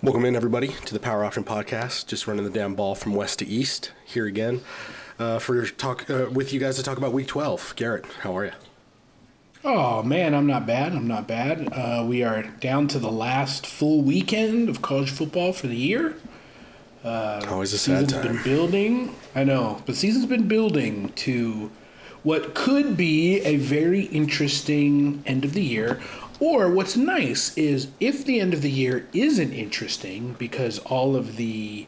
Welcome in, everybody, to the Power Option Podcast. Just running the damn ball from west to east here again uh, for talk uh, with you guys to talk about Week 12. Garrett, how are you? Oh man, I'm not bad. I'm not bad. Uh, we are down to the last full weekend of college football for the year. Uh, Always a sad season's time. been building. I know, but season's been building to what could be a very interesting end of the year. Or what's nice is if the end of the year isn't interesting because all of the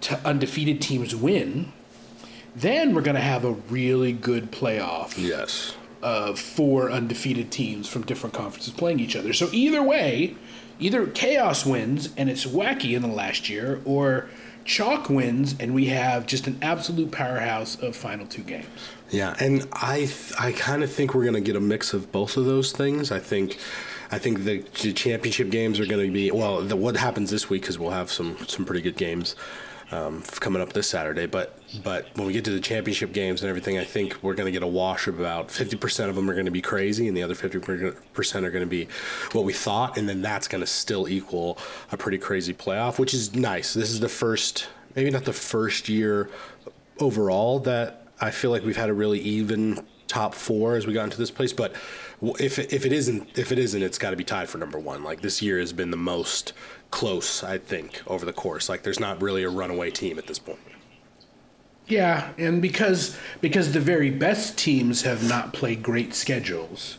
t- undefeated teams win, then we're going to have a really good playoff. Yes. Of four undefeated teams from different conferences playing each other. So either way, either chaos wins and it's wacky in the last year, or chalk wins and we have just an absolute powerhouse of final two games. Yeah, and I th- I kind of think we're going to get a mix of both of those things. I think I think the, championship games are going to be well. The, what happens this week because we'll have some some pretty good games um, coming up this Saturday. But but when we get to the championship games and everything, I think we're going to get a wash of about fifty percent of them are going to be crazy, and the other fifty percent are going to be what we thought, and then that's going to still equal a pretty crazy playoff, which is nice. This is the first, maybe not the first year overall that I feel like we've had a really even top four as we got into this place. But if if it isn't, if it isn't, it's got to be tied for number one. Like this year has been the most close, I think, over the course. Like there's not really a runaway team at this point. Yeah, and because because the very best teams have not played great schedules,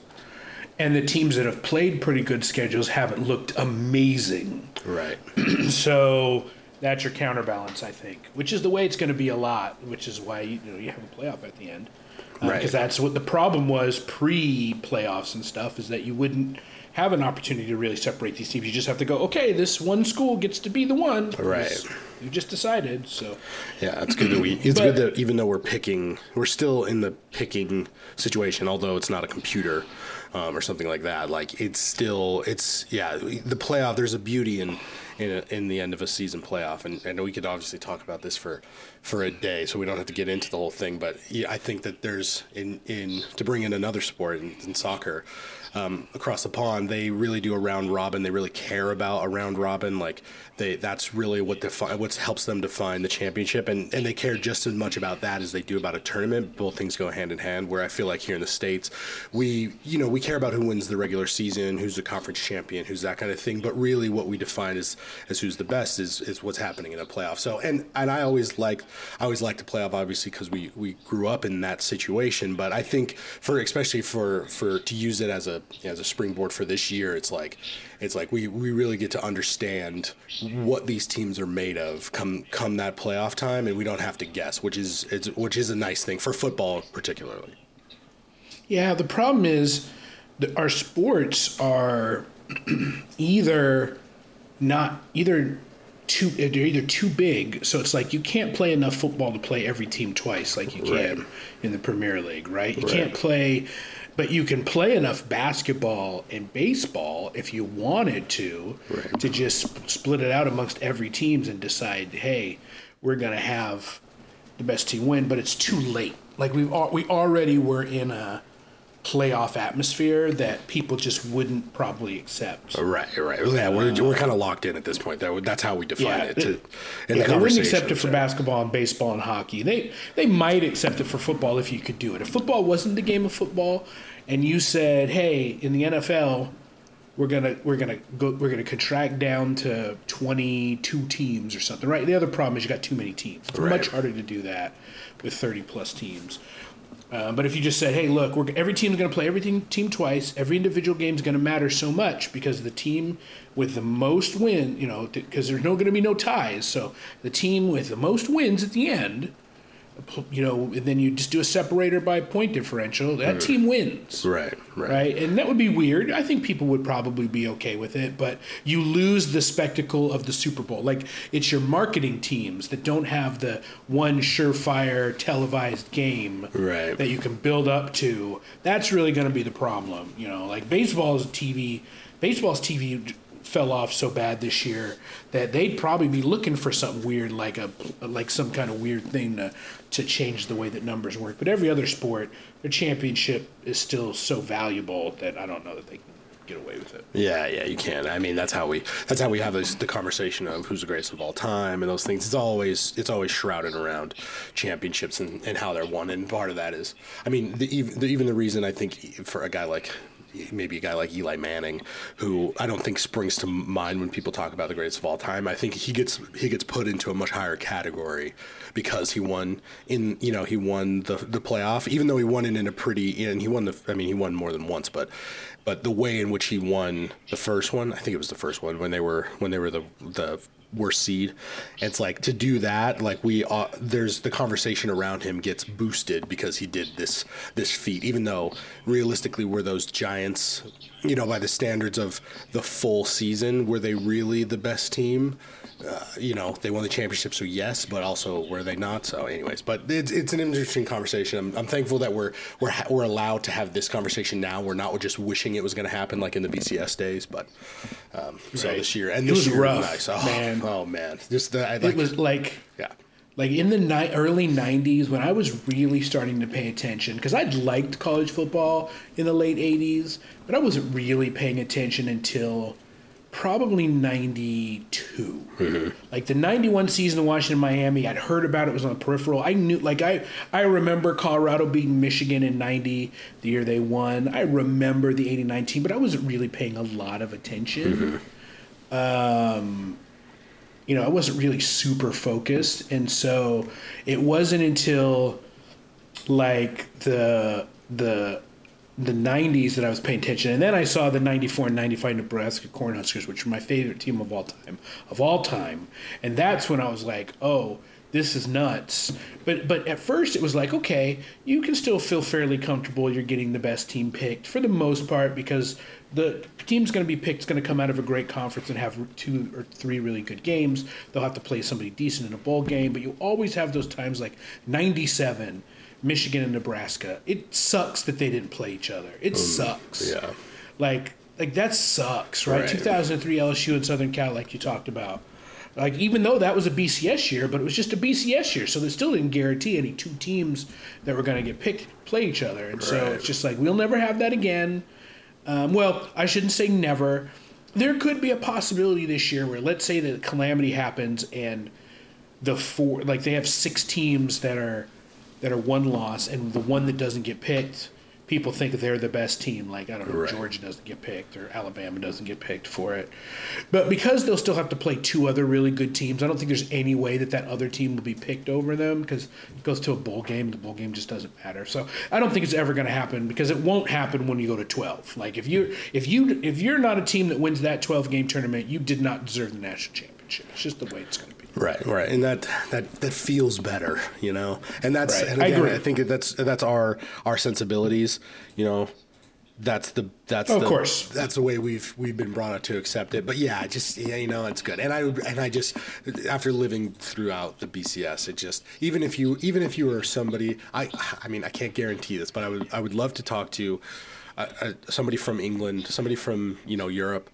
and the teams that have played pretty good schedules haven't looked amazing. Right. so that's your counterbalance, I think, which is the way it's going to be a lot, which is why you, know you have a playoff at the end, uh, right? Because that's what the problem was pre-playoffs and stuff is that you wouldn't have an opportunity to really separate these teams. You just have to go, okay, this one school gets to be the one, right? You just decided, so yeah, it's good that we. It's but, good that even though we're picking, we're still in the picking situation, although it's not a computer. Um, or something like that. Like it's still, it's yeah. The playoff. There's a beauty in in, a, in the end of a season playoff. And know we could obviously talk about this for, for a day, so we don't have to get into the whole thing. But yeah, I think that there's in, in to bring in another sport in, in soccer um, across the pond, they really do a round robin. They really care about a round robin. Like they, that's really what defi- what helps them define the championship, and and they care just as much about that as they do about a tournament. Both things go hand in hand. Where I feel like here in the states, we you know we care about who wins the regular season, who's the conference champion, who's that kind of thing. But really, what we define as as who's the best is is what's happening in a playoff. So and and I always like I always like the playoff, obviously, because we we grew up in that situation. But I think for especially for for to use it as a as a springboard for this year, it's like it's like we, we really get to understand what these teams are made of come come that playoff time, and we don't have to guess, which is it's which is a nice thing for football particularly. Yeah, the problem is that our sports are either not either too eh, they're either too big, so it's like you can't play enough football to play every team twice, like you can in the Premier League, right? You right. can't play but you can play enough basketball and baseball if you wanted to right. to just split it out amongst every teams and decide, hey, we're going to have the best team win, but it's too late. Like we we already were in a playoff atmosphere that people just wouldn't probably accept. Right, right. Yeah, we're, uh, we're kind of locked in at this point. That, that's how we define yeah, it. To, in yeah, the they wouldn't accept it for so. basketball and baseball and hockey. They they might accept it for football if you could do it. If football wasn't the game of football, and you said, "Hey, in the NFL, we're gonna we're gonna go we're gonna contract down to 22 teams or something." Right. The other problem is you got too many teams. It's right. much harder to do that with 30 plus teams. Uh, but if you just said, "Hey, look, we're, every team's going to play every team, twice. Every individual game is going to matter so much because the team with the most win, you know, because there's no going to be no ties. So the team with the most wins at the end you know, and then you just do a separator by point differential. That mm. team wins. Right, right. Right. And that would be weird. I think people would probably be okay with it, but you lose the spectacle of the Super Bowl. Like it's your marketing teams that don't have the one surefire televised game right. that you can build up to. That's really going to be the problem. You know, like baseball's TV, baseball's TV fell off so bad this year that they'd probably be looking for something weird like a like some kind of weird thing to to change the way that numbers work. But every other sport, their championship is still so valuable that I don't know that they can get away with it. Yeah, yeah, you can. I mean, that's how we that's how we have this, the conversation of who's the greatest of all time and those things. It's always it's always shrouded around championships and, and how they're won. And part of that is, I mean, the, even the, even the reason I think for a guy like maybe a guy like Eli Manning, who I don't think springs to mind when people talk about the greatest of all time. I think he gets he gets put into a much higher category because he won in you know he won the the playoff, even though he won it in a pretty and he won the I mean he won more than once, but but the way in which he won the first one, I think it was the first one when they were when they were the the worst seed. And it's like to do that, like we uh, there's the conversation around him gets boosted because he did this this feat, even though realistically were those Giants, you know, by the standards of the full season, were they really the best team? Uh, you know, they won the championship, so yes, but also were they not? So, anyways, but it's, it's an interesting conversation. I'm, I'm thankful that we're we're we're allowed to have this conversation now. We're not just wishing it was going to happen like in the BCS days, but um, so this year and it this was year rough, nice. Oh, man. oh man, just the I, like, it was like yeah. like in the ni- early 90s when i was really starting to pay attention because i'd liked college football in the late 80s but i wasn't really paying attention until probably 92 like the 91 season of washington miami i'd heard about it, it was on the peripheral. I knew like i i remember colorado beating michigan in 90 the year they won. I remember the 89 team but i wasn't really paying a lot of attention. Um you know, I wasn't really super focused. And so it wasn't until like the the the 90s that I was paying attention. And then I saw the 94 and 95 Nebraska Cornhuskers, which were my favorite team of all time, of all time. And that's when I was like, "Oh, this is nuts." But but at first it was like, "Okay, you can still feel fairly comfortable you're getting the best team picked for the most part because the team's going to be picked is going to come out of a great conference and have two or three really good games. They'll have to play somebody decent in a bowl game, but you always have those times like 97, Michigan and Nebraska. It sucks that they didn't play each other. It sucks. yeah. Like like that sucks, right? Right. 2003 LSU and Southern Cal like you talked about. Like even though that was a BCS year, but it was just a BCS year, so they still didn't guarantee any two teams that were going to get picked play each other, and so it's just like we'll never have that again. Um, well, I shouldn't say never. There could be a possibility this year where, let's say, that calamity happens and the four, like they have six teams that are that are one loss, and the one that doesn't get picked, people think they're the best team. Like I don't know, Right. Georgia doesn't get picked or Alabama doesn't get picked for it. But because they'll still have to play two other really good teams, I don't think there's any way that that other team will be picked over them because it goes to a bowl game. The bowl game just doesn't matter. So I don't think it's ever going to happen because it won't happen when you go to 12. Like if you if you if you're not a team that wins that 12 game tournament, you did not deserve the national championship. It's just the way it's going to be. Right, right, and that that that feels better, you know. And that's Right. and I agree. I think that's that's our our sensibilities, you know. That's the that's Of the, course. that's the way we've we've been brought up to accept it. But yeah, just yeah, you know, it's good. And I and I just after living throughout the BCS, it just even if you even if you were somebody, I I mean, I can't guarantee this, but I would I would love to talk to uh, uh, somebody from England, somebody from you know Europe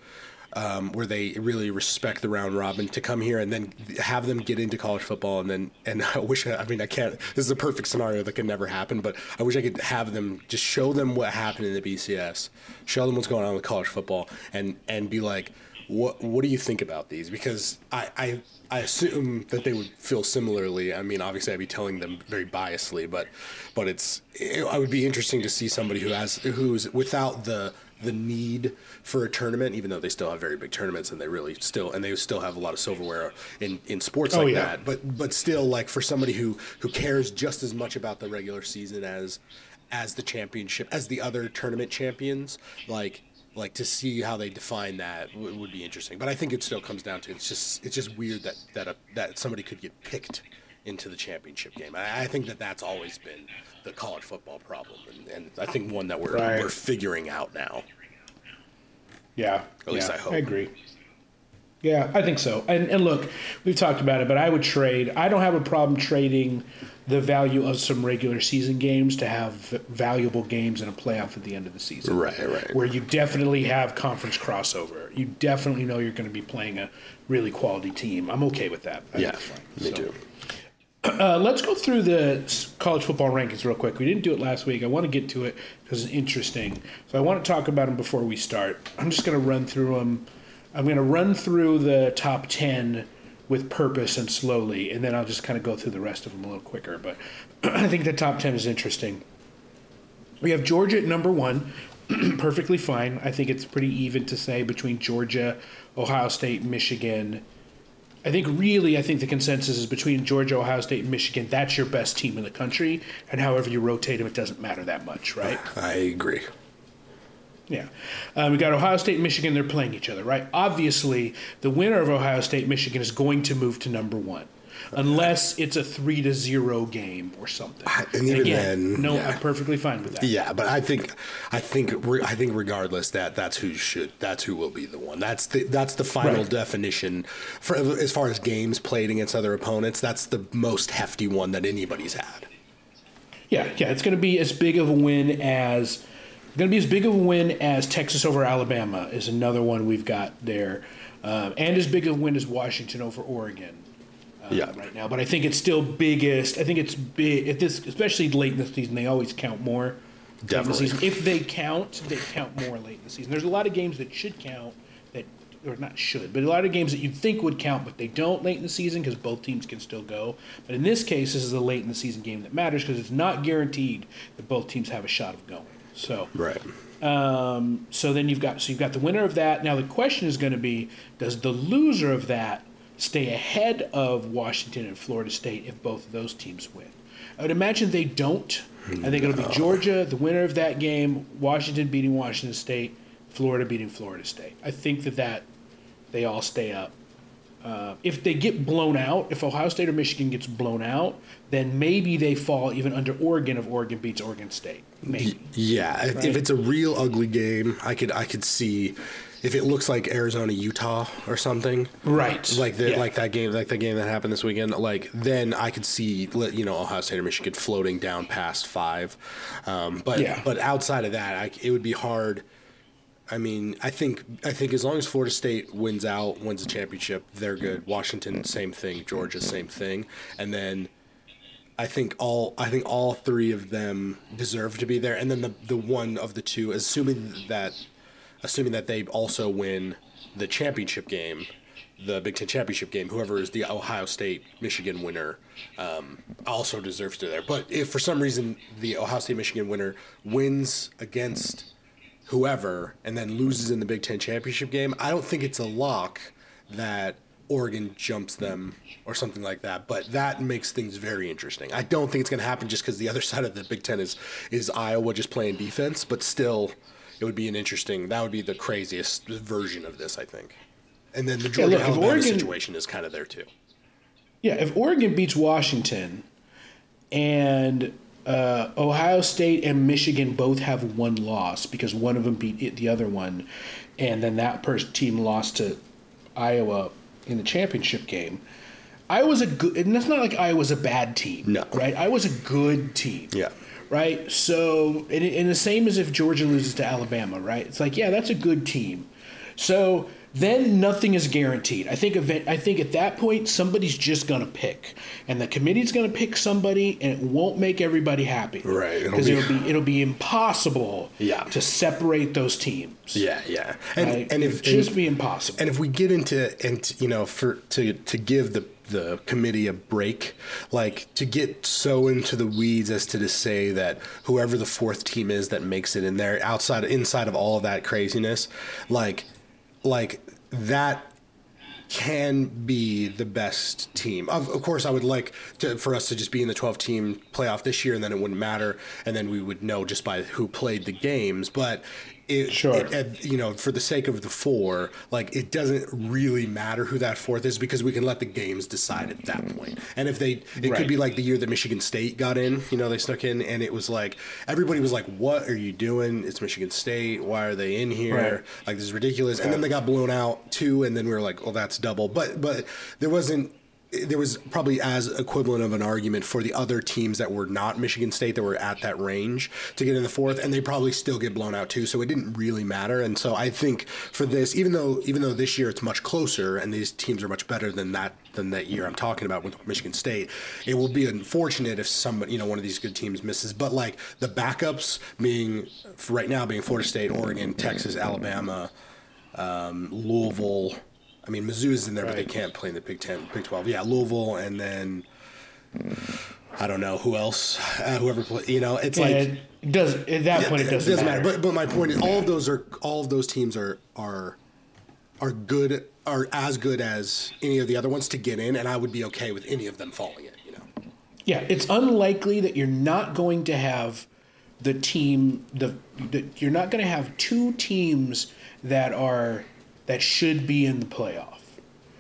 um, where they really respect the round robin to come here and then have them get into college football and then and I wish I, I mean I can't this is a perfect scenario that can never happen but I wish I could have them just show them what happened in the BCS show them what's going on with college football and and be like what what do you think about these because I I I assume that they would feel similarly. I mean, obviously, I'd be telling them very biasly, but, but it's. It, I would be interesting to see somebody who has who's without the the need for a tournament, even though they still have very big tournaments and they really still and they still have a lot of silverware in, in sports Oh, like yeah. that. But but still, like for somebody who who cares just as much about the regular season as as the championship as the other tournament champions, like like to see how they define that w- would be interesting. But I think it still comes down to it's just it's just weird that that a, that somebody could get picked into the championship game. I, I think that that's always been the college football problem, and, and I think one that we're Right. we're figuring out now. Yeah. At least yeah, I hope. I agree. Yeah, I think so. And and look, we've talked about it, but I would trade. I don't have a problem trading the value of some regular season games to have valuable games in a playoff at the end of the season. Right, right. Where you definitely have conference crossover. You definitely know you're going to be playing a really quality team. I'm okay with that. I Yeah, me So- too. Uh, let's go through the college football rankings real quick. We didn't do it last week. I want to get to it because it's interesting. So I want to talk about them before we start. I'm just going to run through them. I'm going to run through the top 10 with purpose and slowly, and then I'll just kind of go through the rest of them a little quicker. But I think the top 10 is interesting. We have Georgia at number one, perfectly fine. I think it's pretty even to say between Georgia, Ohio State, Michigan, I think really, I think the consensus is between Georgia, Ohio State, and Michigan. That's your best team in the country, and however you rotate them, it doesn't matter that much, right? I agree. Yeah, um, we got Ohio State, and Michigan. They're playing each other, right? Obviously, the winner of Ohio State, Michigan is going to move to number one unless it's a three to zero game or something. And even again, then, no, yeah. I'm perfectly fine with that. Yeah, but I think, I think, I think, regardless, that that's who should, that's who will be the one. That's the that's the final right. definition for as far as games played against other opponents. That's the most hefty one that anybody's had. Yeah, yeah, it's going to be as big of a win as. Going to be as big of a win as Texas over Alabama is another one we've got there, um, and as big of a win as Washington over Oregon yeah. right now. But I think it's still biggest. I think it's big at this, especially late in the season. They always count more. Definitely. The if they count, they count more late in the season. There's a lot of games that should count that, or not should, but a lot of games that you'd think would count, but they don't late in the season because both teams can still go. But in this case, this is a late in the season game that matters because it's not guaranteed that both teams have a shot of going. So right. Um, so then you've got so you've got the winner of that. Now the question is going to be: Does the loser of that stay ahead of Washington and Florida State if both of those teams win. I would imagine they don't. I think it'll be Georgia, the winner of that game, Washington beating Washington State, Florida beating Florida State. I think that that they all stay up. Uh, if they get blown out, if Ohio State or Michigan gets blown out, then maybe they fall even under Oregon if Oregon beats Oregon State. Maybe. Yeah, right? if it's a real ugly game, I could I could see if it looks like Arizona Utah or something, right? Like the, yeah. like that game, like the game that happened this weekend. Like then I could see you know Ohio State or Michigan floating down past five, um, but yeah. but outside of that, I, it would be hard. I mean, I think I think as long as Florida State wins out, wins the championship, they're good. Washington, same thing. Georgia, same thing. And then I think all I think all three of them deserve to be there. And then the the one of the two, assuming that assuming that they also win the championship game, the Big Ten championship game, whoever is the Ohio State Michigan winner um, also deserves to be there. But if for some reason the Ohio State Michigan winner wins against whoever and then loses in the Big Ten championship game, I don't think it's a lock that Oregon jumps them or something like that. But that makes things very interesting. I don't think it's going to happen just because the other side of the Big Ten is is Iowa just playing defense, but still it would be an interesting. That would be the craziest version of this, I think. And then the Georgia yeah, Alabama Oregon, situation is kind of there too. Yeah, if Oregon beats Washington, and uh, Ohio State and Michigan both have one loss because one of them beat the other one, and then that person team lost to Iowa in the championship game. I was a good, and it's not like I was a bad team. No, right? I was a good team. Yeah right? So, and, and the same as if Georgia loses to Alabama, right? It's like, yeah, that's a good team. So then nothing is guaranteed. I think event, I think at that point somebody's just gonna pick, and the committee's gonna pick somebody, and it won't make everybody happy, right? Because it'll, it'll, be it'll be impossible, yeah. to separate those teams. Yeah, yeah, and right? and if just and, be impossible. And if we get into and you know for to to give the the committee a break, like to get so into the weeds as to, to say that whoever the fourth team is that makes it in there, outside inside of all of that craziness, like like that can be the best team. Of, of course, I would like to, for us to just be in the 12 team playoff this year, and then it wouldn't matter, and then we would know just by who played the games. But it, sure. It, it, you know, for the sake of the four, like it doesn't really matter who that fourth is because we can let the games decide at that point. And if they, it right. could be like the year that Michigan State got in. You know, they snuck in, and it was like everybody was like, "What are you doing? It's Michigan State. Why are they in here? Right. Like this is ridiculous." And then they got blown out too, and then we were like, "Oh, that's double." But but there wasn't there was probably as equivalent of an argument for the other teams that were not Michigan State that were at that range to get in the fourth, and they probably still get blown out too. So it didn't really matter. And so I think for this, even though even though this year it's much closer and these teams are much better than that than that year I'm talking about with Michigan State, it will be unfortunate if somebody you know one of these good teams misses. But like the backups being right now being Florida State, Oregon, Texas, Alabama, um, Louisville. I mean, Mizzou's in there, right. but they can't play in the Big Ten, Big Twelve. Yeah, Louisville, and then I don't know who else, uh, whoever play. You know, it's yeah, like it does at that point it doesn't, it doesn't matter. matter. But but my point is, all of those are all of those teams are are are good are as good as any of the other ones to get in, and I would be okay with any of them falling in. You know. Yeah, it's unlikely that you're not going to have the team the, the you're not going to have two teams that are that should be in the playoff.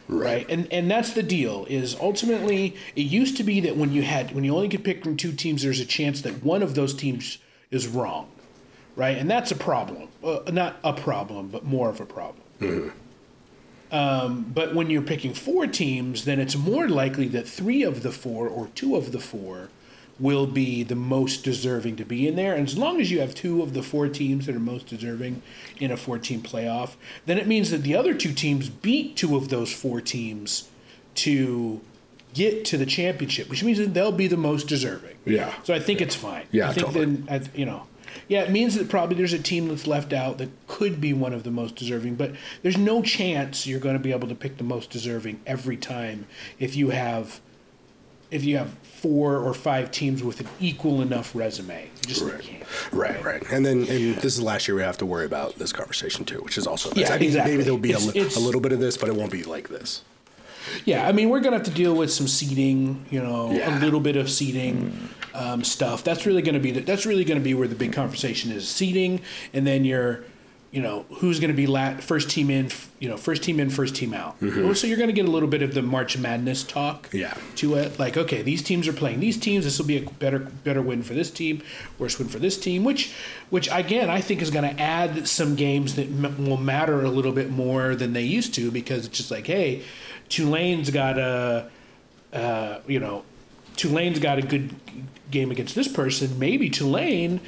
Right. right. And and that's the deal is ultimately it used to be that when you had when you only could pick from two teams there's a chance that one of those teams is wrong. Right? And that's a problem. Uh, not a problem, but more of a problem. Mm-hmm. Um, but when you're picking four teams, then it's more likely that three of the four or two of the four will be the most deserving to be in there. And as long as you have two of the four teams that are most deserving in a four team playoff, then it means that the other two teams beat two of those four teams to get to the championship, which means that they'll be the most deserving. Yeah. So I think it's fine. Yeah, I think totally. then I, you know. Yeah, it means that probably there's a team that's left out that could be one of the most deserving, but there's no chance you're going to be able to pick the most deserving every time if you have if you have four or five teams with an equal enough resume. just right. right, right. And then and this is the last year we have to worry about this conversation too, which is also nice. Yeah, I think exactly. maybe there'll be a, a little bit of this, but it won't be like this. Yeah, I mean, we're gonna have to deal with some seating, you know, yeah. a little bit of seating um, stuff. That's really gonna be the, that's really gonna be where the big conversation is: seating, and then your you know who's going to be lat- first team in, you know first team in, first team out. Mm-hmm. So you're going to get a little bit of the March Madness talk. Yeah. To it, like okay, these teams are playing these teams. This will be a better better win for this team, worse win for this team. Which, which again, I think is going to add some games that m- will matter a little bit more than they used to because it's just like, hey, Tulane's got a, uh, you know, Tulane's got a good game against this person. Maybe Tulane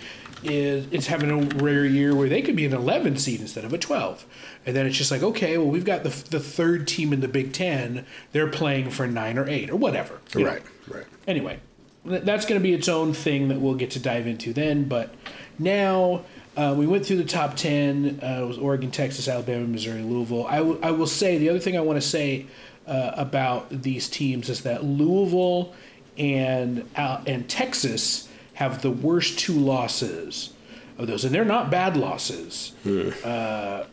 is it's having a rare year where they could be an 11 seed instead of a 12 and then it's just like okay well we've got the, the third team in the big 10 they're playing for 9 or 8 or whatever. Right know. right anyway that's going to be its own thing that we'll get to dive into then but now uh, we went through the top 10 uh, it was oregon texas alabama missouri louisville. I, w- I will say the other thing i want to say uh, about these teams is that louisville and uh, and texas have the worst two losses of those, and they're not bad losses. Hmm. Uh,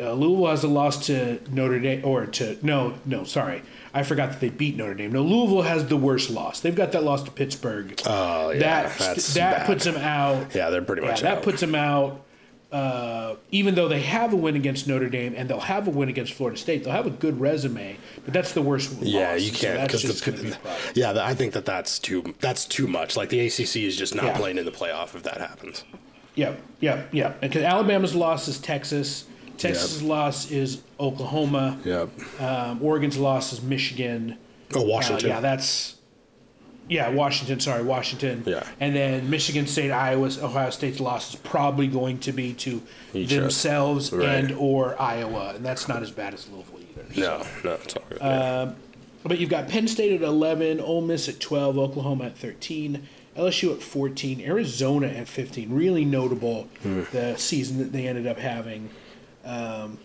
uh, Louisville has a loss to Notre Dame, or to no, no, sorry, I forgot that they beat Notre Dame. No, Louisville has the worst loss. They've got that loss to Pittsburgh. Oh yeah, that that bad. puts them out. Yeah, they're pretty much. Yeah, that puts them out. Uh, even though they have a win against Notre Dame and they'll have a win against Florida State, they'll have a good resume, but that's the worst. Yeah, loss. you can't because so the, yeah, I think that that's too that's too much. Like the ACC is just not yeah. playing in the playoff if that happens. Yeah, yeah, yeah. Because Alabama's loss is Texas. Texas's yep. loss is Oklahoma. Yep. Um, Oregon's loss is Michigan. Oh, Washington. Uh, yeah, that's yeah, Washington. Sorry, Washington. Yeah. And then Michigan State, Iowa's, Ohio State's loss is probably going to be to Each themselves right. and or Iowa, and that's not as bad as Louisville either. So. No, no, it's all good. Um, but you've got Penn State at eleven, Ole Miss at twelve, Oklahoma at thirteen. LSU at 14, Arizona at 15. Really notable mm. the season that they ended up having um,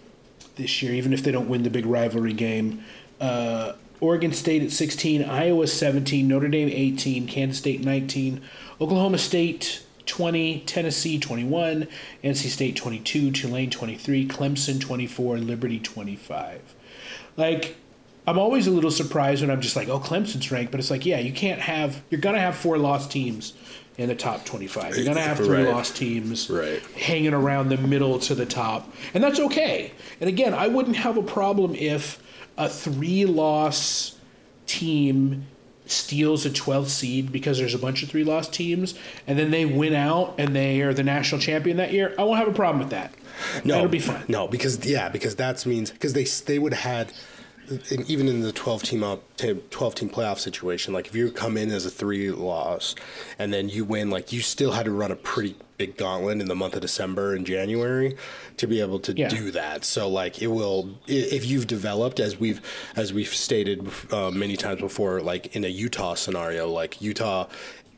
this year, even if they don't win the big rivalry game. Uh, Oregon State at 16, Iowa 17, Notre Dame 18, Kansas State 19, Oklahoma State 20, Tennessee 21, NC State 22, Tulane 23, Clemson 24, and Liberty 25. Like, I'm always a little surprised when I'm just like, oh, Clemson's ranked, but it's like, yeah, you can't have, you're going to have four lost teams in the top 25. You're going to have three right. lost teams right. hanging around the middle to the top, and that's okay. And again, I wouldn't have a problem if a three loss team steals a 12th seed because there's a bunch of three loss teams and then they win out and they are the national champion that year, I won't have a problem with that. No, that'll be fun. No, because yeah, because that means because they they would have had even in the 12 team up 12 team playoff situation like if you come in as a three loss and then you win like you still had to run a pretty big gauntlet in the month of December and January to be able to yeah. do that. So like it will if you've developed as we've as we've stated uh, many times before like in a Utah scenario like Utah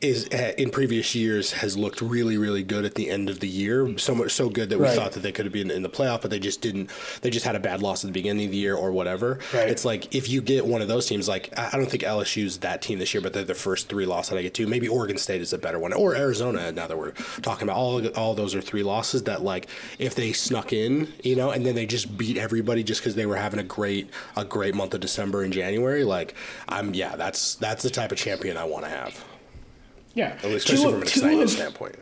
is uh, in previous years has looked really really good at the end of the year so much so good that we right. thought that they could have been in the playoff but they just didn't they just had a bad loss at the beginning of the year or whatever right. it's like if you get one of those teams like I don't think LSU's that team this year but they're the first three losses that I get to maybe Oregon State is a better one or Arizona now that we're talking about all all those are three losses that like if they snuck in you know and then they just beat everybody just because they were having a great a great month of December and January like I'm yeah that's that's the type of champion I want to have yeah, especially two from an excitement standpoint.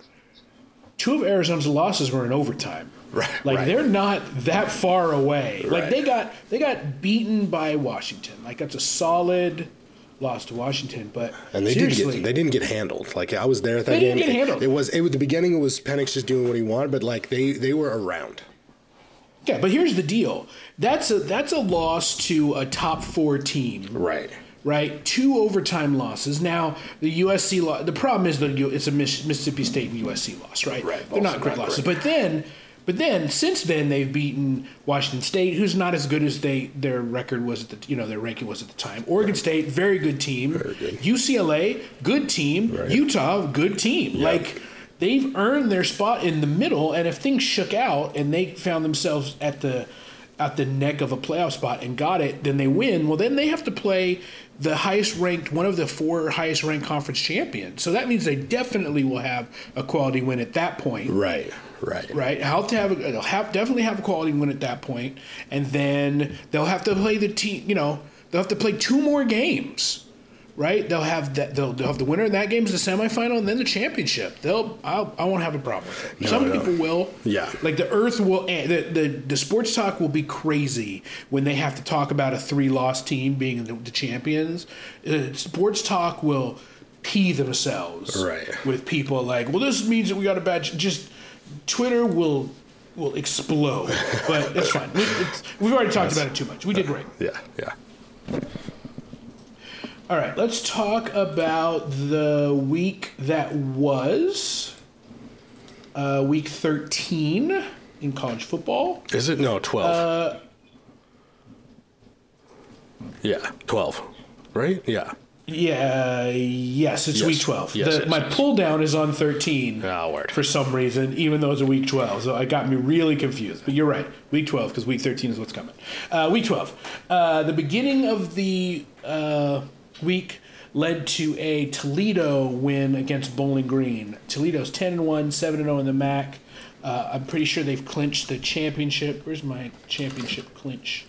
Two of Arizona's losses were in overtime. Right, like right. they're not that far away. Right. Like they got they got beaten by Washington. Like that's a solid loss to Washington, but and they didn't get they didn't get handled. Like I was there at that they game. Didn't get handled. It, it was it was the beginning. It was Penix just doing what he wanted, but like they they were around. Yeah, but here's the deal. That's a that's a loss to a top four team. Right right? Two overtime losses. Now the USC lo- the problem is that it's a Mississippi State and USC loss, right? Right. They're not great not losses, great. but then. But then, since then, they've beaten Washington State, who's not as good as they their record was at the you know their ranking was at the time. Oregon right. State, very good team. Very good. UCLA, good team. Right. Utah, good team. Yep. Like they've earned their spot in the middle, and if things shook out and they found themselves at the at the neck of a playoff spot and got it, then they win. Well, then they have to play the highest ranked, one of the four highest ranked conference champions. So that means they definitely will have a quality win at that point. Right. Right. Right. Have to have, a, they'll have definitely have a quality win at that point, and then they'll have to play the team. You know, they'll have to play two more games right? They'll have that. They'll, they'll have the winner in that game is the semifinal, and then the championship. They'll. I'll, I won't have a problem with it. No, Some no. people will. Yeah. Like the Earth will. Eh, the, the the sports talk will be crazy when they have to talk about a three loss team being the, the champions. Uh, sports talk will pee themselves. Right. With people like, well, this means that we got a bad. Just Twitter will will explode, but it's fine. We, have already talked That's, about it too much. We did great. Yeah. Yeah. All right, let's talk about the week that was. Uh, week 13 in college football. Is it? No, 12. Uh, yeah, 12. Right? Yeah. Yeah, yes, it's yes. week 12. Yes, the, yes, my yes. pull down is on 13 oh, word. for some reason, even though it's a week 12. So it got me really confused. But you're right, week 12, because week 13 is what's coming. Uh, week 12. Uh, the beginning of the uh, week led to a Toledo win against Bowling Green. Toledo's 10 and 1, 7 and 0 in the MAC. Uh, I'm pretty sure they've clinched the championship. Where's my championship clinch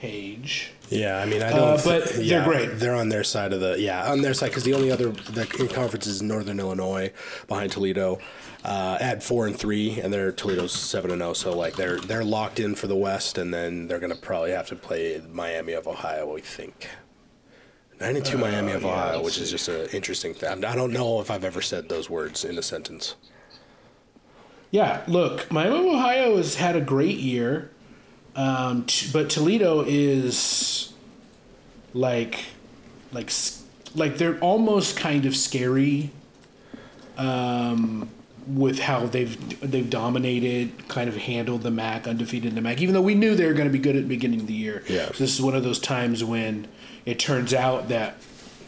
page? Yeah, I mean, I don't. Uh, but yeah, they're great. They're on their side of the yeah on their side because the only other the conference is Northern Illinois behind Toledo. Uh, at four and three, and they're Toledo's seven and zero. So like they're they're locked in for the West, and then they're gonna probably have to play Miami of Ohio. We think. 92 uh, Miami of Ohio, which is just an interesting thing. I don't know if I've ever said those words in a sentence. Yeah, look, Miami of Ohio has had a great year, um, t- but Toledo is like, like, like they're almost kind of scary. Um, with how they've they've dominated, kind of handled the MAC, undefeated in the MAC, even though we knew they were going to be good at the beginning of the year. Yeah. So this is one of those times when it turns out that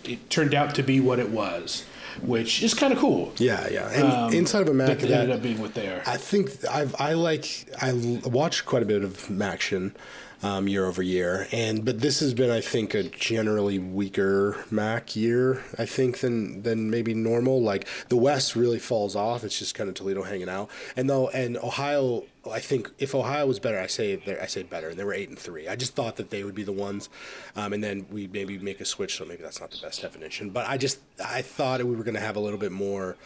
it turned out to be what it was, which is kind of cool. Yeah, yeah. And um, inside of a MAC, that, that ended up being what they are. I think I've I like I watched quite a bit of MACtion um, year over year. And but this has been, I think, a generally weaker MAC year. I think than than maybe normal. Like the West really falls off. It's just kind of Toledo hanging out. And though and Ohio, I think if Ohio was better, I say I say better. And they were eight and three. I just thought that they would be the ones. Um, and then we maybe make a switch. So maybe that's not the best definition. But I just I thought we were going to have a little bit more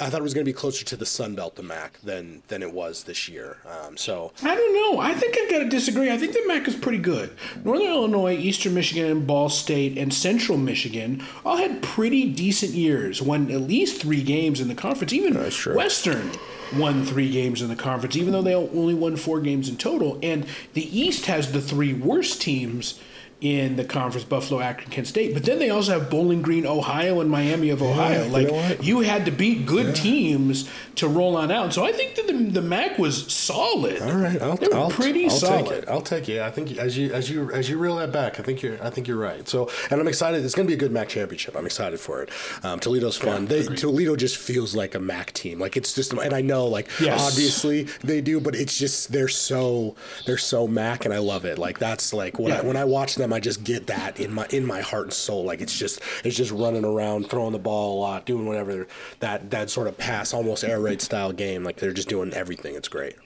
I thought it was going to be closer to the Sun Belt, the MAC, than than it was this year. Um, so I don't know. I think I've got to disagree. I think the MAC is pretty good. Northern Illinois, Eastern Michigan, and Ball State, and Central Michigan all had pretty decent years. Won at least three games in the conference. Even Western won three games in the conference, even though they only won four games in total. And the East has the three worst teams in the conference, Buffalo, Akron, Kent State. But then they also have Bowling Green, Ohio, and Miami of Ohio. Yeah, like you, know you, had to beat good yeah. teams to roll on out. So I think that the, the MAC was solid. All right, I'll, they were I'll, pretty I'll solid. Take it. I'll take it. I think as you as you as you reel that back, I think you're I think you're right. So and I'm excited. It's going to be a good MAC championship. I'm excited for it. Um, Toledo's fun. Yeah, they, Toledo just feels like a MAC team. Like it's just and I know like yes. obviously they do, but it's just they're so they're so MAC, and I love it. Like that's like. I when I watch them, I just get that in my in my heart and soul. Like it's just it's just running around, throwing the ball a lot, doing whatever that that sort of pass, almost air raid style game. Like they're just doing everything. It's great.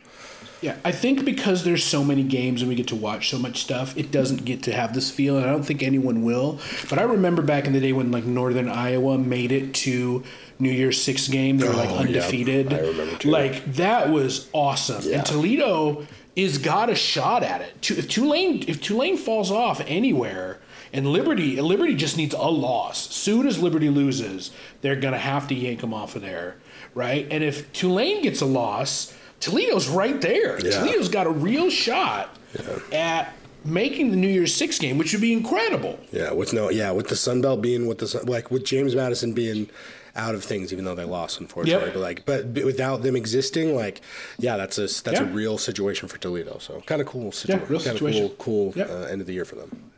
Yeah, I think because there's so many games and we get to watch so much stuff, it doesn't get to have this feel, and I don't think anyone will. But I remember back in the day when like Northern Iowa made it to New Year's Six game, they were like oh, undefeated. I remember too. Like that was awesome. Yeah. And Toledo is got a shot at it. If Tulane if Tulane falls off anywhere, and Liberty Liberty just needs a loss. Soon as Liberty loses, they're gonna have to yank them off of there, right? And if Tulane gets a loss, Toledo's right there. Yeah. Toledo's got a real shot yeah. at making the New Year's Six game, which would be incredible. Yeah, with no, yeah, with the Sun Belt being with the like with James Madison being out of things, even though they lost, unfortunately. Yep. But like, but without them existing, like, yeah, that's a that's yeah. a real situation for Toledo. So kind of cool situation. Yeah, real situation. cool, cool yep. uh, end of the year for them.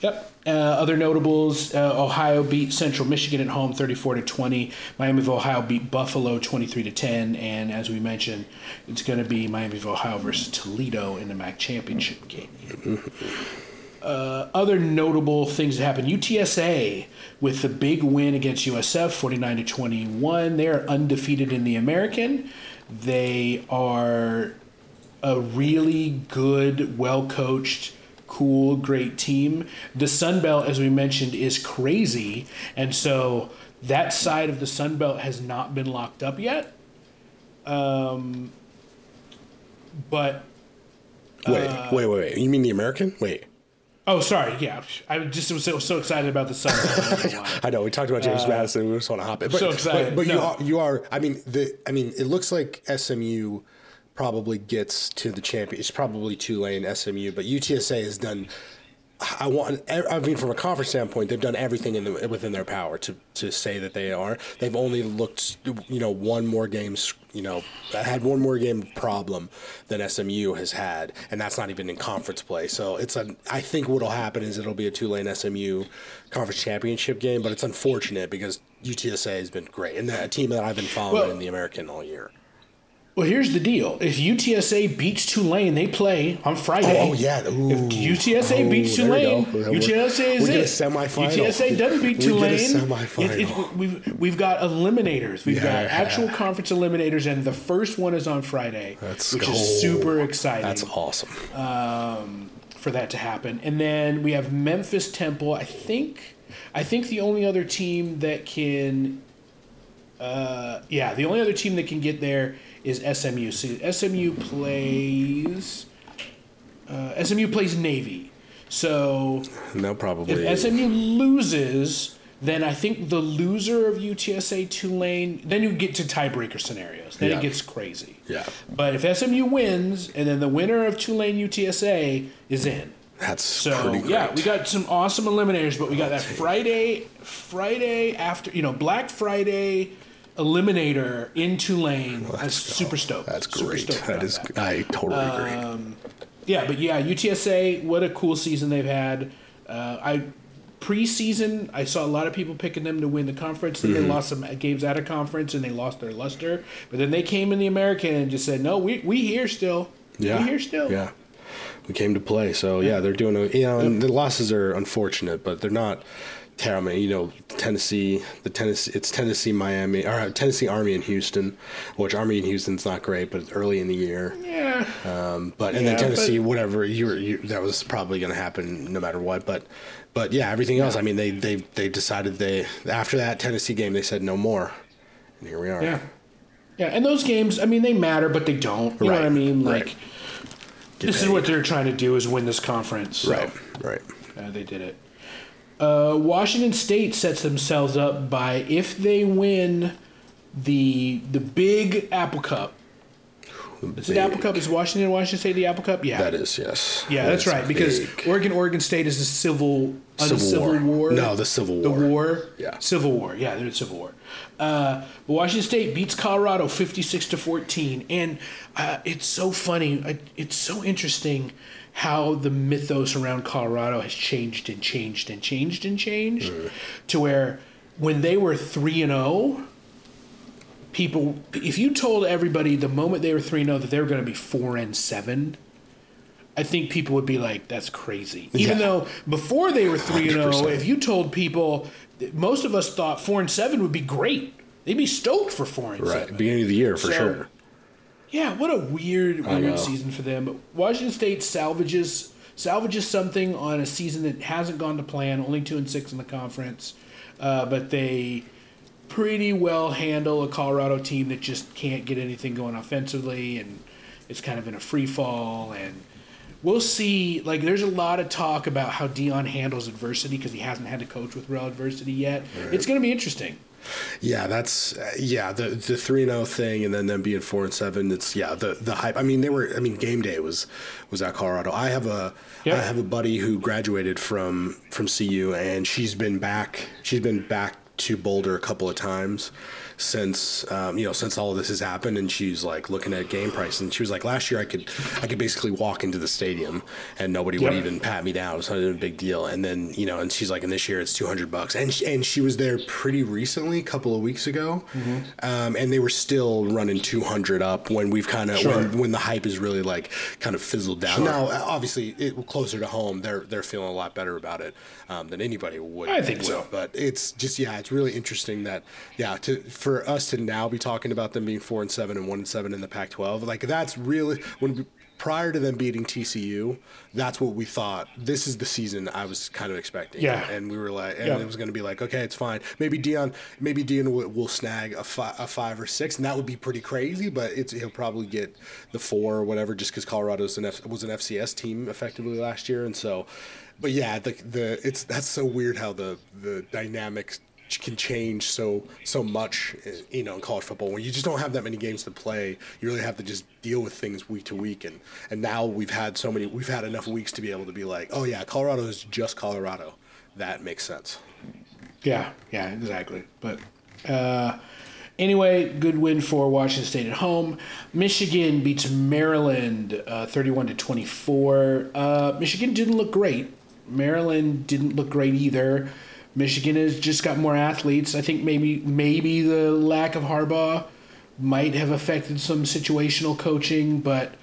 Yep. Uh, other notables: uh, Ohio beat Central Michigan at home, thirty-four to twenty. Miami of Ohio beat Buffalo, twenty-three to ten. And as we mentioned, it's going to be Miami of Ohio versus Toledo in the MAC championship game. Uh, other notable things that happened: UTSA with the big win against USF, forty-nine to twenty-one. They are undefeated in the American. They are a really good, well-coached cool, great team. The Sun Belt, as we mentioned, is crazy, and so that side of the Sun Belt has not been locked up yet. Um, but uh, wait, wait, wait, wait. You mean the American? Wait. Oh, sorry. Yeah, I just was so, so excited about the Sun. I know we talked about James uh, Madison. We just want to hop in. But, so excited. But, but no. you are, you are. I mean, the. I mean, it looks like SMU probably gets to the champion. It's probably Tulane, SMU, but UTSA has done. I want. I mean, from a conference standpoint, they've done everything in the, within their power to, to say that they are. They've only looked, you know, one more game, you know, I had one more game problem than SMU has had, and that's not even in conference play. So it's a. I think what'll happen is it'll be a Tulane SMU conference championship game, but it's unfortunate because UTSA has been great and a team that I've been following well, in the American all year. Well, here's the deal: if UTSA beats Tulane, they play on Friday. Oh, oh yeah. Ooh. If UTSA oh, beats Tulane, UTSA is we it. a semifinal. UTSA doesn't beat Tulane. We get a semifinal. It, it, we've we've got eliminators. We've yeah. got actual conference eliminators, and the first one is on Friday, Let's which go. is super exciting. That's awesome. Um, for that to happen, and then we have Memphis Temple. I think I think the only other team that can, uh, yeah, the only other team that can get there is SMU. So SMU plays uh, SMU plays Navy. So no, probably if SMU loses, then I think the loser of UTSA Tulane, then you get to tiebreaker scenarios. Then yeah. it gets crazy. Yeah. But if SMU wins, and then the winner of Tulane UTSA is in. That's so yeah. We got some awesome eliminators, but we got that Friday, Friday after you know Black Friday Eliminator in Tulane. Well, that's super stoked. That's great. Stoked that is. That. I totally agree. Um, yeah, but yeah, UTSA. What a cool season they've had. Uh, I preseason, I saw a lot of people picking them to win the conference. Then mm-hmm. they lost some games out of conference and they lost their luster. But then they came in the American and just said, "No, we we here still. Yeah, we here still. Yeah, we came to play. So yeah, they're doing. A, you know, and the losses are unfortunate, but they're not terrible. You know, Tennessee, the Tennessee, it's Tennessee, Miami, or uh, Tennessee Army in Houston, which Army in Houston's not great, but early in the year. Yeah. Um, but and yeah, then Tennessee, but, whatever, you, were, you that was probably going to happen no matter what. But but yeah, everything else. I mean, they they they decided they after that Tennessee game, they said no more, and here we are. Yeah. Yeah, and those games, I mean, they matter, but they don't. You right. know what I mean? Like, right. this is what they're trying to do is win this conference. So. Right. Right. Uh, they did it. Uh, Washington State sets themselves up by if they win the the big Apple Cup, Is it Apple Cup? Is Washington Washington State the Apple Cup? Yeah. That is yes. Yeah, That that's right. Because. Oregon Oregon State is the civil Civil uncivil War. war. No, the Civil war. The War. Yeah. Civil War. Yeah, they're in Civil War. Uh, but Washington State beats Colorado fifty six to fourteen, and uh, it's so funny. It's so interesting how the mythos around Colorado has changed and changed and changed and changed Mm. to where when they were three and zero people if you told everybody the moment they were 3-0 that they were going to be 4 and 7 i think people would be like that's crazy even Yeah. though before they were 3 and 0 if you told people most of us thought 4 and 7 would be great they'd be stoked for 4 and right 7 beginning of the year for So- sure. yeah, what a weird, weird season for them. Washington State salvages salvages something on a season that hasn't gone to plan. Only two and six in the conference, uh, but they pretty well handle a Colorado team that just can't get anything going offensively, and it's kind of in a free fall. And we'll see. Like, there's a lot of talk about how Deion handles adversity because he hasn't had to coach with real adversity yet. It's going to be interesting. Yeah, that's uh, yeah the the three and zero thing, and then them being four and seven. It's yeah the the hype. I mean, they were. I mean, game day was was at Colorado. I have a I Yeah. have a buddy who graduated from from CU, and she's been back. She's been back to Boulder a couple of times since um, you know since all of this has happened, and she's like looking at game price, and she was like, last year I could I could basically walk into the stadium and nobody would even pat me down. It was not a big deal. And then you know, and she's like, and this year it's two hundred bucks, and she, and she was there pretty recently, a couple of weeks ago, um, and they were still running two hundred up when we've kind of Sure. when, when the hype is really like kind of fizzled down. Sure. Now, obviously, it closer to home, they're they're feeling a lot better about it um, than anybody would. I think would. so. But it's just yeah, it's really interesting that yeah, to for us to now be talking about them being four and seven and one and seven in the Pac-12, like that's really when prior to them beating TCU, that's what we thought. This is the season I was kind of expecting. Yeah. and we were like, and Yeah. it was going to be like, okay, it's fine. Maybe Deion, maybe Deion will, will snag a, fi- a five or six, and that would be pretty crazy. But it's he'll probably get the four or whatever, just because Colorado's an F, was an FCS team effectively last year, and so. But yeah, the the it's that's so weird how the the dynamics can change so so much you know in college football when you just don't have that many games to play you really have to just deal with things week to week and and now we've had so many we've had enough weeks to be able to be like oh yeah colorado is just colorado that makes sense Yeah, yeah, exactly. But uh, anyway, good win for Washington State at home. Michigan beats Maryland uh, 31 to 24. Uh, Michigan didn't look great. Maryland didn't look great either. Michigan has just got more athletes. I think maybe maybe the lack of Harbaugh might have affected some situational coaching, but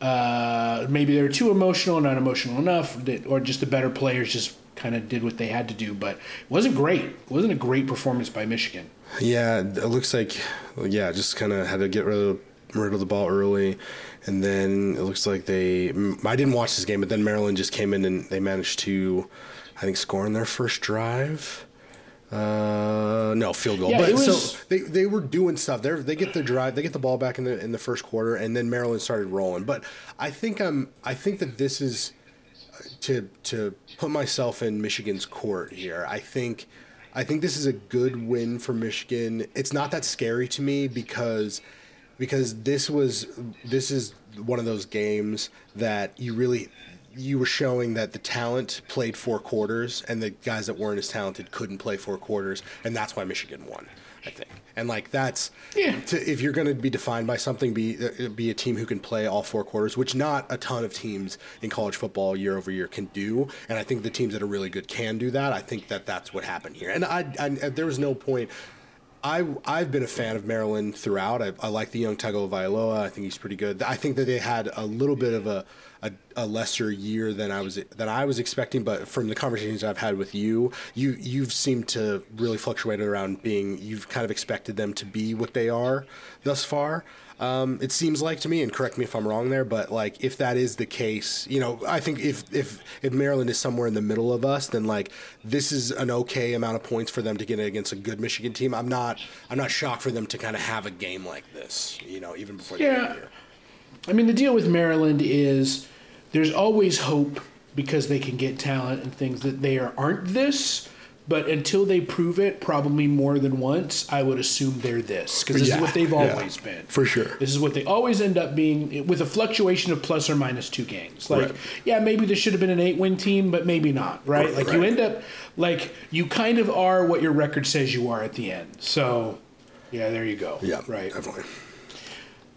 uh, maybe they were too emotional, not emotional enough, or just the better players just kind of did what they had to do. But it wasn't great. It wasn't a great performance by Michigan. yeah it looks like yeah just kind of had to get rid of rid of the ball early and then it looks like they i didn't watch this game but then maryland just came in and they managed to i think scoring their first drive uh no field goal Yeah, but was- so they, they were doing stuff they they get the drive they get the ball back in the in the first quarter and then maryland started rolling but i think i'm i think that this is to to put myself in Michigan's court here. I think I think this is a good win for Michigan. It's not that scary to me because because this was this is one of those games that you really you were showing that the talent played four quarters and the guys that weren't as talented couldn't play four quarters and that's why Michigan won. I think. And like that's Yeah. to, if you're going to be defined by something, be uh, be a team who can play all four quarters, which not a ton of teams in college football year over year can do. And I think the teams that are really good can do that. I think that that's what happened here. And I, I there was no point. I I've been a fan of Maryland throughout. I, I like the young Tagovailoa. I think he's pretty good. I think that they had a little bit of a, a, a lesser year than I was than I was expecting. But from the conversations I've had with you, you you've seemed to really fluctuate around being. You've kind of expected them to be what they are thus far. Um, it seems like to me, and correct me if I'm wrong there, but like if that is the case, you know, I think if if if Maryland is somewhere in the middle of us, then like this is an okay amount of points for them to get against a good Michigan team. I'm not I'm not shocked for them to kind of have a game like this, you know, even before the end of Yeah. the year. I mean, the deal with Maryland is there's always hope because they can get talent and things that they are, aren't this, but until they prove it, probably more than once, I would assume they're this because this Yeah, is what they've yeah, always been. for sure. This is what they always end up being with a fluctuation of plus or minus two games. Like, Right. yeah, maybe this should have been an eight win team, but maybe not, right? Like, you end up, like, you kind of are what your record says you are at the end. So, yeah, there you go. Yeah, Right. definitely.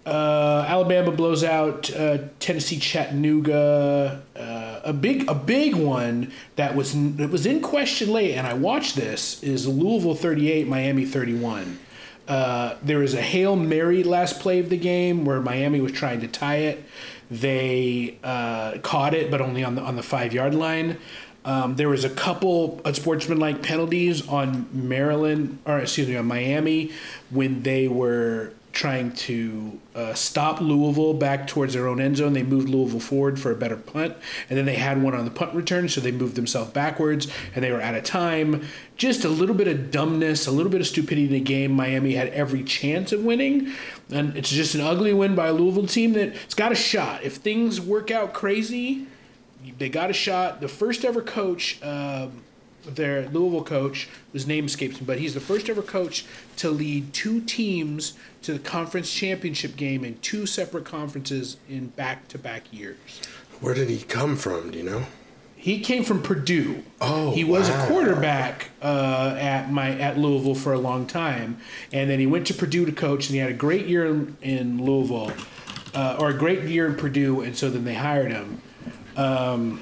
Uh, Alabama blows out uh, Tennessee Chattanooga. Uh, a big a big one that was that was in question late, and I watched this is Louisville thirty eight, Miami thirty one. Uh, there was a hail mary last play of the game where Miami was trying to tie it. They uh, caught it, but only on the on the five yard line. Um, there was a couple unsportsmanlike penalties on Maryland, or excuse me, on Miami when they were trying to uh, stop Louisville back towards their own end zone. They moved Louisville forward for a better punt, and then they had one on the punt return, so they moved themselves backwards, and they were out of time. Just a little bit of dumbness, a little bit of stupidity in the game. Miami had every chance of winning, and it's just an ugly win by a Louisville team that's got a shot. If things work out crazy, they got a shot. The first ever coach, um, their Louisville coach, whose name escapes me, but he's the first ever coach to lead two teams to the conference championship game in two separate conferences in back-to-back years. Where did he come from? Do you know? He came from Purdue. Oh, he was wow. a quarterback uh, at my at Louisville for a long time, and then he went to Purdue to coach, and he had a great year in, in Louisville, uh, or a great year in Purdue, and so then they hired him. Um,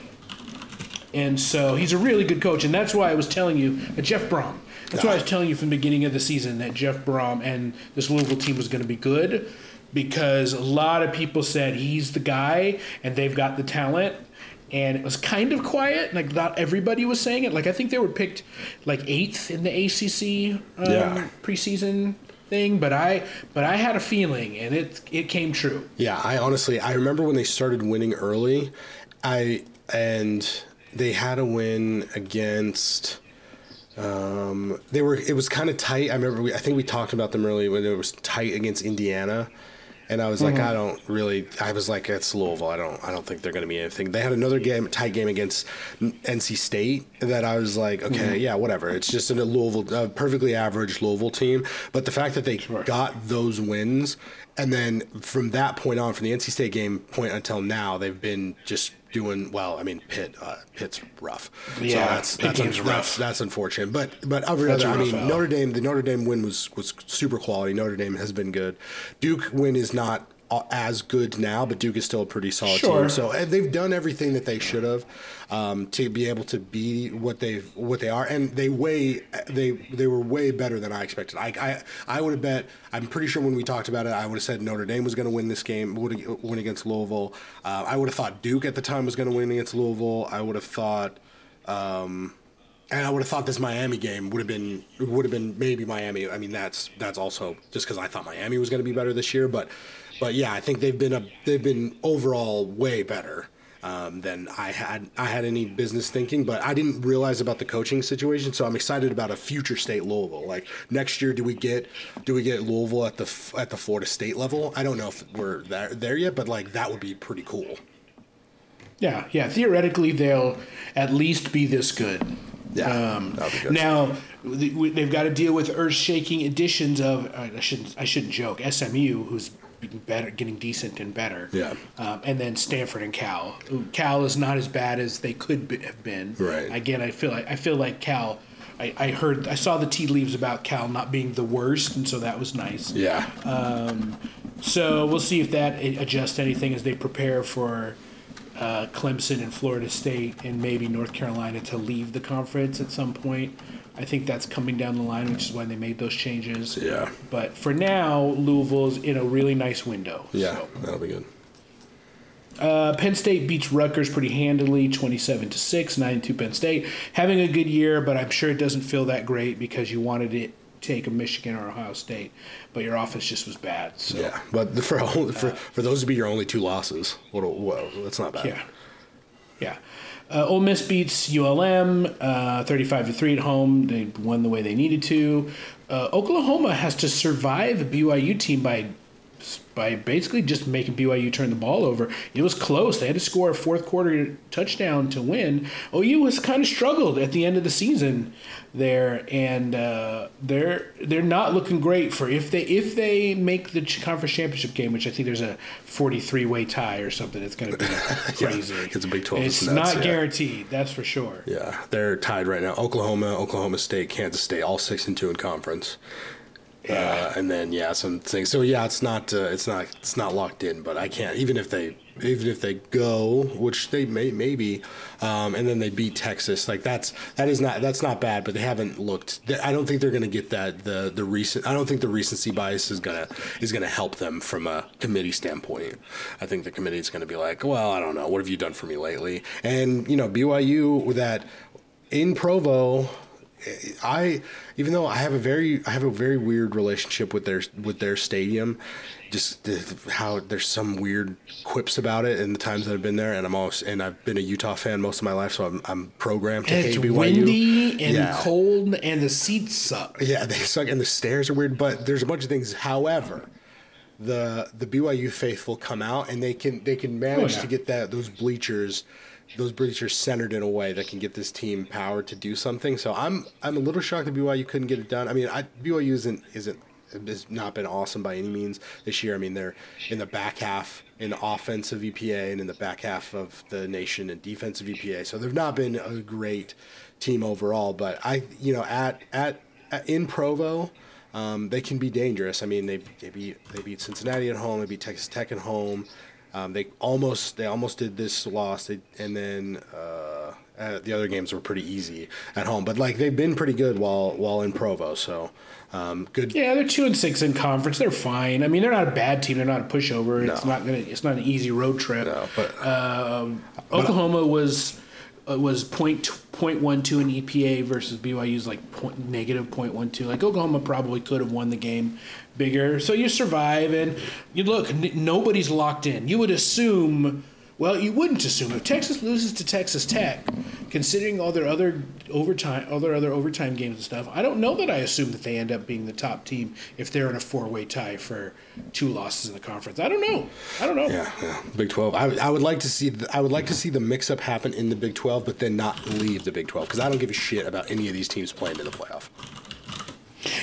and so he's a really good coach, and that's why I was telling you that Jeff Brohm. That's why I was telling you from the beginning of the season that Jeff Brohm and this Louisville team was going to be good because a lot of people said he's the guy and they've got the talent. And it was kind of quiet. Like not everybody was saying it. Like I think they were picked like eighth in the ACC um, Yeah. preseason thing, but I but I had a feeling, and it it came true. Yeah, I honestly I remember when they started winning early, I and they had a win against. Um, they were. It was kind of tight. I remember. We, I think we talked about them early when it was tight against Indiana, and I was like, I don't really. I was like, it's Louisville. I don't. I don't think they're going to be anything. They had another game, tight game against NC State that I was like, okay, yeah, whatever. It's just a Louisville, a perfectly average Louisville team. But the fact that they got those wins, and then from that point on, from the NC State game point until now, they've been just doing well. I mean, Pitt, uh, Pitt's rough. Yeah, so that's Pitt that's, game's that's, rough. that's unfortunate. But but every That's other, I mean, out. Notre Dame, the Notre Dame win was was super quality. Notre Dame has been good. Duke win is not as good now, but Duke is still a pretty solid Sure. team. So they've done everything that they should have um, to be able to be what they what they are, and they way they they were way better than I expected. I I, I would have bet. I'm pretty sure when we talked about it, I would have said Notre Dame was going to win this game, would win against Louisville. Uh, I would have thought Duke at the time was going to win against Louisville. I would have thought. Um, and I would have thought this Miami game would have been would have been maybe Miami. I mean, that's that's also just because I thought Miami was going to be better this year. But but yeah, I think they've been a they've been overall way better um, than I had I had any business thinking. But I didn't realize about the coaching situation, so I'm excited about a future state Louisville. Like next year, do we get do we get Louisville at the at the Florida State level? I don't know if we're there there yet, but like that would be pretty cool. Yeah, yeah. Theoretically, they'll at least be this good. Yeah, Um, good. now they've got to deal with earth-shaking additions of I shouldn't I shouldn't joke SMU who's better, getting decent and better. Yeah. Um, and then Stanford and Cal. Cal is not as bad as they could be, have been. Right. Again, I feel like I feel like Cal. I, I heard I saw the tea leaves about Cal not being the worst, and so that was nice. Yeah. Um, So we'll see if that adjusts anything as they prepare for uh, Clemson and Florida State and maybe North Carolina to leave the conference at some point. I think that's coming down the line, which is why they made those changes. Yeah. But for now, Louisville's in a really nice window. yeah, So, that'll be good. uh, Penn State beats Rutgers pretty handily, twenty-seven to six, nine to Penn State. Having a good year, but I'm sure it doesn't feel that great because you wanted to take a Michigan or Ohio State, but your offense just was bad. So Yeah, but for for for those to be your only two losses, what? a- Whoa, that's not bad. Yeah, yeah. Uh, Ole Miss beats ULM uh, thirty-five to three at home. They won the way they needed to. Uh, Oklahoma has to survive a BYU team by by basically just making BYU turn the ball over. It was close. They had to score a fourth quarter touchdown to win. OU has kind of struggled at the end of the season there, and uh, they're they're not looking great for if they if they make the conference championship game, which I think there's a 43 way tie or something. It's going to be crazy. yeah, it's a Big 12. It's nuts, not yeah. guaranteed. That's for sure. Yeah, they're tied right now. Oklahoma, Oklahoma State, Kansas State, all six and two in conference. Yeah. Uh, and then yeah, some things. So yeah, it's not uh, it's not it's not locked in, but I can't even if they even if they go, which they may maybe, um, and then they beat Texas. Like that's that is not that's not bad, but they haven't looked. I don't think they're going to get that the the recent. I don't think the recency bias is gonna is gonna help them from a committee standpoint. I think the committee is going to be like, well, I don't know, what have you done for me lately? And you know, BYU with that in Provo I even though I have a very I have a very weird relationship with their with their stadium, just the, how there's some weird quips about it in the times that I've been there, and I'm always and I've been a Utah fan most of my life, so I'm, I'm programmed to and hate it's BYU. windy and yeah. cold, and the seats suck. Yeah, they suck, and the stairs are weird. But there's a bunch of things. However, the the BYU faithful come out and they can they can manage oh, yeah. to get that those bleachers those bleachers centered in a way that can get this team power to do something. So I'm I'm a little shocked that BYU couldn't get it done. I mean, I, BYU isn't isn't has not been awesome by any means this year. I mean, they're in the back half in offensive EPA and in the back half of the nation in defensive EPA. So they've not been a great team overall. But I, you know, at at, at in Provo. Um, they can be dangerous. I mean, they, they beat they beat Cincinnati at home. They beat Texas Tech at home. Um, they almost they almost did this loss, they, and then uh, uh, the other games were pretty easy at home. But like they've been pretty good while while in Provo, so um, good. Yeah, they're two and six in conference. They're fine. I mean, they're not a bad team. They're not a pushover. No. It's not gonna. It's not an easy road trip. No, but um, Oklahoma was uh, was point point one two in EPA versus BYU's like point, negative point one two. Like Oklahoma probably could have won the game bigger. So you survive, and you look. N- nobody's locked in. You would assume well, you wouldn't assume if Texas loses to Texas Tech, considering all their other overtime, all their other overtime games and stuff. I don't know that I assume that they end up being the top team if they're in a four-way tie for two losses in the conference. I don't know. I don't know. Yeah, yeah. Big Twelve. I, I would like to see. The, I would like to see the mix-up happen in the Big Twelve, but then not leave the Big Twelve because I don't give a shit about any of these teams playing in the playoff.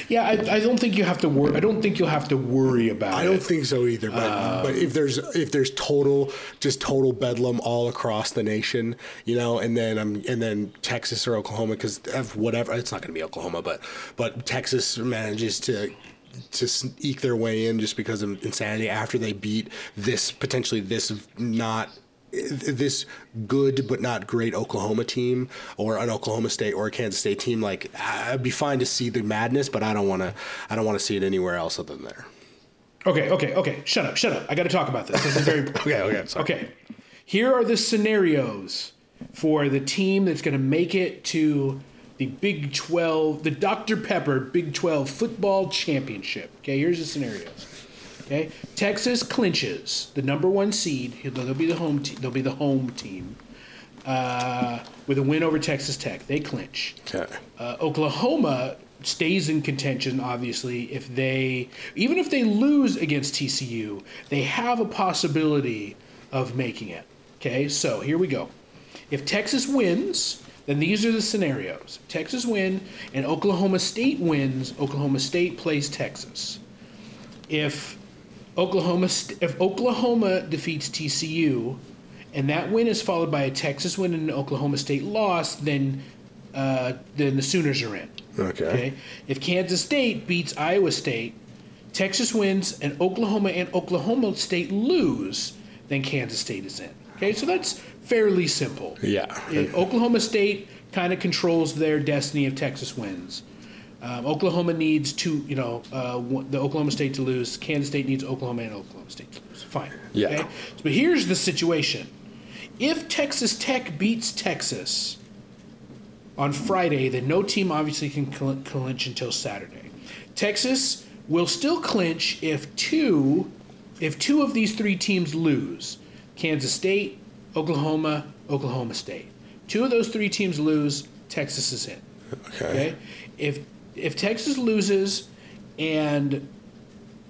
Yeah, I, I don't think you have to worry. I don't think you'll have to worry about. I don't think so either. But um, but if there's if there's total just total bedlam all across the nation, you know, and then um and then Texas or Oklahoma because of whatever it's not going to be Oklahoma, but but Texas manages to to eke their way in just because of insanity after they beat this potentially this not this good but not great Oklahoma team or an Oklahoma State or a Kansas State team, like I'd be fine to see the madness, but I don't want to. I don't want to see it anywhere else other than there. Okay, okay, okay. Shut up, shut up. I got to talk about this. This is very okay. Okay, sorry. okay. Here are the scenarios for the team that's going to make it to the Big 12, the Dr. Pepper Big 12 football championship. Okay, here's the scenarios. Okay, Texas clinches the number one seed. They'll be the home. Te- they'll be the home team uh, with a win over Texas Tech. They clinch. Okay. Uh, Oklahoma stays in contention. Obviously, if they even if they lose against TCU, they have a possibility of making it. Okay, so here we go. If Texas wins, then these are the scenarios. Texas win and Oklahoma State wins. Oklahoma State plays Texas. If Oklahoma, if Oklahoma defeats TCU, and that win is followed by a Texas win and an Oklahoma State loss, then uh, then the Sooners are in. Okay. okay. If Kansas State beats Iowa State, Texas wins, and Oklahoma and Oklahoma State lose, then Kansas State is in. Okay, so that's fairly simple. Yeah. Oklahoma State kind of controls their destiny if Texas wins. Um, Oklahoma needs two, you know, uh, the Oklahoma State to lose. Kansas State needs Oklahoma and Oklahoma State to lose. Fine. Yeah. Okay? But here's the situation: if Texas Tech beats Texas on Friday, then no team obviously can clinch until Saturday. Texas will still clinch if two, if two of these three teams lose: Kansas State, Oklahoma, Oklahoma State. Two of those three teams lose, Texas is in. Okay. okay? If if Texas loses and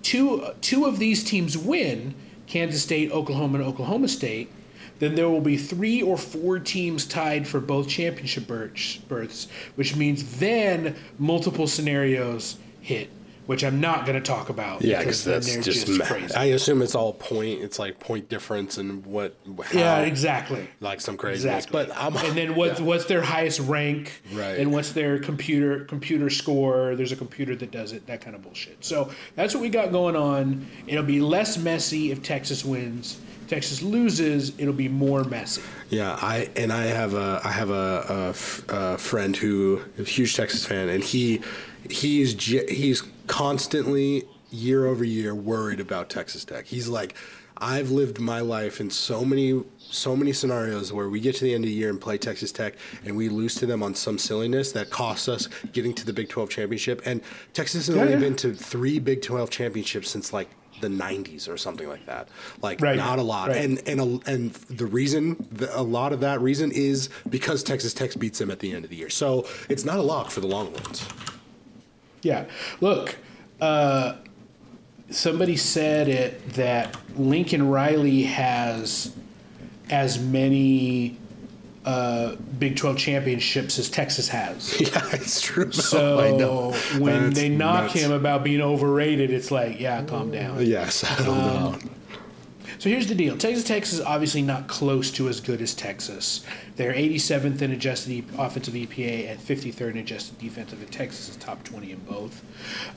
two two of these teams win, Kansas State, Oklahoma, and Oklahoma State, then there will be three or four teams tied for both championship berths, which means then multiple scenarios hit which I'm not going to talk about. Yeah, because that's just, just crazy. I assume it's all point. It's like point difference and what. How, yeah, exactly. Like some crazy. Exactly. But I'm, and then what? Yeah. What's their highest rank? Right. And what's their computer computer score? There's a computer that does it. That kind of bullshit. So that's what we got going on. It'll be less messy if Texas wins. Texas loses, it'll be more messy. Yeah, I and I have a I have a, a, a friend who is a huge Texas fan, and he he's he's constantly year over year worried about Texas Tech. He's like, I've lived my life in so many so many scenarios where we get to the end of the year and play Texas Tech and we lose to them on some silliness that costs us getting to the Big 12 championship. And Texas has yeah, only yeah. been to three Big 12 championships since like the 90s or something like that. Like right. not a lot. Right. And and a, and the reason the, a lot of that reason is because Texas Tech beats them at the end of the year. So it's not a lock for the Longhorns. Yeah. Look, uh, somebody said it that Lincoln Riley has as many uh, Big 12 championships as Texas has. Yeah, it's true. So when That's they knock nuts. him about being overrated, it's like, yeah, calm down. Yes, I don't um, know. So here's the deal Texas Tech is obviously not close to as good as Texas. They're 87th in adjusted offensive EPA and 53rd in adjusted defensive, and Texas is top 20 in both.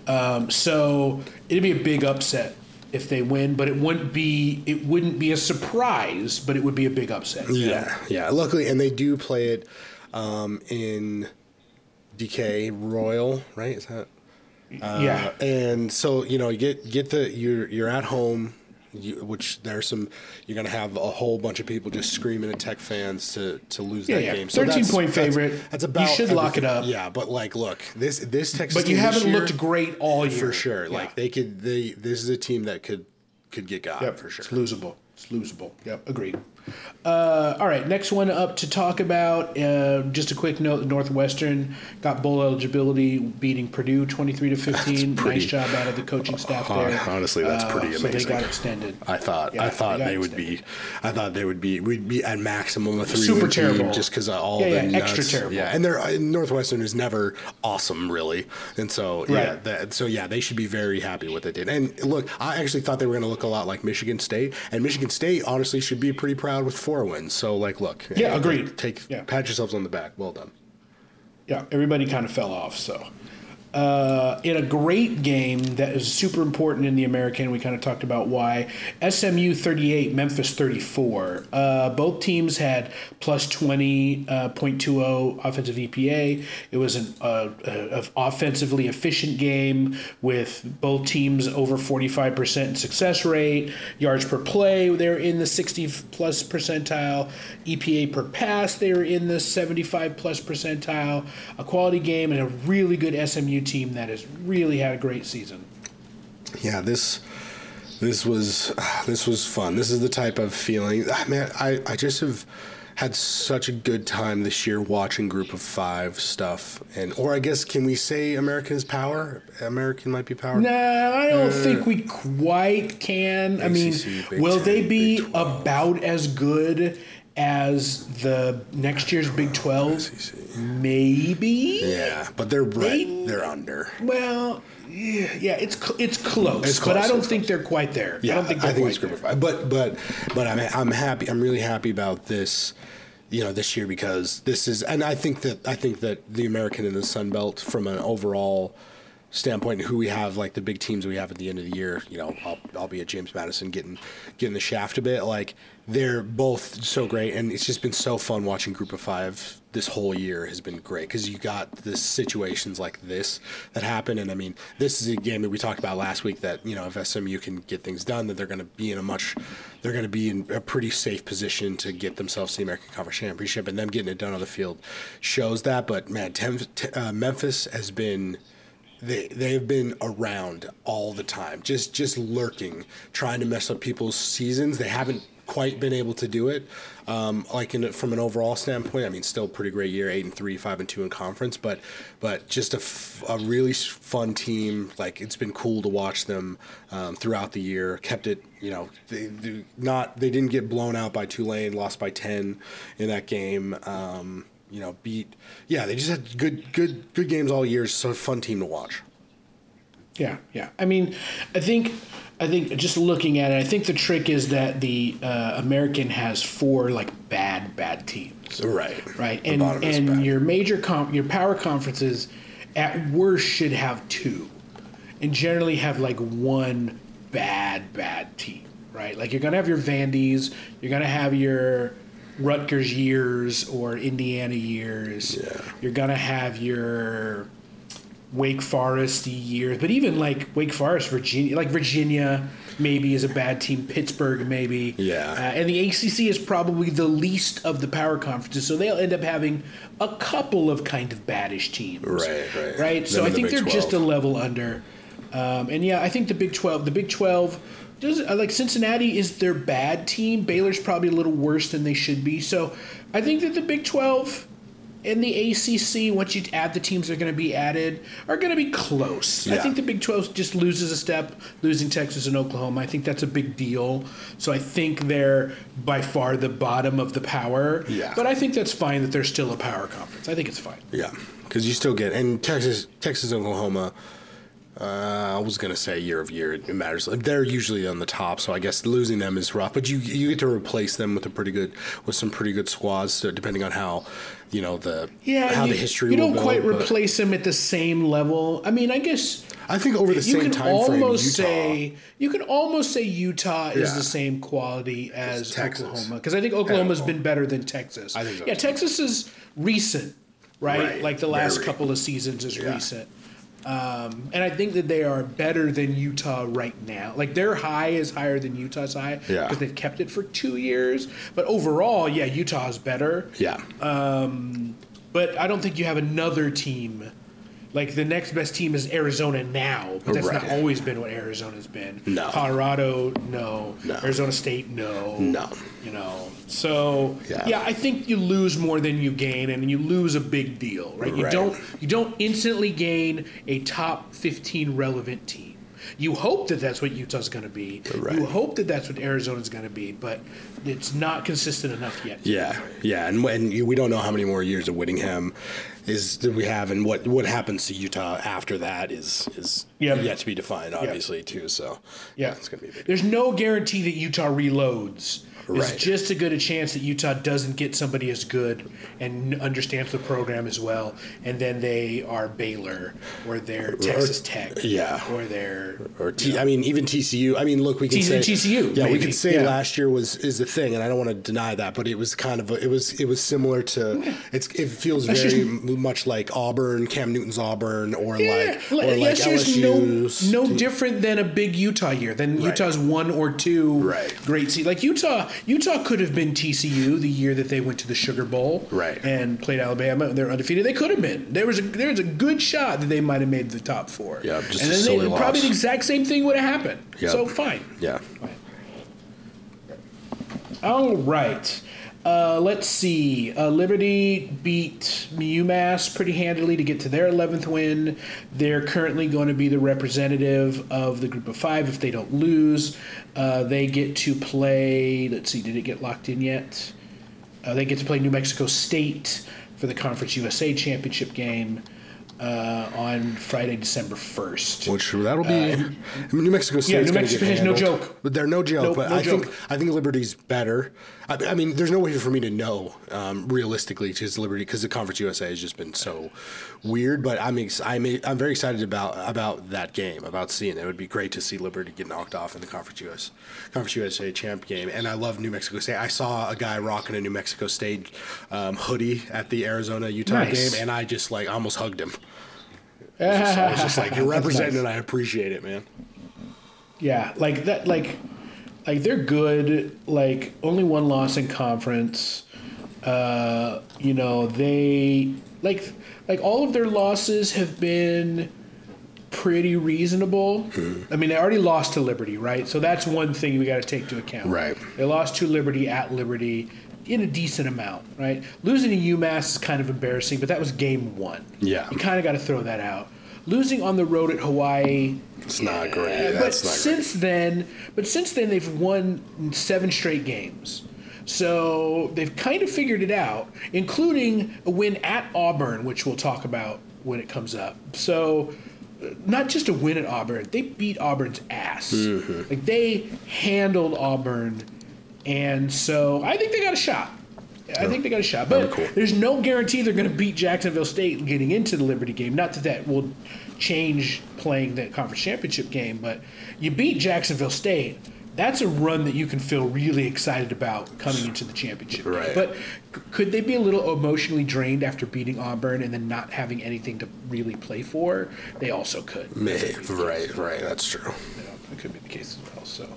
Um, so it'd be a big upset if they win, but it wouldn't be it wouldn't be a surprise, but it would be a big upset. Yeah, know? yeah. Luckily, and they do play it um, in DK Royal, right? Is that? Uh, yeah. And so you know, you get get the you're you're at home you, which there's some you're going to have a whole bunch of people just screaming at Tech fans to to lose yeah, that yeah. game. So Thirteen point favorite. That's, that's about you should everything. lock it up. Yeah, but like, look, this this Texas. But you haven't year, looked great all year for sure. Yeah. Like they could they this is a team that could could get got yep. for sure. It's losable. It's losable. Yep, agreed. Uh, all right, next one up to talk about. Uh, just a quick note: Northwestern got bowl eligibility, beating Purdue twenty-three to fifteen. Pretty, nice job out of the coaching staff there. Honestly, that's uh, pretty amazing. So they got extended. I thought. Yeah, I thought they, they would be. I thought they would be. We'd be at maximum a three. Super terrible, just because all yeah, the yeah, extra terrible. Yeah, and they're uh, Northwestern is never awesome, really, and so right. yeah, that, so yeah, they should be very happy with what they did. And look, I actually thought they were going to look a lot like Michigan State, and Michigan State honestly should be pretty proud with four wins. So like, look, yeah, agreed. Take yeah. pat yourselves on the back. Well done. Yeah, everybody kind of fell off. So uh, in a great game that is super important in the American. We kind of talked about why. SMU 38, Memphis 34. Uh, both teams had plus 20.20 uh, offensive EPA. It was an uh, offensively efficient game with both teams over 45% success rate. Yards per play, they're in the 60 plus percentile. EPA per pass, they were in the 75 plus percentile. A quality game and a really good SMU team that has really had a great season. Yeah, this this was this was fun. This is the type of feeling. Ah, man, I I just have had such a good time this year watching Group of Five stuff, and or I guess can we say American's Power? American might be power. No, I don't uh, think we quite can. I mean, will they be about as good as the next year's Big Twelve? Maybe. Yeah, but they're right. They're under. Well, yeah, yeah, it's it's close, it's close but I don't think close. they're quite there. Yeah, I don't think they're I think quite it's group of five. But but but I'm I'm happy. I'm really happy about this. You know, this year because this is, and I think that I think that the American in the Sun Belt, from an overall standpoint, and who we have, like the big teams we have at the end of the year, you know, I'll, I'll be at James Madison getting getting the shaft a bit. Like they're both so great, and it's just been so fun watching Group of Five this whole year has been great because you got the situations like this that happen, and I mean, this is a game that we talked about last week that you know if SMU can get things done, that they're going to be in a much, they're going to be in a pretty safe position to get themselves to the American Conference Championship, and them getting it done on the field shows that. But man, uh, Memphis has been they they've been around all the time, just just lurking, trying to mess up people's seasons. They haven't quite been able to do it. Um, like in, from an overall standpoint, I mean, still pretty great year, eight and three, five and two in conference, but but just a, f- a really fun team. Like it's been cool to watch them um, throughout the year. Kept it, you know, they, they, not they didn't get blown out by Tulane, lost by ten in that game. Um, you know, beat yeah, they just had good good good games all year. So fun team to watch. Yeah, yeah. I mean, I think I think just looking at it, I think the trick is that the uh, American has four like bad bad teams. Right. Right. And and your major comp your power conferences at worst should have two. And generally have like one bad bad team, right? Like you're going to have your Vandy's, you're going to have your Rutgers years or Indiana years. Yeah. You're to have your Wake Forest years, but even like Wake Forest, Virginia, like Virginia maybe is a bad team, Pittsburgh maybe. Yeah. Uh, and the ACC is probably the least of the power conferences, so they'll end up having a couple of kind of baddish teams. Right, right. Right? so I think the they're 12. just a level under. Um, and yeah, I think the Big 12, the Big 12 does like Cincinnati is their bad team. Baylor's probably a little worse than they should be. So I think that the Big 12 and the ACC, once you add the teams that are going to be added, are going to be close. Yeah. I think the Big 12 just loses a step, losing Texas and Oklahoma. I think that's a big deal. So I think they're by far the bottom of the power. Yeah. But I think that's fine that they're still a power conference. I think it's fine. Yeah, because you still get and Texas, Texas, Oklahoma. Uh, I was gonna say year of year it matters. They're usually on the top, so I guess losing them is rough. But you you get to replace them with a pretty good with some pretty good squads, so depending on how you know the yeah how you, the history. You don't go, quite replace them at the same level. I mean, I guess. I think over the same time frame, Utah, say you can almost say Utah is Yeah. the same quality as Texas. Oklahoma because I think Oklahoma's Oklahoma. been better than Texas. I think so, yeah. Texas is recent, right? Right, Like the last very. couple of seasons is Yeah. recent. Um, and I think that they are better than Utah right now. Like their high is higher than Utah's high Yeah. because they've kept it for two years. But overall, yeah, Utah is better. yeah, Um, But I don't think you have another team. Like the next best team is Arizona now, but that's not always been what Arizona's been. No. Colorado, no. No. Arizona State, no. No. You know, so Yeah. yeah. I think you lose more than you gain, and you lose a big deal, right? You Right. don't you don't instantly gain a top fifteen relevant team. You hope that that's what Utah's going to be. Right. You hope that that's what Arizona's going to be, but it's not consistent enough yet. yeah, yeah, and when we don't know how many more years of Whittingham is that we have, and what what happens to Utah after that is is Yep. yet to be defined, obviously too. So Yeah, it's gonna be big. There's no guarantee that Utah reloads. There's Right. just a good a chance that Utah doesn't get somebody as good and understands the program as well, and then they are Baylor or they're Texas Tech, yeah. or they're Or T, I mean, even TCU. I mean, look, we can T- say TCU, Yeah, we maybe. could say Yeah. last year was is the thing, and I don't want to deny that, but it was kind of a, it was it was similar to it's it feels That's very much like Auburn, Cam Newton's Auburn, or Yeah, like or like last year's no, LSU's. no different than a big Utah year. Than Right. Utah's one or two Right. great seasons. Like Utah, Utah could have been TCU the year that they went to the Sugar Bowl, Right. and played Alabama. And they're undefeated. They could have been. There was a there was a good shot that they might have made the top four. Yeah, just and then silly they, loss. probably the exact same thing would have happened. Yeah. So fine. yeah, All right. Uh, let's see. Uh, Liberty beat UMass pretty handily to get to their 11th win. They're currently going to be the representative of the group of five if they don't lose. Uh, they get to play. Let's see. Did it get locked in yet? Uh, they get to play New Mexico State for the Conference USA championship game uh, on Friday, December 1st. which that'll be. Mean, New Mexico State. Uh, New Mexico State's no joke. But they're no joke. Nope, but no I joke. think I think Liberty's better. I, I mean, there's no way for me to know um, realistically because Liberty because the Conference USA has just been so weird. But I'm ex- I'm I'm very excited about about that game about seeing it. It would be great to see Liberty get knocked off in the Conference US Conference USA champ game. And I love New Mexico State. I saw a guy rocking a New Mexico State um, hoodie at the Arizona Utah Nice. game, and I just like almost hugged him. I was just, I was just like, you're representing, nice. and I appreciate it, man. Yeah, like that, like, like they're good. Like only one loss in conference. Uh, you know they like like all of their losses have been pretty reasonable. Mm-hmm. I mean, they already lost to Liberty, right? So that's one thing we got to take to account. Right. They lost to Liberty at Liberty in a decent amount, right? Losing to UMass is kind of embarrassing, but that was game one. Yeah. You kind of got to throw that out. Losing on the road at Hawaii. It's not great. but since great. then, but since then they've won seven straight games. So they've kind of figured it out, including a win at Auburn, which we'll talk about when it comes up. So not just a win at Auburn, they beat Auburn's ass. Mm-hmm. Like they handled Auburn, and so I think they got a shot. I think they got a shot, but cool. there's no guarantee they're going to beat Jacksonville State getting into the Liberty game. Not that that will change playing the conference championship game, but you beat Jacksonville State that's a run that you can feel really excited about coming into the championship. Right. But could they be a little emotionally drained after beating Auburn and then not having anything to really play for? They also could. May, right, right. That's true. Yeah, it could be the case as well. So,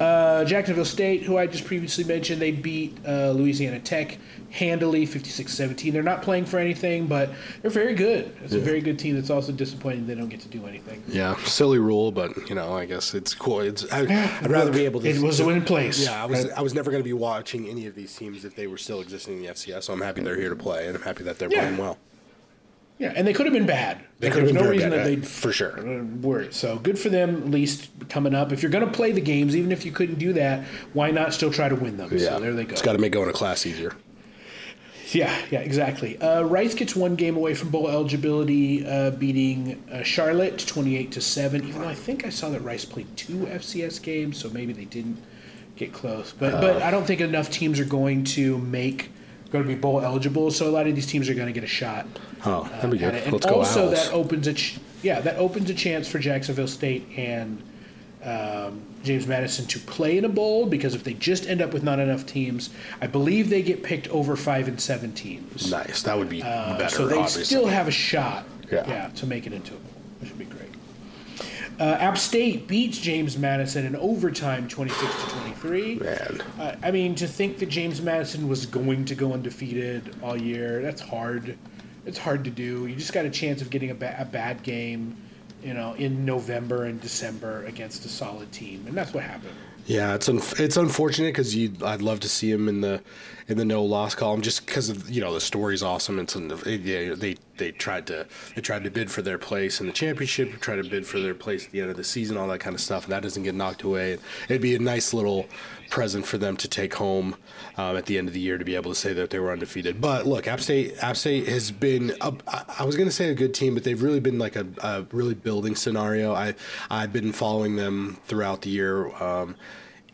uh, Jacksonville State, who I just previously mentioned, they beat uh, Louisiana Tech handily 56-17 they're not playing for anything but they're very good. It's yeah. a very good team that's also disappointing they don't get to do anything. Yeah silly rule but you know i guess it's cool. It's I, would rather be able to it was to, a win place yeah i was i was never going to be watching any of these teams if they were still existing in the fcs so i'm happy they're here to play and i'm happy that they're yeah. playing well yeah, and they could have been bad. They could have been no reason bad, that they for sure were. So good for them, at least coming up. If you're going to play the games, even if you couldn't do that, why not still try to win them? Yeah, so there they go. It's got to make going to class easier. Yeah, yeah, exactly. Uh, Rice gets one game away from bowl eligibility, uh, beating uh, Charlotte twenty-eight to seven. Even though I think I saw that Rice played two FCS games, so maybe they didn't get close. But but I don't think enough teams are going to make going to be bowl eligible. So a lot of these teams are going to get a shot. Oh, that'd be good. And Let's also go. Also, that opens a ch- yeah that opens a chance for Jacksonville State and um, James Madison to play in a bowl because if they just end up with not enough teams, I believe they get picked over five and seven teams. Nice, that would be uh, better. So they obviously. still have a shot, yeah. yeah, to make it into a bowl, which would be great. Uh, App State beats James Madison in overtime, twenty-six to twenty-three. Man, uh, I mean, to think that James Madison was going to go undefeated all year—that's hard. It's hard to do. You just got a chance of getting a, ba- a bad game you know, in November and December against a solid team, and that's what happened. Yeah, it's un- it's unfortunate because you I'd love to see him in the in the no loss column just because of you know the story's awesome. It's in the, they they tried to they tried to bid for their place in the championship, tried to bid for their place at the end of the season, all that kind of stuff, and that doesn't get knocked away. It'd be a nice little present for them to take home um, at the end of the year to be able to say that they were undefeated. But look, App State App State has been a, I was going to say a good team, but they've really been like a, a, really building scenario. I I've been following them throughout the year. Um,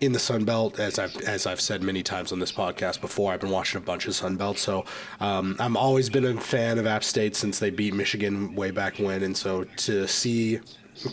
in the Sun Belt, as I've as I've said many times on this podcast before, I've been watching a bunch of Sun Belt, so um, I'm always been a fan of App State since they beat Michigan way back when, and so to see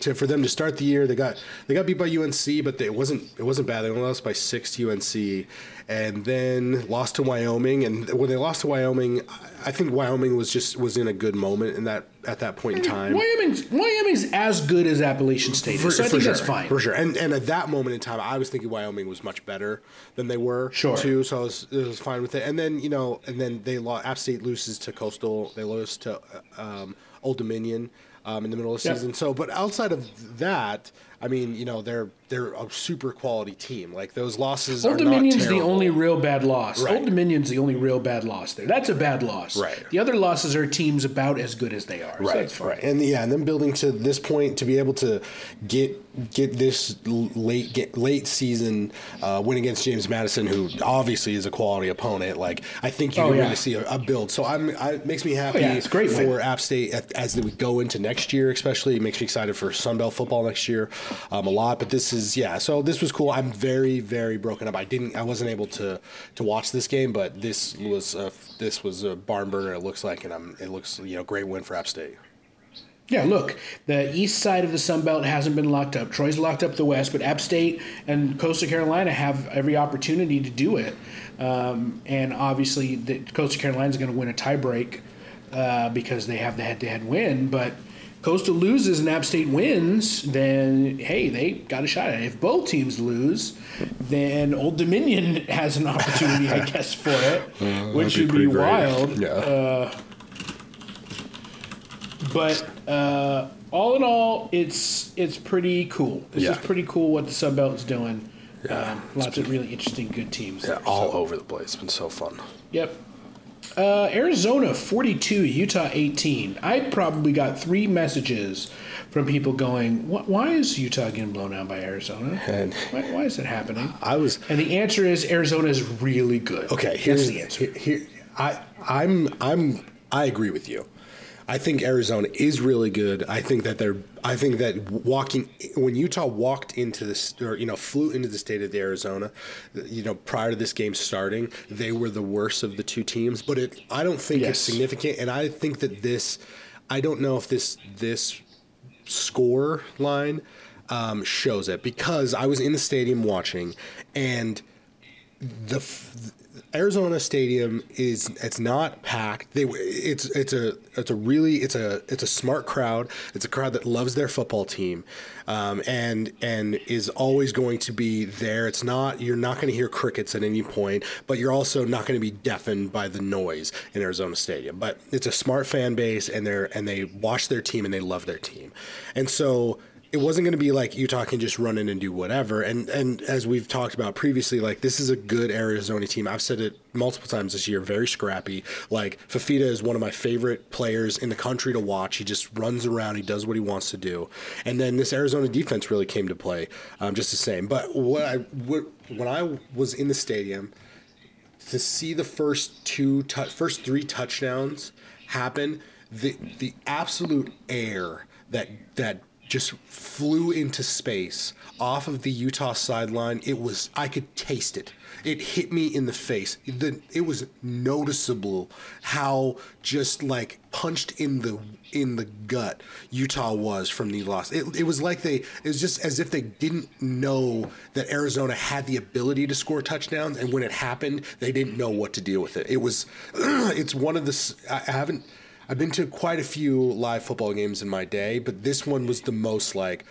to, for them to start the year, they got they got beat by UNC, but they, it wasn't it wasn't bad. They only lost by six to UNC, and then lost to Wyoming. And when they lost to Wyoming, I think Wyoming was just was in a good moment in that at that point in time. Wyoming's Wyoming's as good as Appalachian State, for, so I think sure, that's fine for sure. And and at that moment in time, I was thinking Wyoming was much better than they were sure. too. So I was, I was fine with it. And then you know, and then they lost. App State loses to Coastal. They lose to um, Old Dominion um, in the middle of the yep. season. So, but outside of that, I mean, you know, they're they're a super quality team. Like those losses. Old Dominion's the only real bad loss. Right. Old Dominion's the only real bad loss there. That's a bad loss. Right. The other losses are teams about as good as they are. Right. So right. And yeah, and then building to this point to be able to get get this late get late season uh, win against James Madison, who obviously is a quality opponent. Like I think you're oh, going yeah. to see a, a, build. So I'm I, it makes me happy. Oh, yeah, it's great for win. App State as we go into next year, especially. It makes me excited for Sun Belt football next year um, a lot. But this is yeah. So this was cool. I'm very very broken up. I didn't I wasn't able to to watch this game, but this was a, this was a barn burner. It looks like, and I'm it looks you know great win for App State. Yeah, look, the east side of the Sun Belt hasn't been locked up. Troy's locked up the west, but App State and Coastal Carolina have every opportunity to do it. Um, and obviously, the, Coastal Carolina is going to win a tiebreak uh, because they have the head-to-head win. But Coastal loses and App State wins, then hey, they got a shot at it. If both teams lose, then Old Dominion has an opportunity, I guess, for it, uh, which would be, be wild. Yeah. Uh, but uh, all in all, it's it's pretty cool. This Yeah. is pretty cool what the Sun Belt's doing. Yeah, um, lots of really interesting, good teams. Yeah, there, all so- over the place. It's been so fun. Yep. Uh, Arizona 42, Utah 18. I probably got three messages from people going, "Why is Utah getting blown out by Arizona? And Why, why is it happening?" I was And the answer is Arizona is really good. Okay, That's here's the answer. Here, I, I'm, I'm, I agree with you. I think Arizona is really good. I think that they're. I think that walking when Utah walked into this, or you know, flew into the state of the Arizona, you know, prior to this game starting, they were the worst of the two teams. But it, I don't think Yes. it's significant, and I think that this, I don't know if this this score line um, shows it because I was in the stadium watching, and the Arizona Stadium is it's not packed. They it's it's a it's a really it's a it's a smart crowd. It's a crowd that loves their football team, um, and and is always going to be there. It's not you're not going to hear crickets at any point, but you're also not going to be deafened by the noise in Arizona Stadium. But it's a smart fan base, and they're and they watch their team and they love their team, and so it wasn't going to be like Utah can just run in and do whatever. And and as we've talked about previously, like this is a good Arizona team. I've said it multiple times this year. Very scrappy. Like Fifita is one of my favorite players in the country to watch. He just runs around. He does what he wants to do. And then this Arizona defense really came to play, um, just the same. But what I what, when I was in the stadium to see the first two tou- first three touchdowns happen the the absolute air that that just flew into space off of the Utah sideline. It was I could taste it. It hit me in the face. The, it was noticeable how just like punched in the in the gut Utah was from the loss. It, it was like they it was just as if they didn't know that Arizona had the ability to score touchdowns and when it happened they didn't know what to deal with it. It was it's one of the I haven't I've been to quite a few live football games in my day but this one was the most like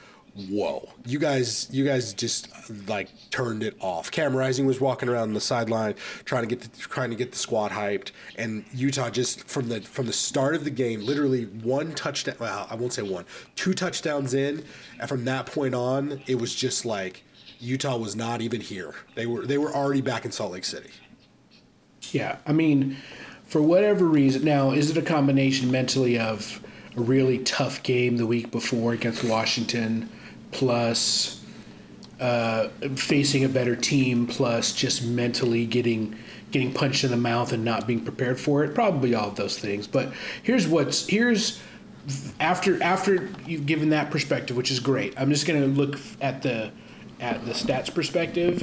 whoa. You guys you guys just like turned it off. Cam rising was walking around the sideline trying to get the, trying to get the squad hyped and utah just from the from the start of the game literally one touchdown well i won't say one two touchdowns in and from that point on it was just like utah was not even here. They were they were already back in salt lake city. Yeah, I mean, for whatever reason, now is it a combination mentally of a really tough game the week before against Washington, plus uh, facing a better team, plus just mentally getting getting punched in the mouth and not being prepared for it? Probably all of those things. But here's what's here's after after you've given that perspective, which is great. I'm just going to look at the at the stats perspective.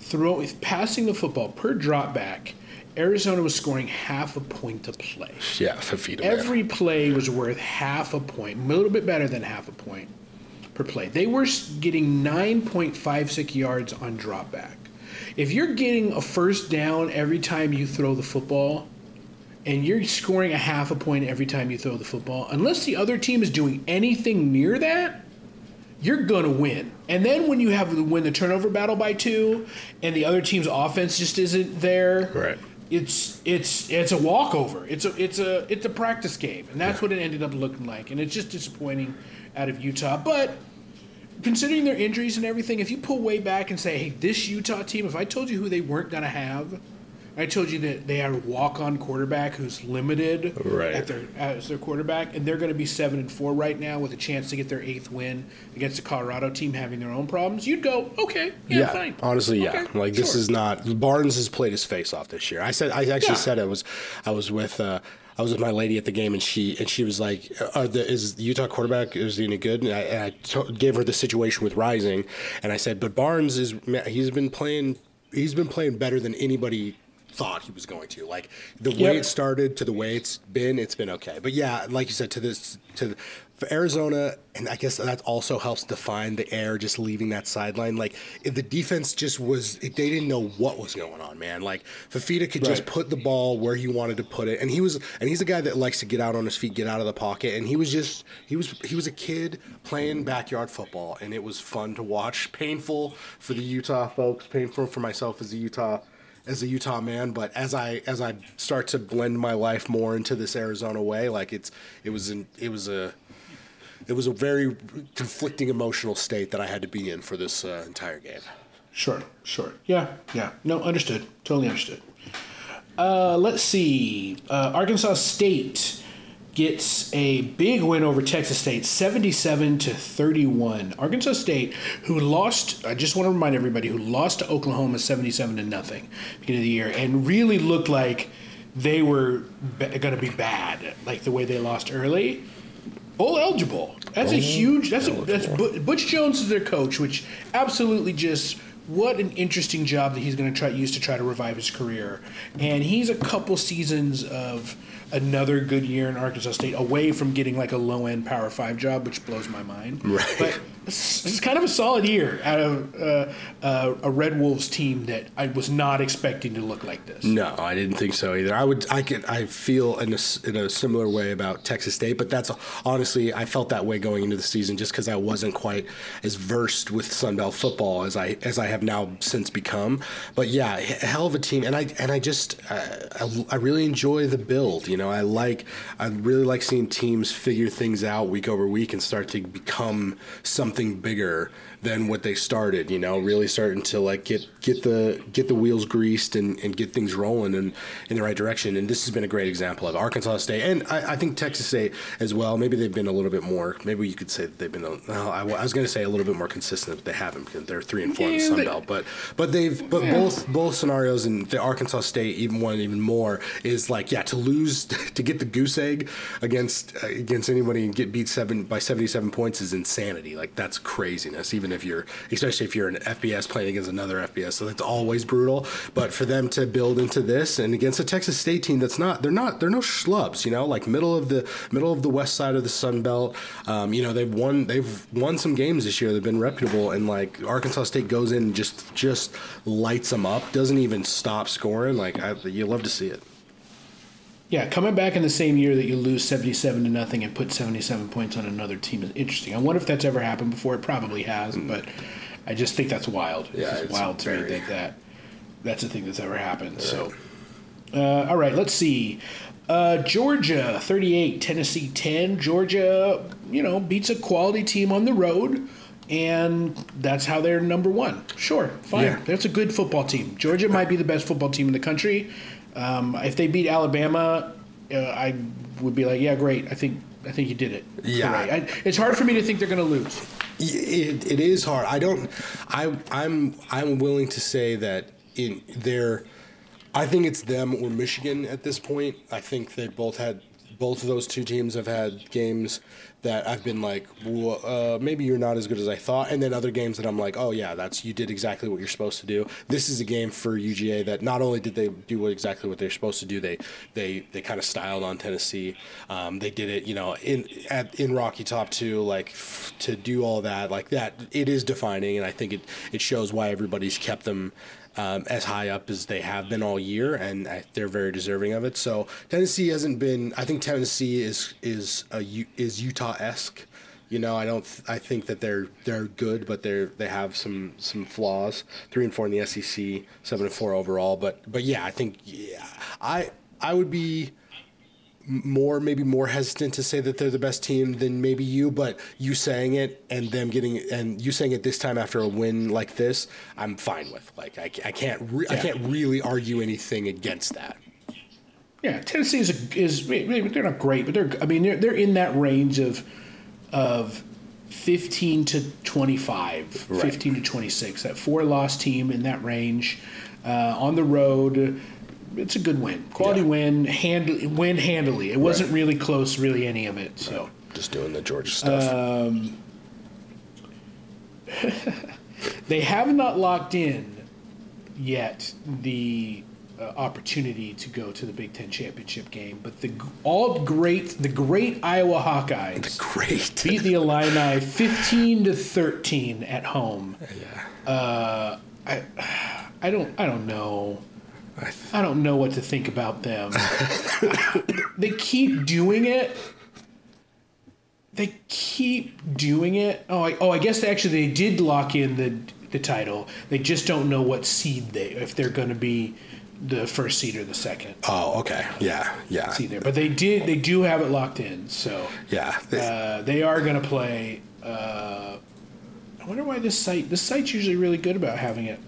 Throw passing the football per drop back. Arizona was scoring half a point a play. yeah Fifita. Every play was worth half a point, a little bit better than half a point per play. They were getting 9.56 yards on drop back. If you're getting a first down every time you throw the football, and you're scoring a half a point every time you throw the football, unless the other team is doing anything near that, you're gonna win. And then when you have to win the turnover battle by two, and the other team's offense just isn't there, Right. It's it's it's a walkover. It's a it's a it's a practice game, and that's what it ended up looking like. And it's just disappointing out of Utah. But considering their injuries and everything, if you pull way back and say, "Hey, this Utah team," if I told you who they weren't gonna have, I told you that they had a walk-on quarterback who's limited Right. at their as their quarterback, and they're going to be seven and four right now with a chance to get their eighth win against the Colorado team having their own problems. You'd go, okay, yeah, Yeah, fine. honestly, yeah. Okay, like this is not Barnes has played his face off this year. I said I actually Yeah. said I was I was with uh, I was with my lady at the game and she and she was like, Are the, "Is the Utah quarterback is he any good?" And I, and I to- gave her the situation with Rising, and I said, "But Barnes is he's been playing he's been playing better than anybody." Thought he was going to like the way it started to the way it's been. It's been okay, but yeah, like you said, to this to for Arizona, and I guess that also helps define the air just leaving that sideline. Like if the defense just was, they didn't know what was going on, man. Like Fifita could just put the ball where he wanted to put it, and he was, and he's a guy that likes to get out on his feet, get out of the pocket, and he was just, he was, he was a kid playing backyard football, and it was fun to watch. Painful for the Utah folks, painful for myself as a Utah as a Utah man, but as I as I start to blend my life more into this Arizona way, like it's it was an, it was a it was a very conflicting emotional state that I had to be in for this uh, entire game. Sure, sure. Yeah, yeah. No, understood. Totally understood. Uh, let's see. Uh, Arkansas State gets a big win over Texas State, 77 to 31. Arkansas State, who lost, I just want to remind everybody, who lost to Oklahoma 77 to nothing beginning of the year, and really looked like they were going to be bad, like the way they lost early. Bowl eligible. That's a huge. That's a, that's Butch Jones is their coach, which absolutely just what an interesting job that he's going to try use to try to revive his career. And he's a couple seasons of another good year in Arkansas State away from getting like a low end Power Five job, which blows my mind. Right. But this is kind of a solid year out of uh, uh, a Red Wolves team that I was not expecting to look like this. No, I didn't think so either. I would, I could, I feel in a, in a similar way about Texas State, but that's honestly, I felt that way going into the season just because I wasn't quite as versed with Sunbelt football as I as I have now since become. But yeah, hell of a team, and I and I just uh, I, I really enjoy the build. You know, I like I really like seeing teams figure things out week over week and start to become something bigger than what they started. You know, really starting to like get get the get the wheels greased and, and get things rolling in, in the right direction. And this has been a great example of Arkansas State and I, I think Texas State as well. Maybe they've been a little bit more. Maybe you could say that they've been. A, well, I, I was going to say a little bit more consistent, but they haven't because they're three and four yeah, in the Sun Belt. But but they've but yeah. both both scenarios and the Arkansas State even one even more is like yeah to lose to get the goose egg against against anybody and get beat seven by seventy seven points is insanity. Like that's craziness. Even if you're, especially if you're an FBS playing against another FBS, so it's always brutal. But for them to build into this and against a Texas State team that's not, they're not, they're no schlubs, you know, like middle of the middle of the west side of the Sun Belt. Um, you know, they've won, they've won some games this year. They've been reputable, and like Arkansas State goes in and just just lights them up, doesn't even stop scoring. Like I, you love to see it. Yeah, coming back in the same year that you lose seventy-seven to nothing and put seventy-seven points on another team is interesting. I wonder if that's ever happened before. It probably has, mm. but I just think that's wild. Yeah, it's, wild to very... me that, that that's a thing that's ever happened. Right. So, uh, all right, let's see. Uh, Georgia 38, Tennessee 10. Georgia, you know, beats a quality team on the road, and that's how they're number one. Sure, fine. Yeah. That's a good football team. Georgia might be the best football team in the country. Um, if they beat Alabama, uh, I would be like, yeah, great. I think I think you did it. Yeah, I, it's hard for me to think they're going to lose. It, it is hard. I don't. I I'm I'm willing to say that in their. I think it's them or Michigan at this point. I think they both had both of those two teams have had games that I've been like, well, uh, maybe you're not as good as I thought, and then other games that I'm like, oh yeah, that's you did exactly what you're supposed to do. This is a game for UGA that not only did they do exactly what they're supposed to do, they they they kind of styled on Tennessee. Um, they did it, you know, in at in Rocky Top too, like f- to do all that like that. It is defining, and I think it it shows why everybody's kept them um, as high up as they have been all year, and they're very deserving of it. So Tennessee hasn't been. I think Tennessee is is a, is Utah esque. You know, I don't. I think that they're they're good, but they're they have some some flaws. Three and four in the SEC, seven and four overall. But but yeah, I think yeah, I I would be more maybe more hesitant to say that they're the best team than maybe you but you saying it and them getting and you saying it this time after a win like this i'm fine with like i, I can't re- yeah. i can't really argue anything against that yeah tennessee is, a, is they're not great but they're i mean they're, they're in that range of of 15 to 25 right. 15 to 26 that four loss team in that range uh, on the road it's a good win, quality yeah. win, hand win handily. It wasn't right. really close, really any of it. So just doing the Georgia stuff. Um, they have not locked in yet the uh, opportunity to go to the Big Ten championship game, but the all great, the great Iowa Hawkeyes, the great beat the Illini fifteen to thirteen at home. Yeah. Uh, I, I don't, I don't know. I don't know what to think about them. they keep doing it. They keep doing it. Oh, I, oh, I guess they actually they did lock in the the title. They just don't know what seed they if they're going to be the first seed or the second. Oh, okay. Yeah, yeah. See there, but they did. They do have it locked in. So yeah, they, uh, they are going to play. Uh, I wonder why this site. This site's usually really good about having it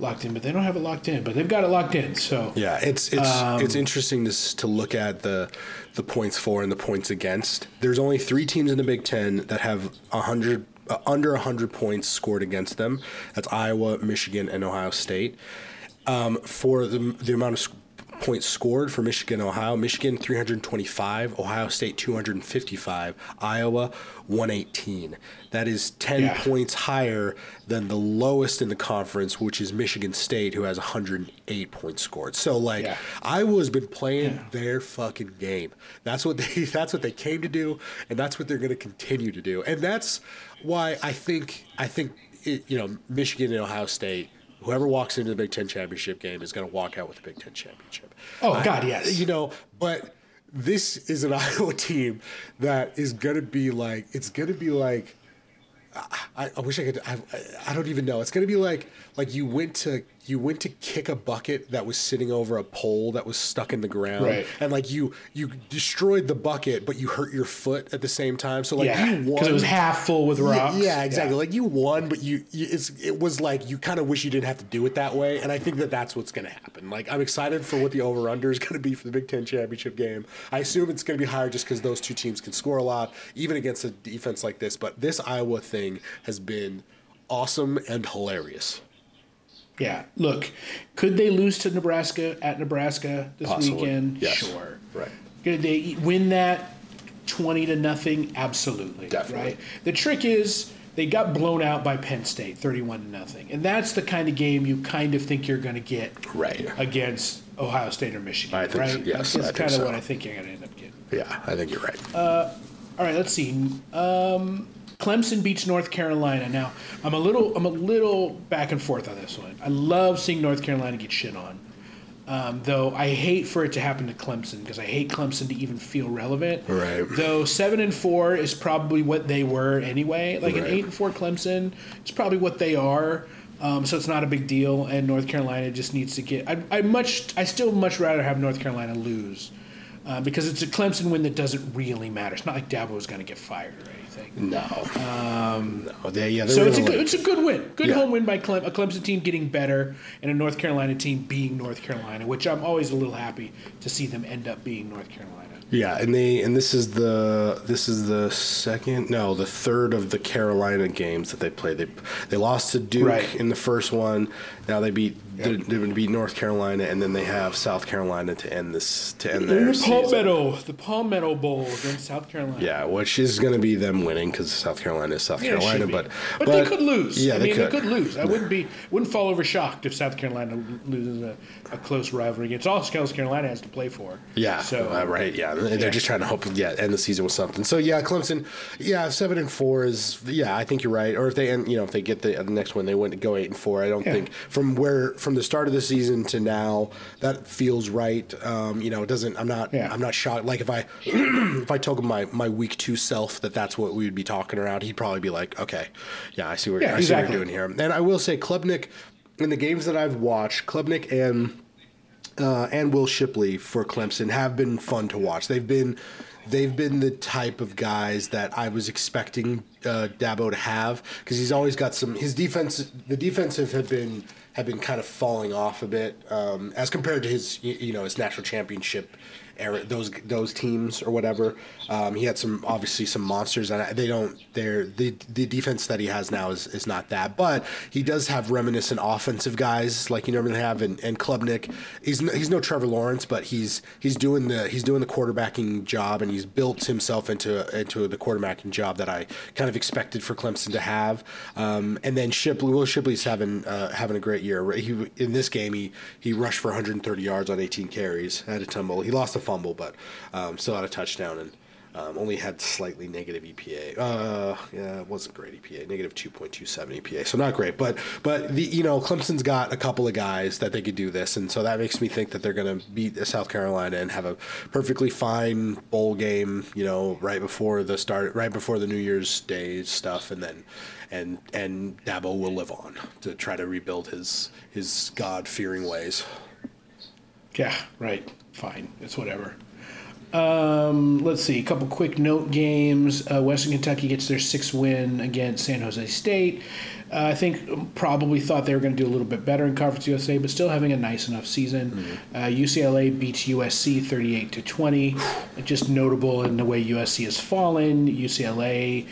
locked in, but they don't have it locked in. But they've got it locked in. So yeah, it's it's um, it's interesting to to look at the the points for and the points against. There's only three teams in the Big Ten that have a hundred uh, under hundred points scored against them. That's Iowa, Michigan, and Ohio State. Um, for the the amount of points scored for Michigan, Ohio. Michigan 325, Ohio State 255, Iowa 118. That is 10 yeah. points higher than the lowest in the conference, which is Michigan State, who has 108 points scored. So like yeah. Iowa's been playing yeah. their fucking game. That's what they that's what they came to do, and that's what they're going to continue to do. And that's why I think I think it, you know Michigan and Ohio State whoever walks into the Big Ten championship game is going to walk out with the Big Ten championship. Oh God, yes. You know, but this is an Iowa team that is going to be like it's going to be like. I, I wish I could. I, I don't even know. It's going to be like like you went to you went to kick a bucket that was sitting over a pole that was stuck in the ground. Right. and like you you destroyed the bucket but you hurt your foot at the same time. So like yeah, you won because it was half full with rocks. yeah, yeah exactly. Yeah. like you won but you, you it's it was like you kind of wish you didn't have to do it that way. And i think that that's what's going to happen. Like i'm excited for what the over under is going to be for the big ten championship game. I assume it's going to be higher just because those two teams can score a lot even against a defense like this. But this iowa thing has been awesome and hilarious yeah. Look, could they lose to Nebraska at Nebraska this Possibly. weekend? Yes. Sure. Right. Could they win that 20 to nothing? Absolutely. Definitely. Right. The trick is they got blown out by Penn State 31 to nothing. And that's the kind of game you kind of think you're going to get right. against Ohio State or Michigan, I think right? So, yes, that's kind of so. what I think you're going to end up getting. Yeah, I think you're right. Uh, all right, let's see. Um, Clemson beats North Carolina. Now, I'm a little I'm a little back and forth on this one. I love seeing North Carolina get shit on. Um, though I hate for it to happen to Clemson because I hate Clemson to even feel relevant. Right. Though seven and four is probably what they were anyway. Like right. an eight and four Clemson is probably what they are. Um, so it's not a big deal. And North Carolina just needs to get. I, I much. I still much rather have North Carolina lose uh, because it's a Clemson win that doesn't really matter. It's not like Dabo is going to get fired, right? Anything. No. Um, no. They, yeah, so it's a, good, it's a good win. Good yeah. home win by Clem, a Clemson team getting better and a North Carolina team being North Carolina, which I'm always a little happy to see them end up being North Carolina. Yeah, and they and this is the this is the second no the third of the Carolina games that they played. They they lost to Duke right. in the first one. Now they beat they're, they're going to beat North Carolina, and then they have South Carolina to end this to end their the Palmetto, the Palmetto Bowl against South Carolina. Yeah, which is going to be them winning because South Carolina is South yeah, Carolina, but, but, but they could lose. Yeah, I they mean could. they could lose. I wouldn't be wouldn't fall over shocked if South Carolina loses a, a close rivalry against all South Carolina has to play for. Yeah, so uh, right. Yeah, they're yeah. just trying to hope yeah end the season with something. So yeah, Clemson. Yeah, seven and four is yeah. I think you're right. Or if they end, you know if they get the, the next one, they wouldn't go eight and four. I don't yeah. think from where from the start of the season to now, that feels right. Um, you know, it doesn't. I'm not. Yeah. I'm not shocked. Like if I if I told my my week two self that that's what we would be talking around, he'd probably be like, okay, yeah, I see what, yeah, I exactly. see what you're doing here. And I will say, Klubnik, in the games that I've watched, Klubnik and uh, and Will Shipley for Clemson have been fun to watch. They've been they've been the type of guys that I was expecting uh, Dabo to have because he's always got some. His defense, the defensive have been have been kind of falling off a bit um, as compared to his you know his national championship era, those those teams or whatever. Um, he had some obviously some monsters, and they don't. They're the the defense that he has now is, is not that, but he does have reminiscent offensive guys like you normally have. And, and Klubnik, he's no, he's no Trevor Lawrence, but he's he's doing the he's doing the quarterbacking job, and he's built himself into into the quarterbacking job that I kind of expected for Clemson to have. Um, and then Shipley, Will Shipley's having uh, having a great year. He in this game he he rushed for 130 yards on 18 carries, had a tumble. He lost a fumble, but um, still had a touchdown and um, only had slightly negative EPA. Uh, yeah, it wasn't great EPA, negative 2.27 EPA, so not great. But but the you know Clemson's got a couple of guys that they could do this, and so that makes me think that they're going to beat South Carolina and have a perfectly fine bowl game. You know, right before the start, right before the New Year's Day stuff, and then and and Dabo will live on to try to rebuild his his God fearing ways. Yeah, right. Fine. It's whatever. Um, let's see. A couple quick note games. Uh, Western Kentucky gets their sixth win against San Jose State. Uh, I think probably thought they were going to do a little bit better in Conference USA, but still having a nice enough season. Mm-hmm. Uh, UCLA beats USC 38 to 20. Just notable in the way USC has fallen. UCLA.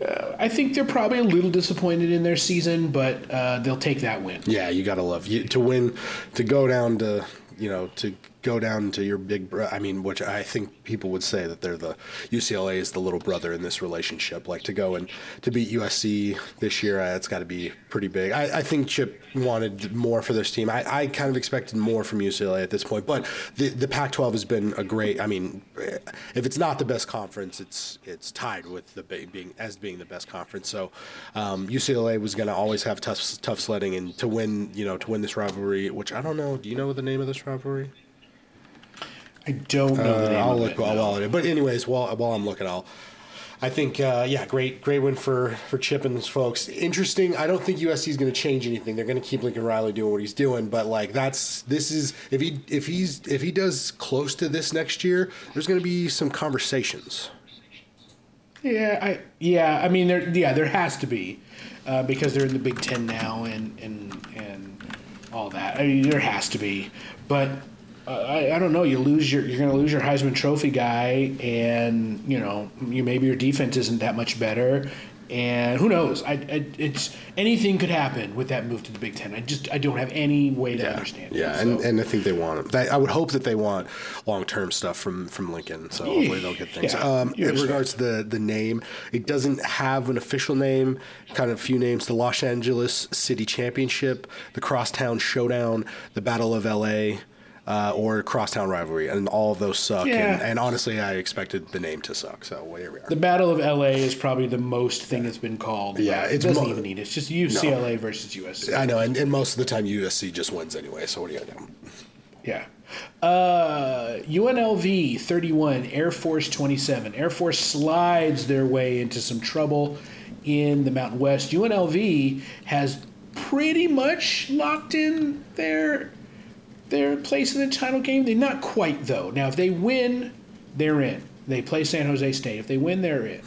Uh, I think they're probably a little disappointed in their season, but uh, they'll take that win. Yeah, you got to love you to win, to go down to you know to go down to your big bro- I mean which I think people would say that they're the UCLA is the little brother in this relationship. Like to go and to beat USC this year uh, it's got to be pretty big. I, I, think Chip wanted more for this team. I, I kind of expected more from UCLA at this point but the the Pac-12 has been a great I mean if it's not the best conference it's it's tied with the being as being the best conference. So um, UCLA was going to always have tough tough sledding and to win you know to win this rivalry which I don't know. Do you know the name of this rivalry I don't know the uh, name I'll look it. while, while it, but anyways, while while I'm looking, I'll. I think, uh, yeah, great, great win for for Chip and his folks. Interesting. I don't think USC is going to change anything. They're going to keep Lincoln Riley doing what he's doing. But like, that's this is if he if he's if he does close to this next year, there's going to be some conversations. Yeah, I yeah, I mean there yeah there has to be uh, because they're in the Big Ten now and and and all that. I mean there has to be, but I, I don't know. You lose your you're going to lose your Heisman Trophy guy, and you know you maybe your defense isn't that much better, and who knows? I, I, it's anything could happen with that move to the Big Ten. I just I don't have any way to yeah, understand. Yeah, it, and, and I think they want it. I would hope that they want long term stuff from from Lincoln. So hopefully they'll get things. Yeah, um, in regards to the the name, it doesn't have an official name. Kind of a few names: the Los Angeles City Championship, the Crosstown Showdown, the Battle of L.A uh, or crosstown rivalry, and all of those suck. Yeah. And, and, honestly, I expected the name to suck. So well, here we are. The Battle of LA is probably the most thing that's been called. Yeah, it doesn't mo- even need it. It's just UCLA no. versus USC. I know, and, and, most of the time USC just wins anyway. So what are you do? Yeah. Uh, UNLV 31, Air Force 27. Air Force slides their way into some trouble in the Mountain West. UNLV has pretty much locked in their their place in the title game. They're not quite though. Now, if they win, they're in. They play San Jose State. If they win, they're in.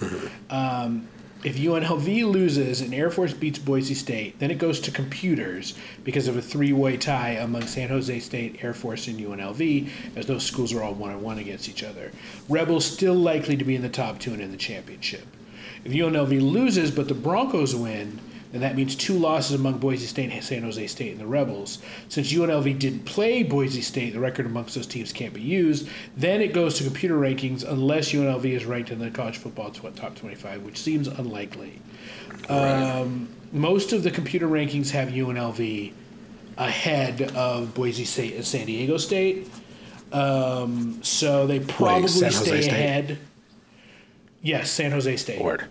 Um, if UNLV loses and Air Force beats Boise State, then it goes to computers because of a three-way tie among San Jose State, Air Force, and UNLV, as those schools are all one-on-one against each other. Rebels still likely to be in the top two and in the championship. If UNLV loses but the Broncos win, and that means two losses among Boise State, San Jose State, and the Rebels. Since UNLV didn't play Boise State, the record amongst those teams can't be used. Then it goes to computer rankings unless UNLV is ranked in the college football top 25, which seems unlikely. Um, most of the computer rankings have UNLV ahead of Boise State and San Diego State. Um, so they probably Wait, stay ahead. Yes, San Jose State. Word.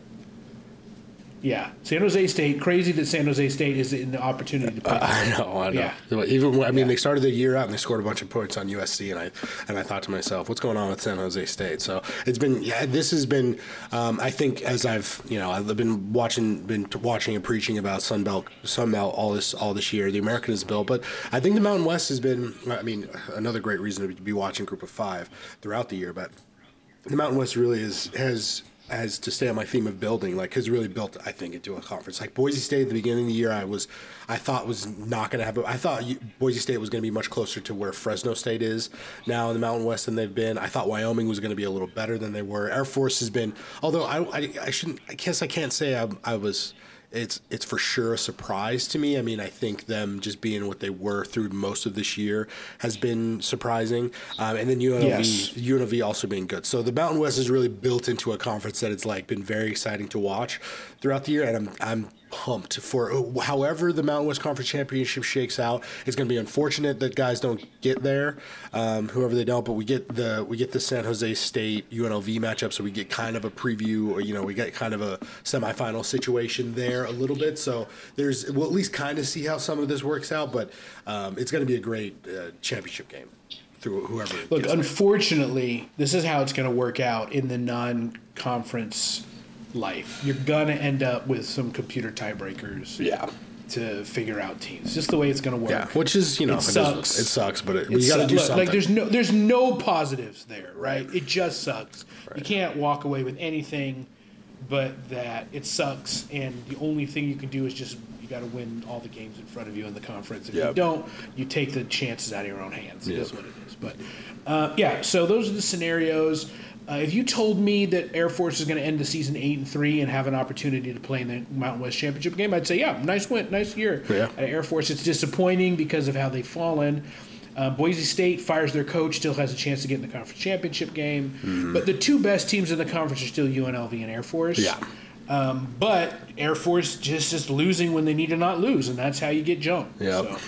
Yeah, San Jose State. Crazy that San Jose State is in the opportunity to play. Uh, I know, I know. Yeah. Even I mean, yeah. they started the year out and they scored a bunch of points on USC, and I and I thought to myself, what's going on with San Jose State? So it's been, yeah, this has been. Um, I think as I've, you know, I've been watching, been watching and preaching about Sunbelt, Sunbelt all this all this year. The American has built, but I think the Mountain West has been. I mean, another great reason to be watching Group of Five throughout the year, but the Mountain West really is has as to stay on my theme of building, like has really built, I think, into a conference. Like Boise State at the beginning of the year, I was, I thought was not going to have. I thought Boise State was going to be much closer to where Fresno State is now in the Mountain West than they've been. I thought Wyoming was going to be a little better than they were. Air Force has been, although I, I, I shouldn't, I guess I can't say I, I was it's it's for sure a surprise to me. I mean, I think them just being what they were through most of this year has been surprising, um, and then UNLV yes. UNLV also being good. So the Mountain West is really built into a conference that it's like been very exciting to watch throughout the year, and I'm I'm pumped for however the Mountain West Conference Championship shakes out. It's going to be unfortunate that guys don't get there, um, whoever they don't. But we get the we get the San Jose State UNLV matchup, so we get kind of a preview, or you know, we get kind of a semifinal situation there a little bit. So there's we'll at least kind of see how some of this works out. But um, it's going to be a great uh, championship game through whoever. Look, unfortunately, there. this is how it's going to work out in the non-conference life. You're gonna end up with some computer tiebreakers. Yeah. to figure out teams. Just the way it's to work. Yeah, which is you know it sucks. It, it sucks, but it, It you got to do Look, something. Like there's no there's no positives there, right? It just sucks. You can't walk away with anything, but that it sucks, and the only thing you can do is just you got to win all the games in front of you in the conference. If you don't, you take the chances out of your own hands. It Yep. is what it is. But uh, yeah, so those are the scenarios. Uh, if you told me that Air Force is going to end the season eight and three and have an opportunity to play in the Mountain West Championship game, I'd say, yeah, nice win, nice year Yeah. at Air Force. It's disappointing because of how they've fallen. Uh, Boise State fires their coach, still has a chance to get in the conference championship game. But the two best teams in the conference are still UNLV and Air Force. Yeah. Um, but Air Force just is losing when they need to not lose, and that's how you get jumped. Yep. So.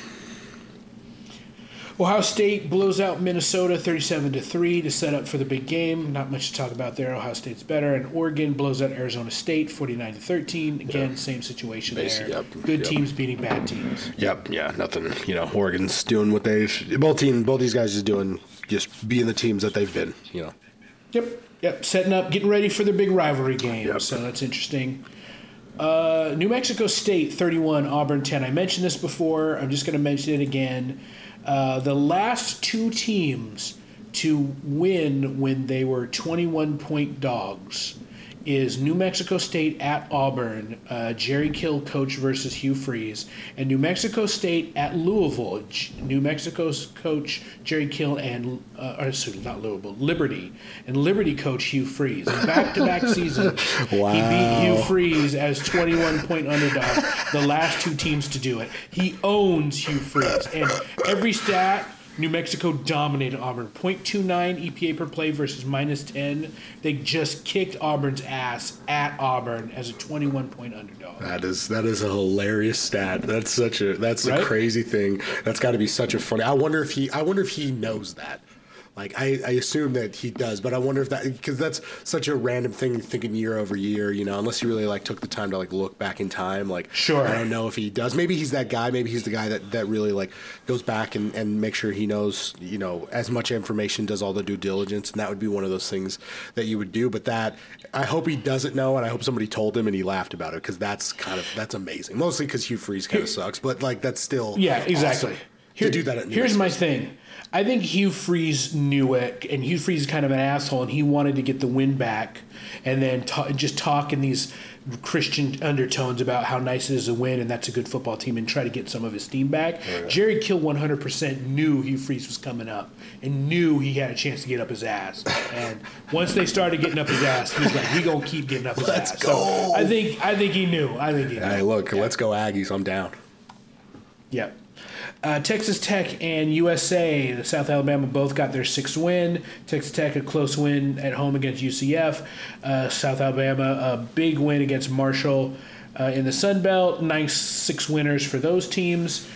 Ohio State blows out Minnesota 37 to 3 to set up for the big game. Not much to talk about there. Ohio State's better. And Oregon blows out Arizona State 49 to 13. Again, same situation Basic, there. yep, Good yep. teams beating bad teams. Yep. Yeah. Nothing. You know, Oregon's doing what they've both team both these guys is doing, just being the teams that they've been. You know. Yep, yep. Setting up, getting ready for their big rivalry game. Yep. So that's interesting. Uh, New Mexico State 31, Auburn 10. I mentioned this before. I'm just going to mention it again. Uh, the last two teams to win when they were 21 point dogs is New Mexico State at Auburn, uh, Jerry Kill coach versus Hugh Freeze, and New Mexico State at Louisville, J- New Mexico's coach Jerry Kill and uh, or sorry, not Louisville, Liberty, and Liberty coach Hugh Freeze. In back-to-back season, he beat Hugh Freeze as 21 point underdog. The last two teams to do it. He owns Hugh Freeze, and every stat. New Mexico dominated Auburn. 0.29 EPA per play versus minus 10. They just kicked Auburn's ass at Auburn as a 21 point underdog. That is that is a hilarious stat. That's such a that's Right? a crazy thing. That's got to be such a funny. I wonder if he I wonder if he knows that. Like I, I assume that he does, but I wonder if that because that's such a random thing thinking year over year, you know, unless he really like took the time to like look back in time. Like Sure. I don't know if he does. Maybe he's that guy. Maybe he's the guy that, that really like goes back and, and makes sure he knows, you know, as much information, does all the due diligence, and that would be one of those things that you would do. But that I hope he doesn't know, and I hope somebody told him and he laughed about it because that's kind of that's amazing. Mostly because Hugh Freeze kind of sucks, but like that's still Yeah, exactly. awesome to do that. At New here's my thing. I think Hugh Freeze knew it, and Hugh Freeze is kind of an asshole, and he wanted to get the win back, and then ta- just talk in these Christian undertones about how nice it is to win, and that's a good football team, and try to get some of his steam back. Jerry Kill 100% knew Hugh Freeze was coming up, and knew he had a chance to get up his ass. And once they started getting up his ass, he's like, "We gonna keep getting up his Let's ass." go. So I think I think he knew. I think he knew. Hey, look, let's go Aggies. I'm down. Yep. Uh, Texas Tech and USA, the South Alabama, both got their sixth win. Texas Tech a close win at home against UCF. Uh, South Alabama a big win against Marshall uh, in the Sun Belt. Nice six winners for those teams.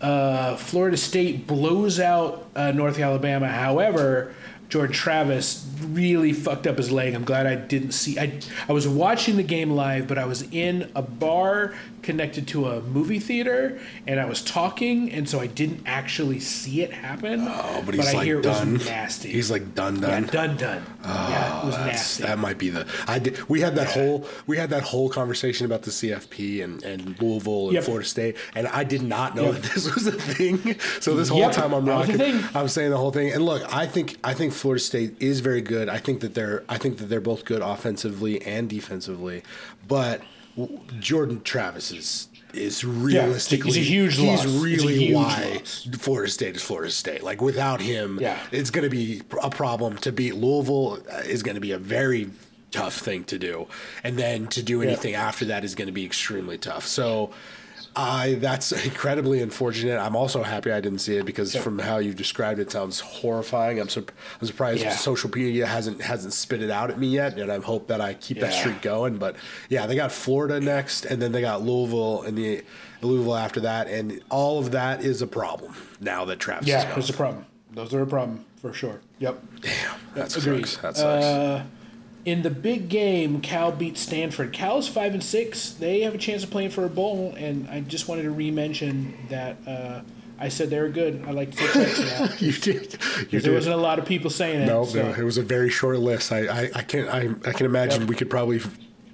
Uh, Florida State blows out uh, North Alabama. However, Jordan Travis really fucked up his leg. I'm glad I didn't see. I I was watching the game live, but I was in a bar connected to a movie theater, and I was talking, and so I didn't actually see it happen. Oh, but he's I like hear it done. was nasty. He's like done, yeah, done. done, done. yeah, it was That's- nasty. That might be the. I did, we had that whole we had that whole conversation about the CFP and, and Louisville and Yep. Florida State, and I did not know Yep. that this was a thing. So this whole Yep, time I'm that was a rocking. I'm saying the whole thing. And look, I think I think Florida State is very good. I think that they're I think that they're both good offensively and defensively, but Jordan Travis is. Is realistically, he's a huge he's loss. Really huge why loss. Florida State is Florida State. Like without him, Yeah. it's going to be a problem to beat Louisville. uh, Is going to be a very tough thing to do, and then to do anything after that is going to be extremely tough. So. I that's incredibly unfortunate. I'm also happy I didn't see it because from how you've described it, it sounds horrifying. I'm sur- I'm surprised Yeah. social media hasn't hasn't spit it out at me yet, and I hope that I keep that streak going. But yeah, they got Florida next, and then they got Louisville and the Louisville after that, and all of that is a problem now that Travis is yeah, gone. there's a problem. Those are a problem for sure. Yep. Damn, that Agreed. sucks. That sucks. Uh, in the big game, Cal beat Stanford. Cal's five and six. They have a chance of playing for a bowl, and I just wanted to re-mention that uh, I said they were good. I like to take credit for that. you did. You there did. wasn't a lot of people saying it. No, so- no, it was a very short list. I, I, I can I, I can imagine Yep. we could probably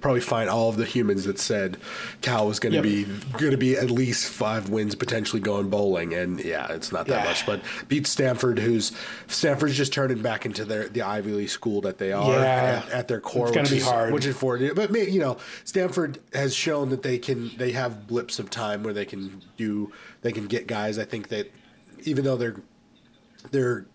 probably find all of the humans that said Cal was going to Yep. be going to be at least five wins potentially going bowling, and yeah, it's not that Yeah. much. But beat Stanford, who's Stanford's just turning back into their the Ivy League school that they are Yeah. at, at their core. It's gonna be is, hard. which is for but you know Stanford has shown that they can they have blips of time where they can do they can get guys. I think that even though they're they're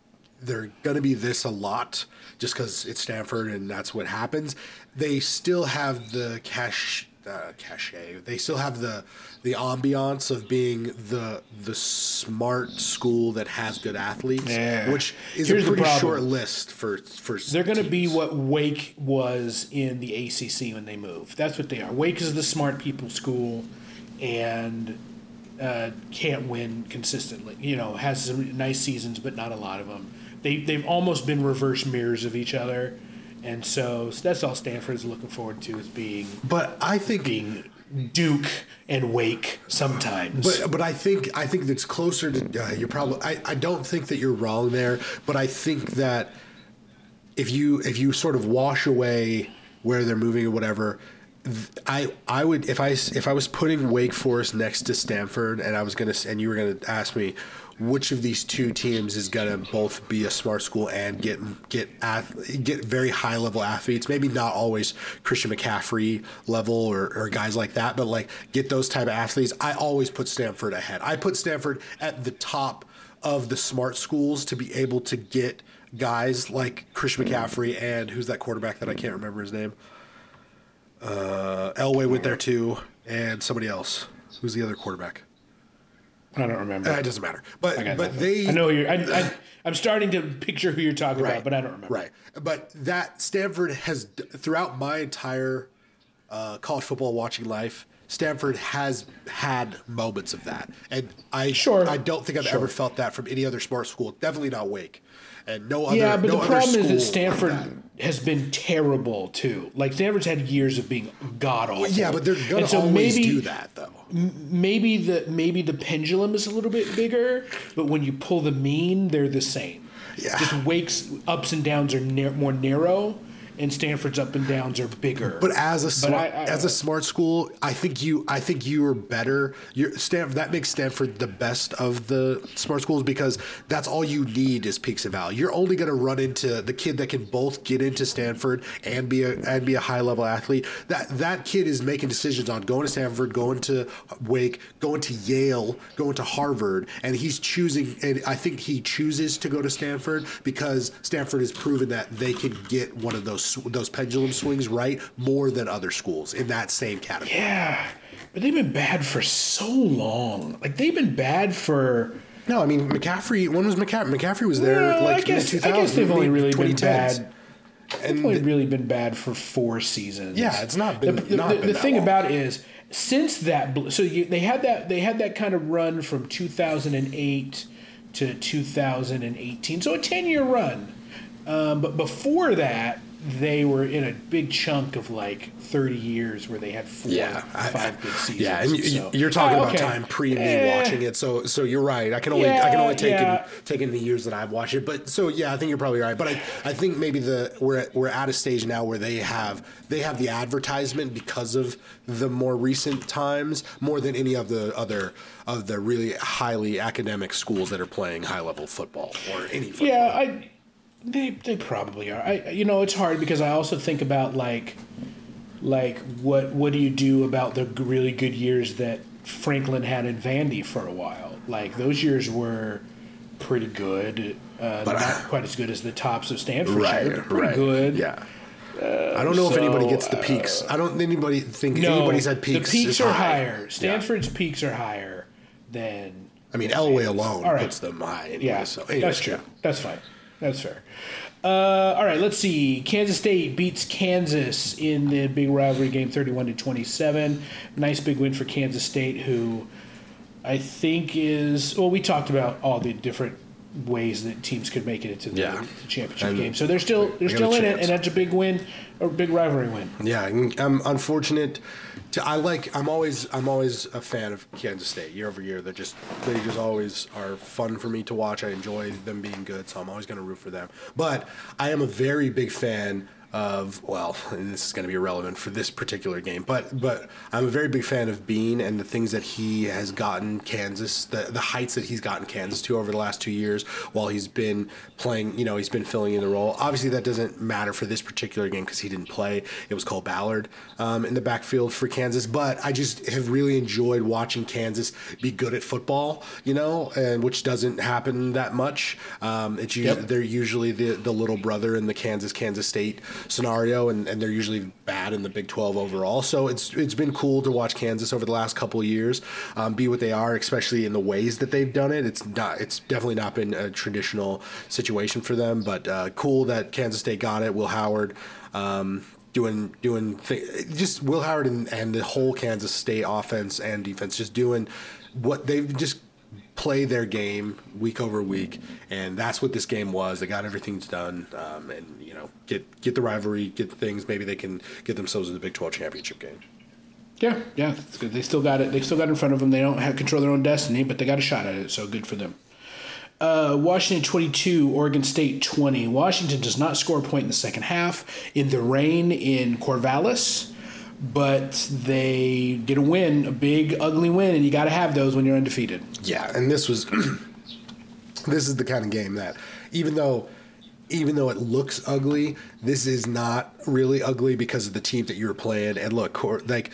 they're going to be this a lot just because it's Stanford and that's what happens. They still have the cash uh, cachet. They still have the the ambiance of being the the smart school that has good athletes, Yeah. which is Here's a pretty short list for for. They're going to be what Wake was in the ACC when they move. That's what they are. Wake is the smart people school, and uh, can't win consistently. You know, has some nice seasons, but not a lot of them. They they've almost been reverse mirrors of each other, and so, so that's all Stanford is looking forward to is being But I think being Duke and Wake sometimes. But but I think I think that's closer to uh, you're probably I, I don't think that you're wrong there, but I think that if you if you sort of wash away where they're moving or whatever, I I would if I if I was putting Wake Forest next to Stanford and I was gonna and you were gonna ask me which of these two teams is gonna both be a smart school and get get ath- get very high level athletes, maybe not always Christian McCaffrey level or, or guys like that, but like get those type of athletes. I always put Stanford ahead. I put Stanford at the top of the smart schools to be able to get guys like Christian McCaffrey and who's that quarterback that I can't remember his name. Uh, Elway went there too, and somebody else. Who's the other quarterback? I don't remember. Uh, it doesn't matter. But but they I know you're. I, I, I'm starting to picture who you're talking right, about, but I don't remember. Right, but that Stanford has throughout my entire uh, college football watching life. Stanford has had moments of that, and I Sure. I don't think I've Sure. ever felt that from any other smart school. Definitely not Wake, and no other. Yeah, but no the problem is that school like Stanford has been terrible too. Like Stanford's had years of being god awful. Yeah, but they're gonna so always maybe, do that though. Maybe the maybe the pendulum is a little bit bigger, but when you pull the mean, they're the same. Yeah. Just Wake's ups and downs are nar- more narrow, and Stanford's up and downs are bigger. But as a smart, I- I- as a smart school, I think you I think you are better. You're Stanford. That makes Stanford the best of the smart schools because that's all you need is peaks and valleys. You're only going to run into the kid that can both get into Stanford and be a and be a high level athlete. That that kid is making decisions on going to Stanford, going to Wake, going to Yale, going to Harvard, and he's choosing. And I think he chooses to go to Stanford because Stanford has proven that they can get one of those those pendulum swings right more than other schools in that same category. yeah, but they've been bad for so long. Like they've been bad for. No, I mean McCaffrey. When was McCaffrey? McCaffrey was there Well, like I guess, in the 2000s, I guess they've only really been bad. And They've only really been bad for four seasons. Yeah, it's not been- the, the, not the, been the thing long. about it is since that so you, they had that they had that kind of run from 2008 to 2018 so a 10 year run um, but before that they were in a big chunk of like 30 years where they had four Yeah, I- five good seasons Yeah, and so- you're talking Oh, about time pre me Eh. watching it, so so you're right. I can only I can only take yeah. in, take in the years that I've watched it, but so yeah, I think you're probably right. But I, I think maybe the we're at, we're at a stage now where they have they have the advertisement because of the more recent times more than any of the other of the really highly academic schools that are playing high level football or any football. Yeah, I they they probably are. I you know it's hard because I also think about like like what what do you do about the really good years that Franklin had in Vandy for a while? Like those years were pretty good. Uh, But, not uh, quite as good as the tops of Stanford. right, pretty right. good. Yeah. I don't know if anybody gets the peaks. I don't anybody think No, anybody's had peaks. the peaks are high. higher. Stanford's peaks are higher than I mean, Elway alone right. puts them high. Anyway, Yeah, so anyway, that's true. yeah. That's fine. That's fair. Uh, all right, let's see. Kansas State beats Kansas in the big rivalry game, thirty-one to twenty-seven. Nice big win for Kansas State, who I think is well. We talked about all the different ways that teams could make it into the, Yeah. the championship And game, so they're still they're still in it, and that's a big win, a big rivalry win. Yeah, I'm unfortunate. To, I like. I'm always. I'm always a fan of Kansas State. Year over year, they're just. They just always are fun for me to watch. I enjoy them being good, so I'm always going to root for them. But I am a very big fan of well, and this is going to be irrelevant for this particular game, but but I'm a very big fan of Bean and the things that he has gotten Kansas, the the heights that he's gotten Kansas to over the last two years while he's been playing. You know, he's been filling in the role. Obviously, that doesn't matter for this particular game because he didn't play. It was Cole Ballard um, in the backfield for Kansas, but I just have really enjoyed watching Kansas be good at football. You know, and which doesn't happen that much. Um, it's yep. they're usually the the little brother in the Kansas Kansas State scenario, and, and they're usually bad in the Big 12 overall. So it's it's been cool to watch Kansas over the last couple years um, be what they are, especially in the ways that they've done it. It's not it's definitely not been a traditional situation for them, but uh, cool that Kansas State got it. Will Howard. Um, doing doing th- just Will Howard and, and the whole Kansas State offense and defense just doing what they've just play their game week over week, and that's what this game was. They got everything done, um, and you know, get get the rivalry, get the things. Maybe they can get themselves in the Big Twelve championship game. Yeah, yeah, it's good. They still got it. They still got in front of them. They don't have control their own destiny, but they got a shot at it. So good for them. Uh, Washington 22, Oregon State 20. Washington does not score a point in the second half. In the rain in Corvallis, but they get a win, a big, ugly win, and you got to have those when you're undefeated. Yeah, and this was this is the kind of game that even though even though it looks ugly, this is not really ugly because of the team that you were playing. And look, like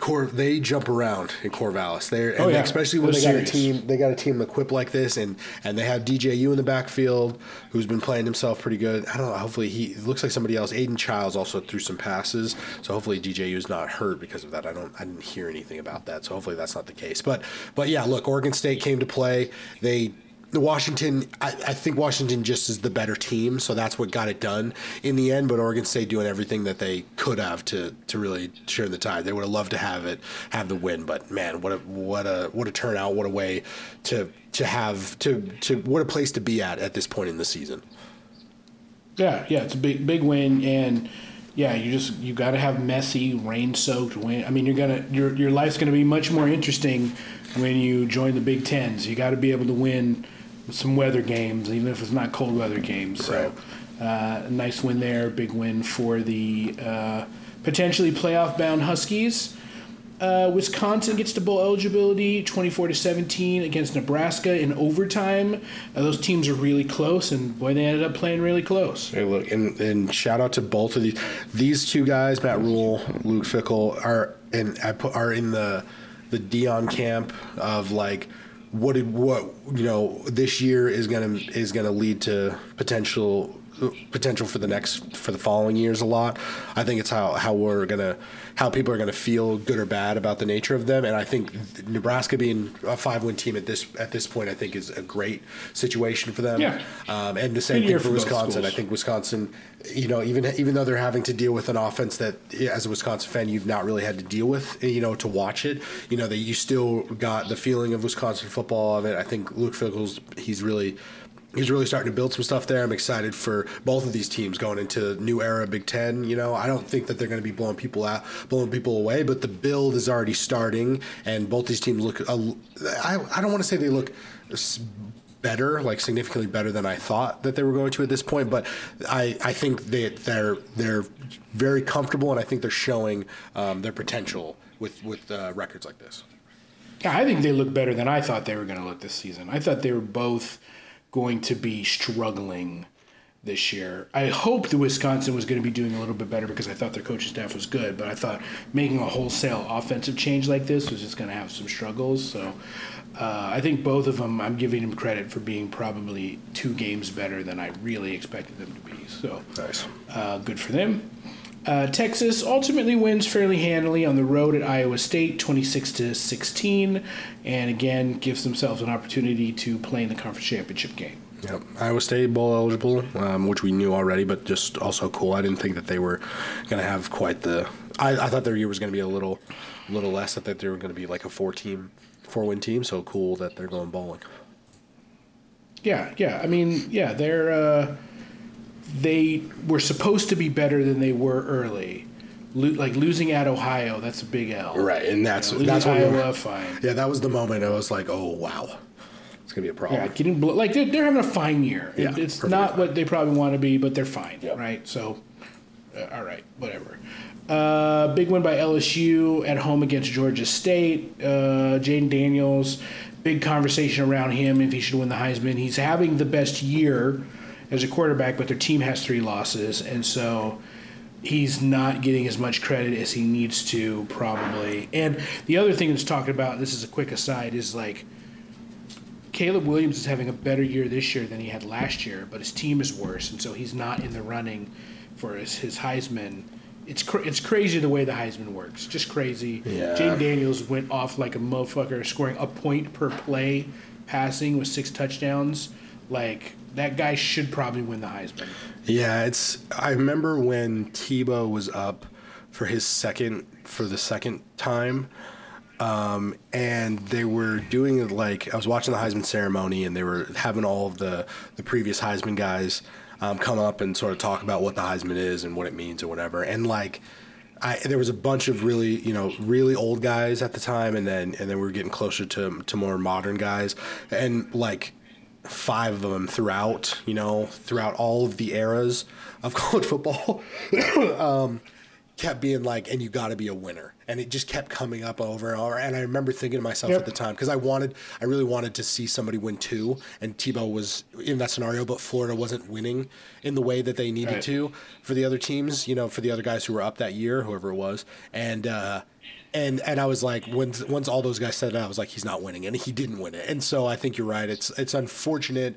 Cor, they jump around in Corvallis. They're oh, yeah. especially when They're they serious. got a team. They got a team equipped like this, and and they have DJU in the backfield, who's been playing himself pretty good. I don't know. Hopefully, he looks like somebody else. Aidan Chiles also threw some passes, so hopefully DJU is not hurt because of that. I don't. I didn't hear anything about that, so hopefully that's not the case. But but yeah, look, Oregon State came to play. They the Washington, I, I, think Washington just is the better team, so that's what got it done in the end. But Oregon State doing everything that they could have to to really turn the tide. They would have loved to have it, have the win. But man, what a what a what a turnout! What a way to to have to to what a place to be at at this point in the season. Yeah, yeah, it's a big big win, and yeah, you just you got to have messy, rain soaked win. I mean, you're gonna your your life's gonna be much more interesting when you join the Big Tens. You got to be able to win some weather games, even if it's not cold weather games. So, uh, a nice win there, big win for the uh, potentially playoff bound Huskies. Uh, Wisconsin gets to bowl eligibility, twenty-four to seventeen against Nebraska in overtime. Uh, those teams are really close, and boy, they ended up playing really close. Hey, look, and, and shout out to both of these. These two guys, Matt Rhule, Luke Fickell, are and I put are in the the Deion camp of like what did what you know this year is gonna is gonna lead to potential potential for the next for the following years a lot. I think it's how how we're gonna how people are gonna feel good or bad about the nature of them. And I think Nebraska being a five win team at this at this point, I think is a great situation for them. Yeah. Um, and the same thing for, for Wisconsin. I think Wisconsin, you know, even even though they're having to deal with an offense that, as a Wisconsin fan, you've not really had to deal with, you know, to watch it. You know, that you still got the feeling of Wisconsin football of it. I think Luke Fickell's he's really he's really starting to build some stuff there. I'm excited for both of these teams going into new era Big Ten. You know, I don't think that they're going to be blowing people out, blowing people away, but the build is already starting, and both these teams look. I I don't want to say they look better, like significantly better than I thought that they were going to at this point. But I, I think they they're they're very comfortable, and I think they're showing um, their potential with with uh, records like this. Yeah, I think they look better than I thought they were going to look this season. I thought they were both going to be struggling this year. I hope the Wisconsin was going to be doing a little bit better because I thought their coaching staff was good, but I thought making a wholesale offensive change like this was just going to have some struggles. So uh, I think both of them, I'm giving them credit for being probably two games better than I really expected them to be. So nice, uh, good for them. Uh, Texas ultimately wins fairly handily on the road at Iowa State, 26 to 16, and again gives themselves an opportunity to play in the conference championship game. Yep, Iowa State bowl eligible, um, which we knew already, but just also cool. I didn't think that they were going to have quite the. I, I, thought their year was going to be a little, little less. I thought they were going to be like a four team, four win team. So cool that they're going bowling. Yeah, yeah. I mean, yeah, they're. Uh, they were supposed to be better than they were early. Lo- like losing at Ohio, that's a big L. Right, and that's you know, that's Iowa, were, fine. Yeah, that was the moment I was like, oh wow, it's gonna be a problem. Yeah, getting blo- like they're, they're having a fine year. Yeah, it's not what they probably want to be, but they're fine, yep. right? So, uh, all right, whatever. Uh, big win by LSU at home against Georgia State. Uh, Daniels, big conversation around him if he should win the Heisman. He's having the best year as a quarterback, but their team has three losses, and so he's not getting as much credit as he needs to probably. And the other thing that's talking about, this is a quick aside, is like Caleb Williams is having a better year this year than he had last year, but his team is worse, and so he's not in the running for his, his Heisman. It's cra- it's crazy the way the Heisman works. Just crazy. Yeah. Jayden Daniels went off like a motherfucker, scoring a point per play, passing with six touchdowns. Like that guy should probably win the Heisman. Yeah, it's. I remember when Tebow was up for his second for the second time, um, and they were doing it like I was watching the Heisman ceremony, and they were having all of the the previous Heisman guys um, come up and sort of talk about what the Heisman is and what it means or whatever, and like. I, there was a bunch of really, you know, really old guys at the time, and then and then we were getting closer to to more modern guys, and like five of them throughout, you know, throughout all of the eras of college football, um, kept being like, and you got to be a winner. And it just kept coming up over and over. And I remember thinking to myself Yep. at the time, because I wanted, I really wanted to see somebody win two. And Tebow was in that scenario, but Florida wasn't winning in the way that they needed Right. to for the other teams, you know, for the other guys who were up that year, whoever it was. And, uh, and and I was like, once once all those guys said it, I was like, he's not winning, and he didn't win it. And so I think you're right. It's it's unfortunate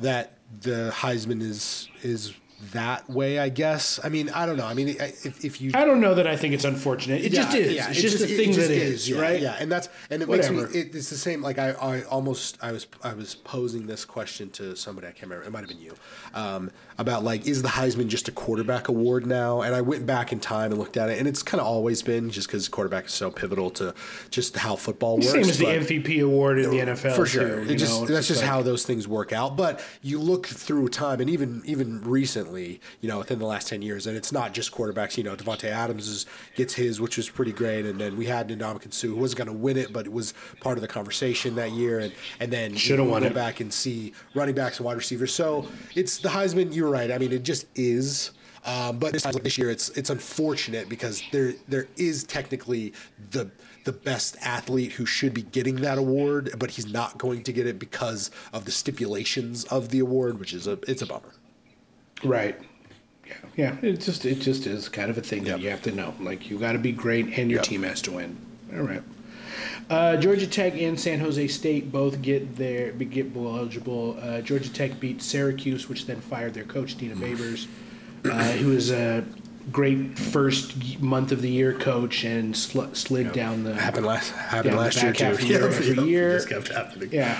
that the Heisman is is that way. I guess. I mean, I don't know. I mean, if if you I don't know that I think it's unfortunate. It just is. yeah, it's it just, a it thing just that is, yeah, right? Yeah, and that's and it Whatever. makes me. It, it's the same. Like I, I almost I was I was posing this question to somebody I can't remember. It might have been you um, about like is the Heisman just a quarterback award now? And I went back in time and looked at it, and it's kind of always been just because quarterback is so pivotal to just how football works. Same as the MVP award in the NFL. for sure. Too, it just know, that's just like- how those things work out. But you look through time, and even even recently, you know, within the last ten years, and it's not just quarterbacks. You know, Devonte Adams is, gets his, which was pretty great, and then we had Ndamukong Suh, who wasn't going to win it, but it was part of the conversation that year, and and then Shoulda you won go it. back and see running backs and wide receivers. So it's the Heisman. You're right. I mean, it just is. Um, but this, this year, it's it's unfortunate because there there is technically the the best athlete who should be getting that award, but he's not going to get it because of the stipulations of the award, which is a it's a bummer. Right. Yeah, yeah. It just it just is kind of a thing that you have to know. Like you got to be great, and your Yep. team has to win. All right. Uh, Georgia Tech and San Jose State both get their get bowl eligible. Uh, Georgia Tech beat Syracuse, which then fired their coach Dino Babers, uh, who was a great first month of the year coach and sl- slid down the Happened last happened last year too. of the year every year. Just kept happening. Yeah.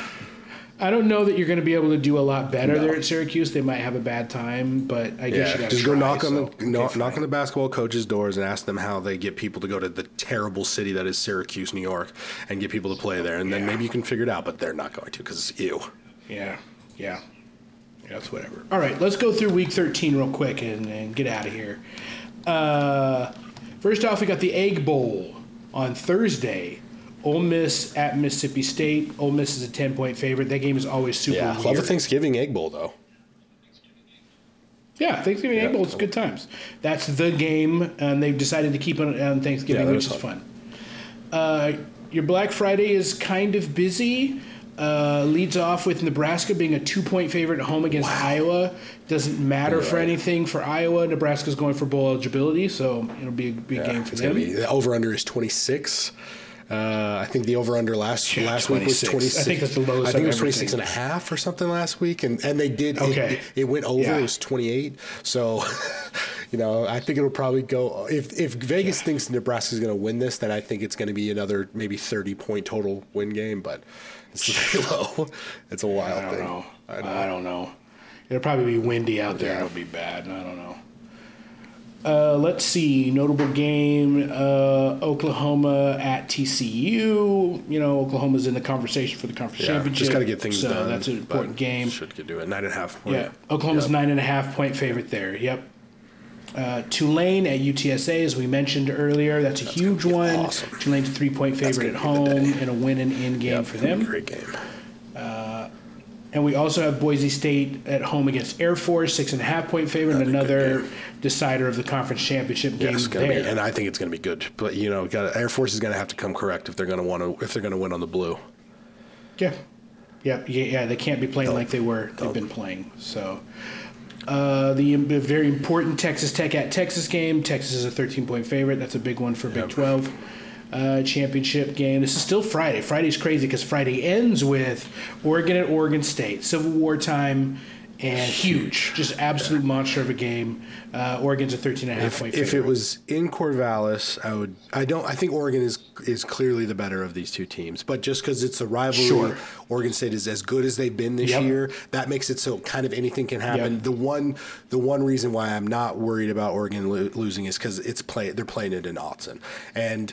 I don't know that you're going to be able to do a lot better there at Syracuse. They might have a bad time, but I guess you Yeah, got just try, Just go knock on so, the okay, knock, knock on the basketball coaches' doors and ask them how they get people to go to the terrible city that is Syracuse, New York, and get people to play there, and then maybe you can figure it out. But they're not going to because it's ew. Yeah, yeah. Yeah, That's whatever. All right, let's go through week 13 real quick and, and get out of here. Uh, first off, we got the Egg Bowl on Thursday. Ole Miss at Mississippi State. Ole Miss is a 10 point favorite. That game is always super Yeah, weird. love a Thanksgiving egg bowl though. Yeah, Thanksgiving Egg Yeah. Bowl is good times. That's the game, and they've decided to keep it on Thanksgiving, Yeah, which is fun. Uh, your Black Friday is kind of busy. Uh, leads off with Nebraska being a two-point favorite at home against Iowa. Doesn't matter for anything for Iowa. Nebraska's going for bowl eligibility, so it'll be a big Yeah, game for it's them. be the over under is twenty six. Uh, I think the over under last Yeah, last week was 26. I think that's the lowest I think I've it was ever 26 and a half or something last week, and and they did. Okay. It, it went over. Yeah. It was twenty eight. So, you know, I think it'll probably go. If if Vegas thinks Nebraska's going to win this, then I think it's going to be another maybe thirty point total win game. But it's very low. It's a wild I don't thing. know. I know. I don't know. It'll probably be windy out there. It'll be bad. I don't know. Uh, let's see. Notable game: uh, Oklahoma at TCU. You know, Oklahoma's in the conversation for the conference Yeah, championship. just got to get things so done. that's an important game. Should get do it. Nine and a half. point. Yeah, Oklahoma's Yep. nine and a half point favorite there. Yep. Uh, Tulane at UTSA, as we mentioned earlier, that's a huge one. awesome. Tulane's a three point favorite at gonna be the home and a win and in game Yep, for them. Great game. And we also have Boise State at home against Air Force, six and a half point favorite, and another decider of the conference championship game Yes, there. be, and I think it's going to be good. But you know, got Air Force is going to have to come correct if they're going to want to if they're going to win on the blue. Yeah. Yeah, yeah, yeah. They can't be playing like they were. They've been playing. So, uh, the very important Texas Tech at Texas game. Texas is a 13 point favorite. That's a big one for Big 12 uh, championship game. This is still Friday. Friday's crazy because Friday ends with Oregon at Oregon State, Civil War time. And huge, just absolute monster of a game. Uh, Oregon's a 13 and a half If, point if favorite. it was in Corvallis, I would. I don't. I think Oregon is is clearly the better of these two teams. But just because it's a rivalry, Sure. Oregon State is as good as they've been this Yep. year. That makes it so kind of anything can happen. Yep. The one the one reason why I'm not worried about Oregon lo- losing is because it's play. They're playing it in Autzen, and.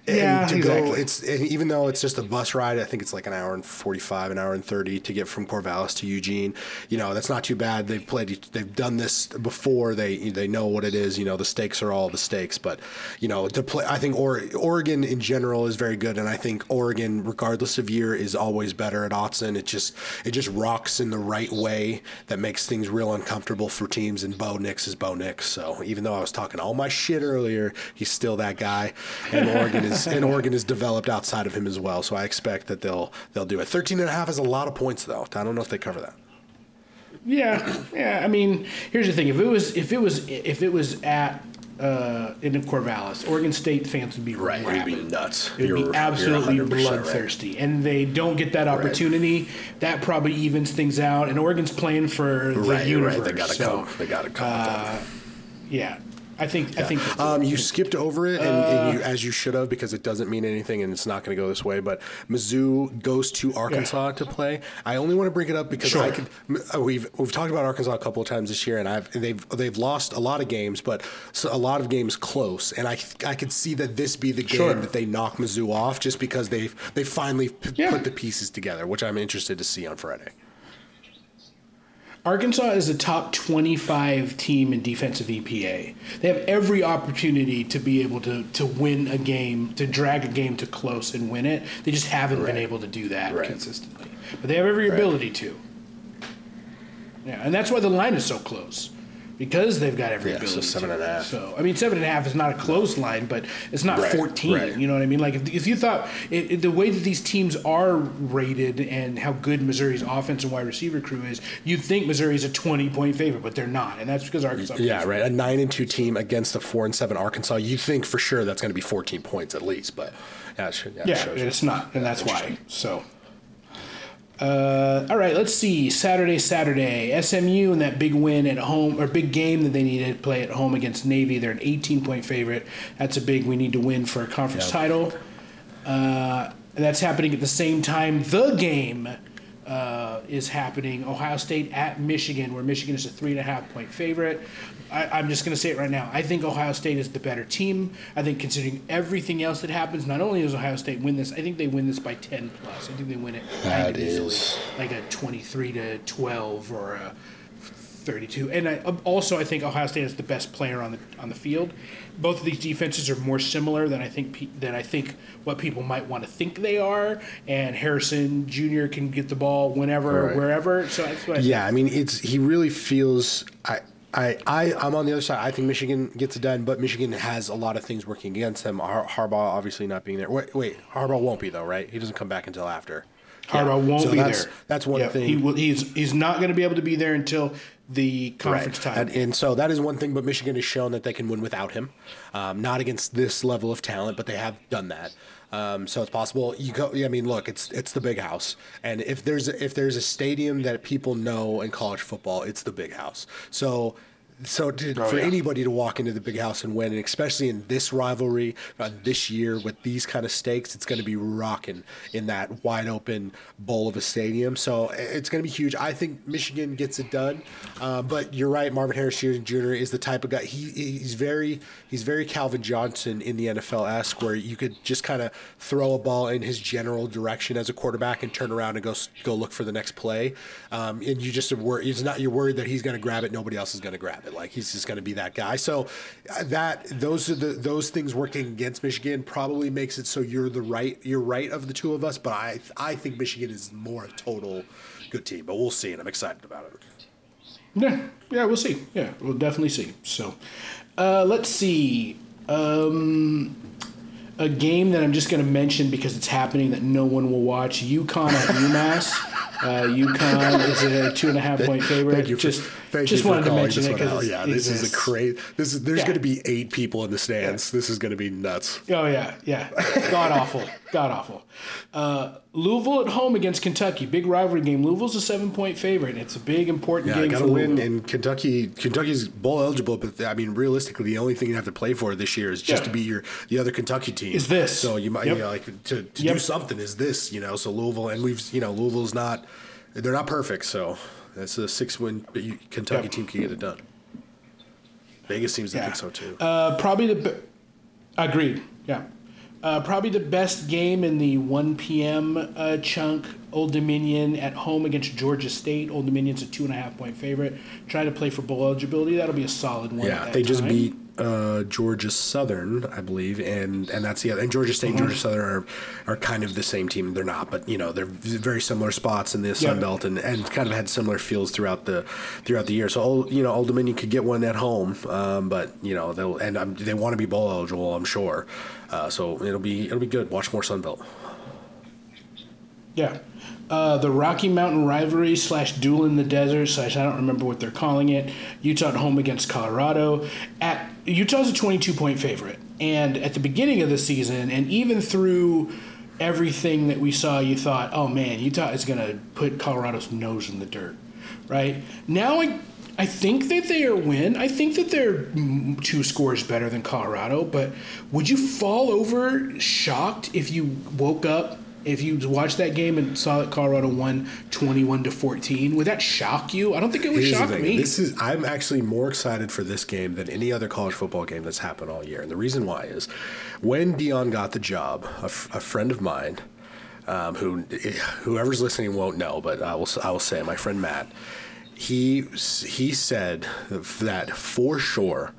Yeah, and to exactly. go, it's even though it's just a bus ride. I think it's like an hour and forty-five, an hour and thirty to get from Corvallis to Eugene. You know, that's not too bad. They've played, they've done this before. They they know what it is. You know, the stakes are all the stakes. But you know, to play, I think or, Oregon in general is very good, and I think Oregon, regardless of year, is always better at Autzen. It just it just rocks in the right way that makes things real uncomfortable for teams. And Bo Nix is Bo Nix. So even though I was talking all my shit earlier, he's still that guy. And Oregon is and Oregon is developed outside of him as well. So I expect that they'll they'll do it. 13 and a half is a lot of points though. I don't know if they cover that. Yeah, yeah. I mean, here's the thing: if it was, if it was, if it was at uh, in Corvallis, Oregon State fans would be Right, it'd be nuts. It'd be absolutely 100% right. bloodthirsty, and they don't get that opportunity. That probably evens things out. And Oregon's playing for the Right, universe. right. They gotta so, come. They gotta come. with that. Yeah, I think. I think. Um, you skipped over it, and, and you, as you should have, because it doesn't mean anything, and it's not going to go this way. But Mizzou goes to Arkansas to play. I only want to bring it up because I could. uh, We've we've talked about Arkansas a couple of times this year, and I've they've they've lost a lot of games, but a lot of games close. And I I could see that this be the game Sure. that they knock Mizzou off, just because they've they finally p- Yeah. put the pieces together, which I'm interested to see on Friday. Arkansas is a top 25 team in defensive EPA. They have every opportunity to be able to, to win a game, to drag a game to close and win it. They just haven't been able to do that Right. consistently. But they have every ability to. Yeah, and that's why the line is so close. Because they've got every Yeah, so ability seven to. and a half. So, I mean, seven and a half is not a close line, but it's not Right, 14. right. You know what I mean? Like, if, if you thought it, it- the way that these teams are rated and how good Missouri's offense and wide receiver crew is, you'd think Missouri's a 20 point favorite, but they're not. And that's because Arkansas. Yeah, right. A nine and two team against a four and seven Arkansas. You think for sure that's going to be 14 points at least, but yeah, it should, yeah, Yeah, you. it's not, and that's why. So, uh, all right, let's see. Saturday, Saturday, SMU and that big win at home or big game that they needed to play at home against Navy. They're an 18 point favorite. That's a big. We need to win for a conference Yep. title. Uh, and that's happening at the same time. The game uh, is happening. Ohio State at Michigan, where Michigan is a three and a half point favorite. I, I'm just going to say it right now. I think Ohio State is the better team. I think considering everything else that happens, not only does Ohio State win this, I think they win this by 10 plus. I think they win it That easily, like a 23 to 12 or a 32. And I, um, also, I think Ohio State is the best player on the on the field. Both of these defenses are more similar than I think pe- than I think what people might want to think they are. And Harrison Jr. can get the ball whenever, Right. wherever. So that's what I Yeah, I mean, it's he really feels. I, I, I, I'm on the other side. I think Michigan gets it done, but Michigan has a lot of things working against them. Har- Harbaugh obviously not being there. Wait, wait, Harbaugh won't be though, right? He doesn't come back until after. Harbaugh Yeah, won't so be that's, there. That's one Yeah, thing. He will, he's he's not going to be able to be there until the conference Right. time. And, and so that is one thing, but Michigan has shown that they can win without him. Um, not against this level of talent, but they have done that. Um, so it's possible. You go. I mean, look, it's it's the big house, and if there's if there's a stadium that people know in college football, it's the big house. So. So to, for Oh, yeah. anybody to walk into the big house and win, and especially in this rivalry uh, this year with these kind of stakes, it's going to be rocking in that wide open bowl of a stadium. So it's going to be huge. I think Michigan gets it done, uh, but you're right. Marvin Harris Jr. is the type of guy. He he's very he's very Calvin Johnson in the NFL esque, where you could just kind of throw a ball in his general direction as a quarterback and turn around and go go look for the next play. Um, and you just worried. It's not you're worried that he's going to grab it. Nobody else is going to grab it. Like he's just going to be that guy. So uh, that those are the those things working against Michigan probably makes it so you're the right you're right of the two of us. But I I think Michigan is more a total good team, but we'll see, and I'm excited about it. Yeah, yeah, we'll see. Yeah, we'll definitely see. So, uh, let's see. Um, a game that I'm just going to mention because it's happening that no one will watch. UConn at UMass. Uh, UConn is a two and a half point favorite. Thank you for, just thank just you wanted to mention this it because Yeah, this is a crazy. This is there's Yeah. going to be eight people in the stands. This is going to be nuts. Oh yeah, yeah, god awful, god awful. Uh, Louisville at home against Kentucky, big rivalry game. Louisville's a seven point favorite. It's a big important Yeah, game got to win. And Kentucky, Kentucky's bowl eligible, but I mean, realistically, the only thing you have to play for this year is just Yeah. to be your the other Kentucky team. Is this. So you might Yep. you know, like to, to Yep. do something is this, you know. So Louisville and we've you know Louisville's not they're not perfect, so that's a six win Kentucky Yep. team can get it done. Vegas seems to Yeah. think so too. Uh, probably the be- agreed. Yeah, uh, probably the best game in the 1 p.m. Uh, chunk. Old Dominion at home against Georgia State. Old Dominion's a two and a half point favorite. Try to play for bowl eligibility. That'll be a solid one. yeah, they just time. beat uh, Georgia Southern, I believe, and and that's the other. And Georgia State, and Mm-hmm. Georgia Southern are are kind of the same team. They're not, but you know they're very similar spots in the Sun Yeah. Belt, and, and kind of had similar feels throughout the throughout the year. So Old, you know, Old Dominion could get one at home, um, but you know they'll and um, they want to be bowl eligible, I'm sure. Uh, so it'll be it'll be good. Watch more Sun Belt. Yeah. Uh, the Rocky Mountain rivalry slash duel in the desert slash I don't remember what they're calling it. Utah at home against Colorado. At Utah's a 22 point favorite, and at the beginning of the season, and even through everything that we saw, you thought, oh man, Utah is going to put Colorado's nose in the dirt, right? Now I. I think that they are win. I think that they're two scores better than Colorado. But would you fall over shocked if you woke up if you watched that game and saw that Colorado won 21 to 14, would that shock you? I don't think it would Here's shock me. This is I'm actually more excited for this game than any other college football game that's happened all year. And the reason why is when Deion got the job, a, f- a friend of mine, um, who whoever's listening won't know, but I will I will say my friend Matt, he he said that for sure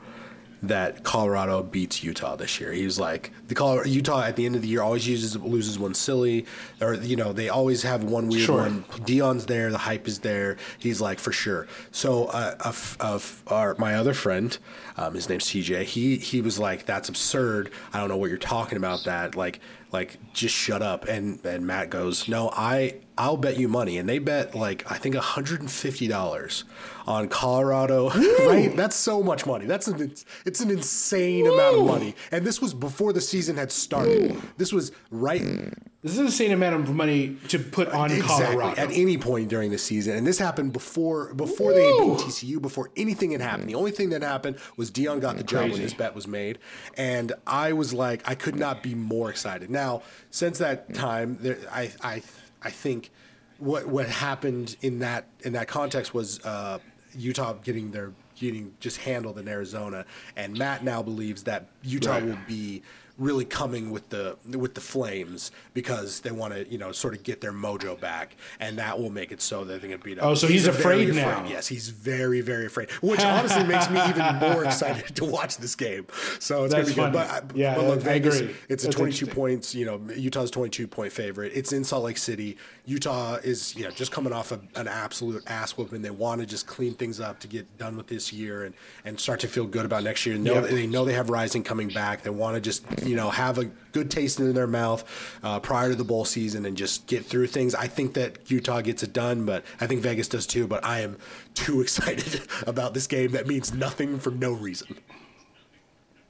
that Colorado beats Utah this year. He was like, the Colorado, Utah at the end of the year always uses loses one silly, or you know they always have one weird Sure. one. Deion's there, the hype is there. He's like for sure. So uh, a of our my other friend, um, his name's TJ. He he was like, that's absurd. I don't know what you're talking about. That like like just shut up. And and Matt goes, no, I I'll bet you money. And they bet like I think $150 on Colorado. right? That's so much money. That's an it's, it's an insane amount of money. And this was before the season had started. This was right this is the same amount of money to put on exactly Colorado. at any point during the season. And this happened before before they had beat TCU, before anything had happened. The only thing that happened was Deion got the job when Crazy. this bet was made, and I was like, I could not be more excited. Now, since that time, there, I I I think what what happened in that in that context was uh, Utah getting their getting just handled in Arizona, and Matt now believes that Utah Right. will be really coming with the with the flames because they want to you know sort of get their mojo back and that will make it so that they can beat up. Oh, so he's very afraid now. Yes, he's very very afraid, which honestly makes me even more excited to watch this game. So it's That's gonna be good. But, uh, Yeah, but look, I Vegas, agree. it's a That's 22 points. You know, Utah's 22 point favorite. It's in Salt Lake City. Utah is you know just coming off a, an absolute ass whooping. They want to just clean things up to get done with this year and and start to feel good about next year. Know, Yep. They know they have Rising coming back. They want to just you know have a good taste in their mouth uh, prior to the bowl season and just get through things. I think that Utah gets it done, but I think Vegas does too. But I am too excited about this game that means nothing for no reason.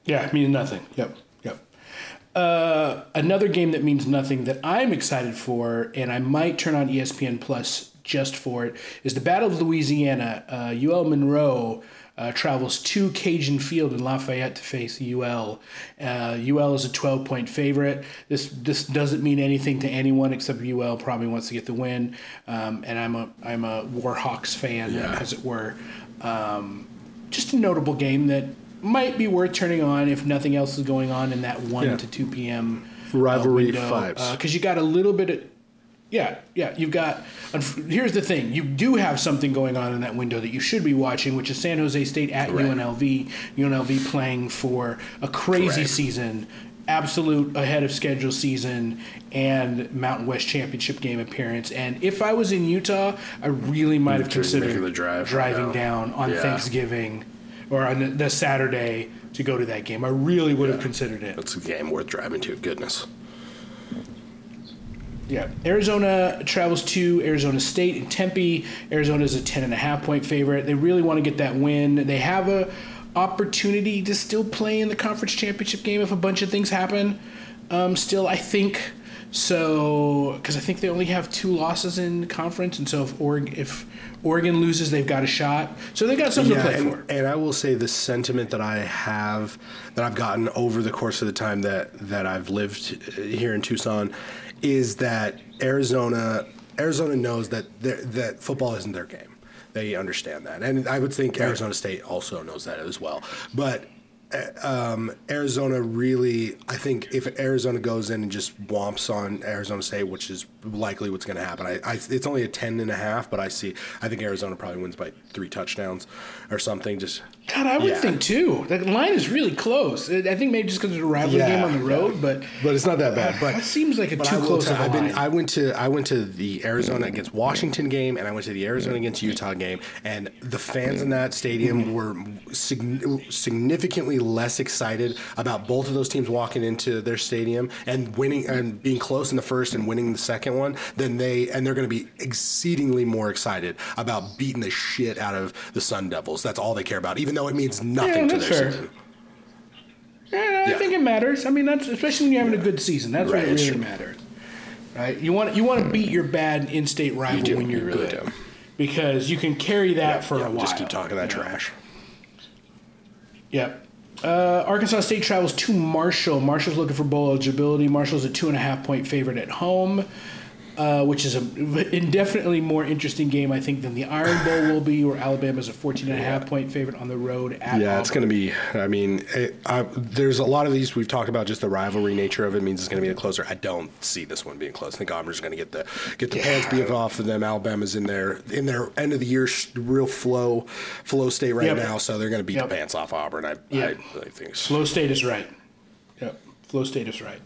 Yeah, it means nothing. Yep, yep. Uh, another game that means nothing that I'm excited for, and I might turn on ESPN Plus just for it, is the Battle of Louisiana. Uh, UL Monroe uh, travels to Cajun Field in Lafayette to face UL. Uh, UL is a 12 point favorite. This this doesn't mean anything to anyone except UL probably wants to get the win, um, and I'm a I'm a Warhawks fan, Yeah. as it were. Um, just a notable game that might be worth turning on if nothing else is going on in that 1 Yeah. to 2 p.m. Rivalry uh, fives. Because you got a little bit of. Yeah, yeah, you've got. Here's the thing: you do have something going on in that window that you should be watching, which is San Jose State at Right. UNLV. UNLV playing for a crazy Correct. season absolute ahead of schedule season and Mountain West Championship game appearance. And if I was in Utah, I really might have considered the drive driving down on Yeah. Thanksgiving or on the, the Saturday to go to that game. I really would have considered it. It's a game worth driving to. Goodness. Yeah. Arizona travels to Arizona State in Tempe. Arizona is a 10 and a half point favorite. They really want to get that win. They have a opportunity to still play in the conference championship game if a bunch of things happen. Um, still, I think so because I think they only have two losses in conference, and so if Oregon, if Oregon loses, they've got a shot. So they got something to play and, for. and I will say the sentiment that I have that I've gotten over the course of the time that that I've lived uh, here in Tucson is that Arizona Arizona knows that that football isn't their game. They understand that, and I would think Arizona State also knows that as well. But um, Arizona really, I think if Arizona goes in and just womps on Arizona State, which is likely what's going to happen, I, I, it's only a 10 and a half, but I see, I think Arizona probably wins by three touchdowns or something. Just God, I would Yeah. think too. The line is really close. I think maybe just because it's a rivalry Yeah, game on the road, but but it's not that bad. But it seems like a too close. tell- of a I've been, line. I went to I went to the Arizona against Washington game, and I went to the Arizona against Utah game, and the fans in that stadium mm-hmm. were sign- significantly less excited about both of those teams walking into their stadium and winning and being close in the first and winning the second one than they and they're going to be exceedingly more excited about beating the shit out of the Sun Devils. That's all they care about, even though it means nothing Yeah, to their fair. season. Yeah, I Yeah. think it matters. I mean, that's especially when you're having a good season. That's Right, when it really matters. Right? You want you want to beat your bad in-state rival do, when you're you really good, do. because you can carry that for Yeah, a while. just keep talking that you trash. Yep. Uh, Arkansas State travels to Marshall. Marshall's looking for bowl eligibility. Marshall's a two and a half point favorite at home, uh, which is a indefinitely more interesting game, I think, than the Iron Bowl will be, where Alabama's a 14 and a half point favorite on the road at Yeah, it's going to be. I mean, it, I, there's a lot of these we've talked about. Just the rivalry nature of it means it's going to be a closer. I don't see this one being close. I think Auburn's going to get the get the pants beat off of them. Alabama's in their in their end of the year real flow flow state right Yep. now, so they're going to beat Yep. the pants off Auburn. I, Yep. I really think. it's- Flow State is right. Flow State is right.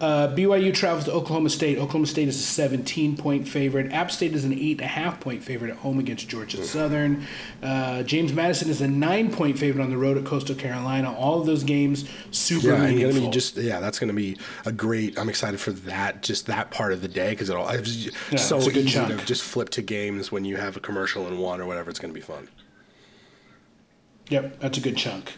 Uh, BYU travels to Oklahoma State. Oklahoma State is a 17 point favorite. App State is an 8.5 point favorite at home against Georgia Southern. Uh, James Madison is a 9 point favorite on the road at Coastal Carolina. All of those games super Yeah, and gonna meaningful. be just yeah, that's gonna be a great. I'm excited for that, just that part of the day because it'll it's so it's a good easy to chunk. just flip to games when you have a commercial in one or whatever. It's gonna be fun. Yep, that's a good chunk.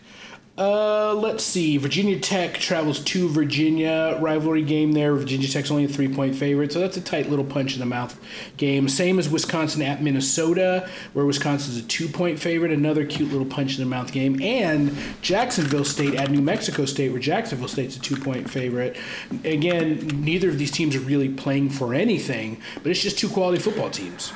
Uh, let's see. Virginia Tech travels to Virginia. Rivalry game there. Virginia Tech's only a three point favorite, so that's a tight little punch in the mouth game. Same as Wisconsin at Minnesota, where Wisconsin's a two point favorite. Another cute little punch in the mouth game. And Jacksonville State at New Mexico State, where Jacksonville State's a two point favorite. Again, neither of these teams are really playing for anything, but it's just two quality football teams.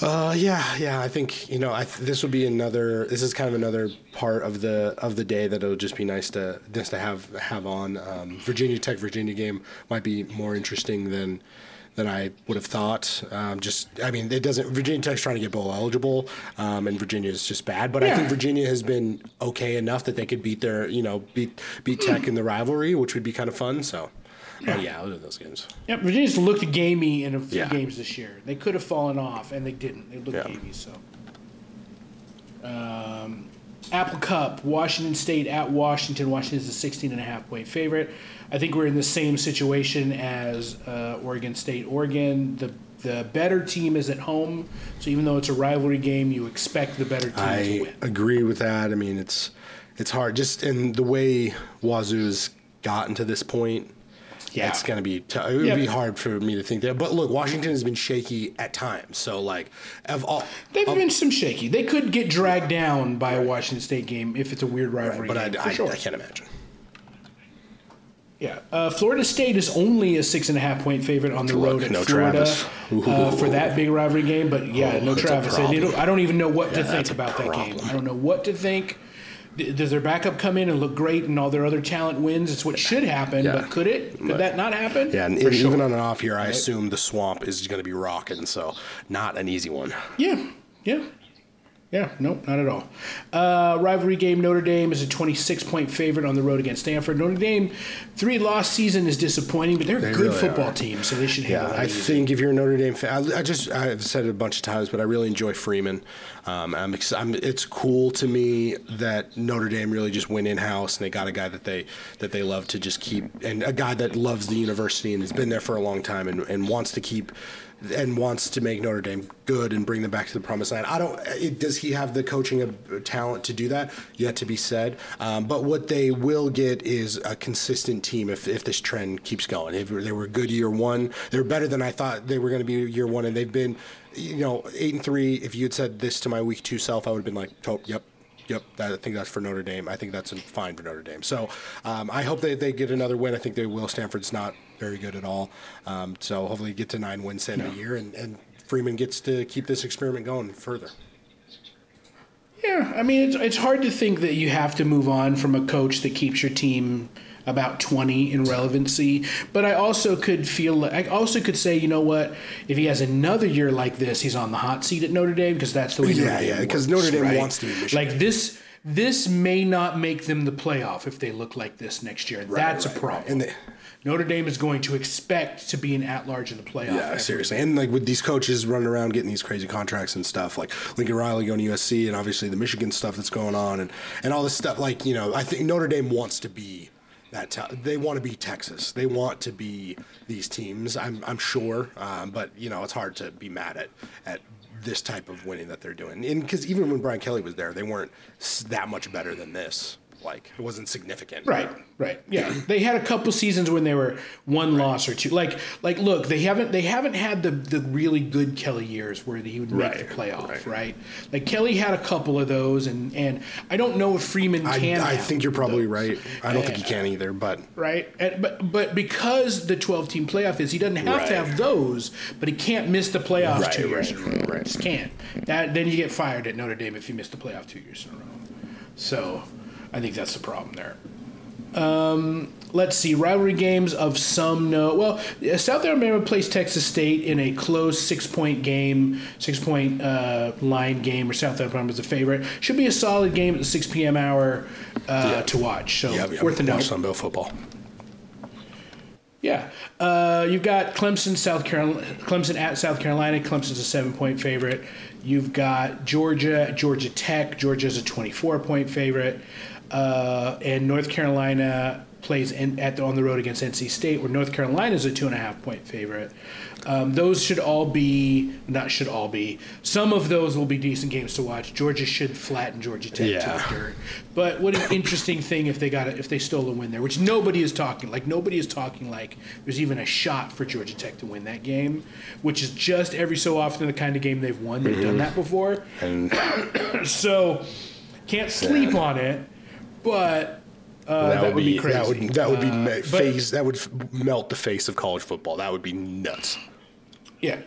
Uh, yeah, yeah. I think you know. I th- this will be another. This is kind of another part of the of the day that it'll just be nice to just to have have on. Um, Virginia Tech Virginia game might be more interesting than than I would have thought. Um, just, I mean, it doesn't. Virginia Tech's trying to get bowl eligible, um, and Virginia is just bad. But I think Virginia has been okay enough that they could beat their, you know, beat beat Tech in the rivalry, which would be kind of fun. So, yeah, yeah, those are those games. Yep, Virginia's looked gamey in a few Yeah. games this year. They could have fallen off, and they didn't. They looked Yeah. gamey. So, um, Apple Cup, Washington State at Washington. Washington is a 16 and a half point favorite. I think we're in the same situation as uh, Oregon State. Oregon, the the better team is at home, so even though it's a rivalry game, you expect the better team to I agree with that. I mean, it's it's hard just in the way Wazoo's gotten to this point. Yeah. it's going to be t- it would Yeah. be hard for me to think that. But look, Washington has been shaky at times. So like, of all, They've been some shaky. They could get dragged down by a Washington State game if it's a weird rivalry but I, game. for I, sure. I can't imagine. Yeah, uh, Florida State is only a six and a half point favorite on the road at no Florida uh, for that big rivalry game. But yeah, Oh, no Travis. And problem. it'll- I don't even know what to think about that game. I don't know what to think. D- Does their backup come in and look great, and all their other talent wins? It's what should happen, Yeah. but could it? Could But- that not happen? Yeah, and For even on an off year, I assume the swamp is going to be rocking. So not an easy one. Yeah, yeah, Yeah, no, not at all. Uh, rivalry game Notre Dame is a 26 point favorite on the road against Stanford. Notre Dame, three loss season is disappointing, but they're a good really football are. team, so they should handle yeah, I easy. think if you're a Notre Dame fan, I, I, just, I've said it a bunch of times, but I really enjoy Freeman. Um, I'm, I'm, it's cool to me that Notre Dame really just went in house and they got a guy that they that they love to just keep, and a guy that loves the university and has been there for a long time and, and wants to keep and wants to make Notre Dame good and bring them back to the promised land. I don't. It, does he have the coaching of talent to do that? Yet to be said. Um, but what they will get is a consistent team if, if this trend keeps going. If they were good year one, they're better than I thought they were going to be year one, and they've been, you know, eight and three. If you had said this to my week two self, I would have been like, oh, yep, Yep, that, I think that's for Notre Dame. I think that's fine for Notre Dame. So um, I hope they, they get another win. I think they will. Stanford's not very good at all. Um, so hopefully you get to nine wins in a year, and, and Freeman gets to keep this experiment going further. Yeah, I mean, it's, it's hard to think that you have to move on from a coach that keeps your team – about 20 in relevancy. But I also could feel, I also could say, you know what, if he has another year like this, he's on the hot seat at Notre Dame because that's the way yeah, Notre Yeah, because Notre Dame right? wants to be Michigan. Like this, this may not make them the playoff if they look like this next year. Right, that's right, a problem. And they, Notre Dame is going to expect to be an at large in the playoff. Yeah, seriously. And like with these coaches running around getting these crazy contracts and stuff, like Lincoln Riley going to USC and obviously the Michigan stuff that's going on and, and all this stuff, like, you know, I think Notre Dame wants to be that te- they want to be Texas. They want to be these teams. I'm I'm sure, um, but you know it's hard to be mad at at this type of winning that they're doing. And because even when Brian Kelly was there, they weren't that much better than this like. It wasn't significant. Right, right. Yeah. they had a couple seasons when they were one right. loss or two. Like like look, they haven't they haven't had the the really good Kelly years where he would make right. the playoff, right. right. Like Kelly had a couple of those and and I don't know if Freeman can. I, I think you're probably those. right. I don't think he can either, but Right. And, but but because the 12 team playoff is he doesn't have to have those, but he can't miss the playoffs two years in a row. Right. Just can't. That then you get fired at Notre Dame if you miss the playoff two years in a row. So I think that's the problem there. Um, let's see rivalry games of some note. Well, South Alabama plays Texas State in a close six point game, six point uh, line game, where South Alabama is a favorite. Should be a solid game at the six p.m. hour uh, yeah. to watch. So yeah, worth a note. Watch Sunbelt football. Yeah, uh, you've got Clemson, South Carolina, Clemson at South Carolina. Clemson's a seven-point favorite. You've got Georgia, Georgia Tech. Georgia's a twenty-four point favorite uh, and North Carolina plays in, at the, on the road against NC State, where North Carolina is a two and a half point favorite. Um, those should all be not should all be. Some of those will be decent games to watch. Georgia should flatten Georgia Tech yeah. to dirt. But what an interesting thing if they got it if they stole a win there, which nobody is talking like nobody is talking like there's even a shot for Georgia Tech to win that game, which is just every so often the kind of game they've won. They've mm-hmm. done that before, and so can't sleep yeah. on it but uh, that, that, would be, be crazy. That would that would be uh, face that would melt the face of college football. That would be nuts. Yeah.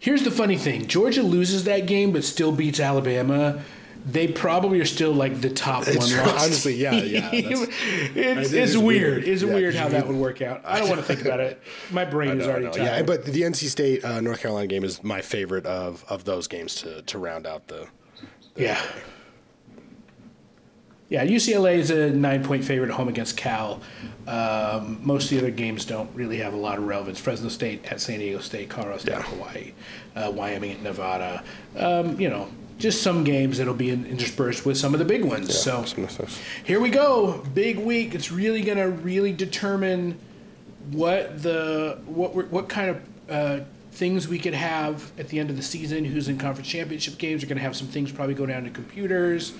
Here's the funny thing: Georgia loses that game, but still beats Alabama. They probably are still like the top it's one. Lost. Honestly, yeah, yeah. it's, it's weird. weird. It's yeah, weird how that would work out. I don't want to think about it. My brain is already tired. Yeah, but the NC State uh, North Carolina game is my favorite of of those games to to round out the. the yeah. Yeah, UCLA is a nine point favorite at home against Cal. Um, most of the other games don't really have a lot of relevance. Fresno State at San Diego State, Colorado State, yeah. Hawaii, uh, Wyoming at Nevada. Um, you know, just some games that'll be interspersed with some of the big ones. Yeah, so here we go, big week. It's really going to really determine what the what what kind of uh, things we could have at the end of the season. Who's in conference championship games? We're going to have some things probably go down to computers.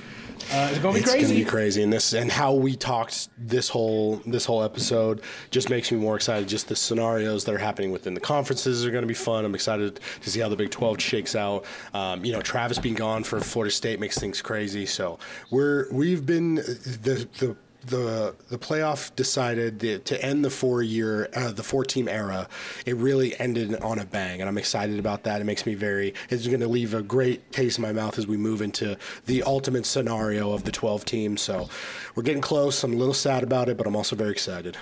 Uh, it's gonna be it's crazy. It's gonna be crazy, and this and how we talked this whole this whole episode just makes me more excited. Just the scenarios that are happening within the conferences are going to be fun. I'm excited to see how the Big 12 shakes out. Um, you know, Travis being gone for Florida State makes things crazy. So we're we've been the the the the playoff decided to end the four year uh, the four team era. It really ended on a bang, and I'm excited about that. It makes me very. It's going to leave a great taste in my mouth as we move into the ultimate scenario of the 12 teams. So we're getting close. I'm a little sad about it, but I'm also very excited.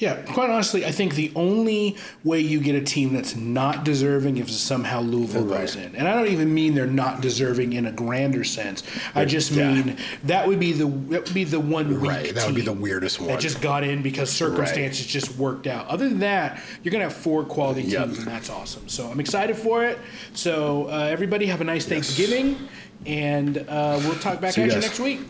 Yeah, quite honestly, I think the only way you get a team that's not deserving is somehow Louisville right. goes in, and I don't even mean they're not deserving in a grander sense. I just mean yeah. that would be the that would be the one right. That would be the weirdest one that just got in because circumstances right. just worked out. Other than that, you're gonna have four quality teams, yep. and that's awesome. So I'm excited for it. So uh, everybody have a nice Thanksgiving, and uh, we'll talk back at you next week.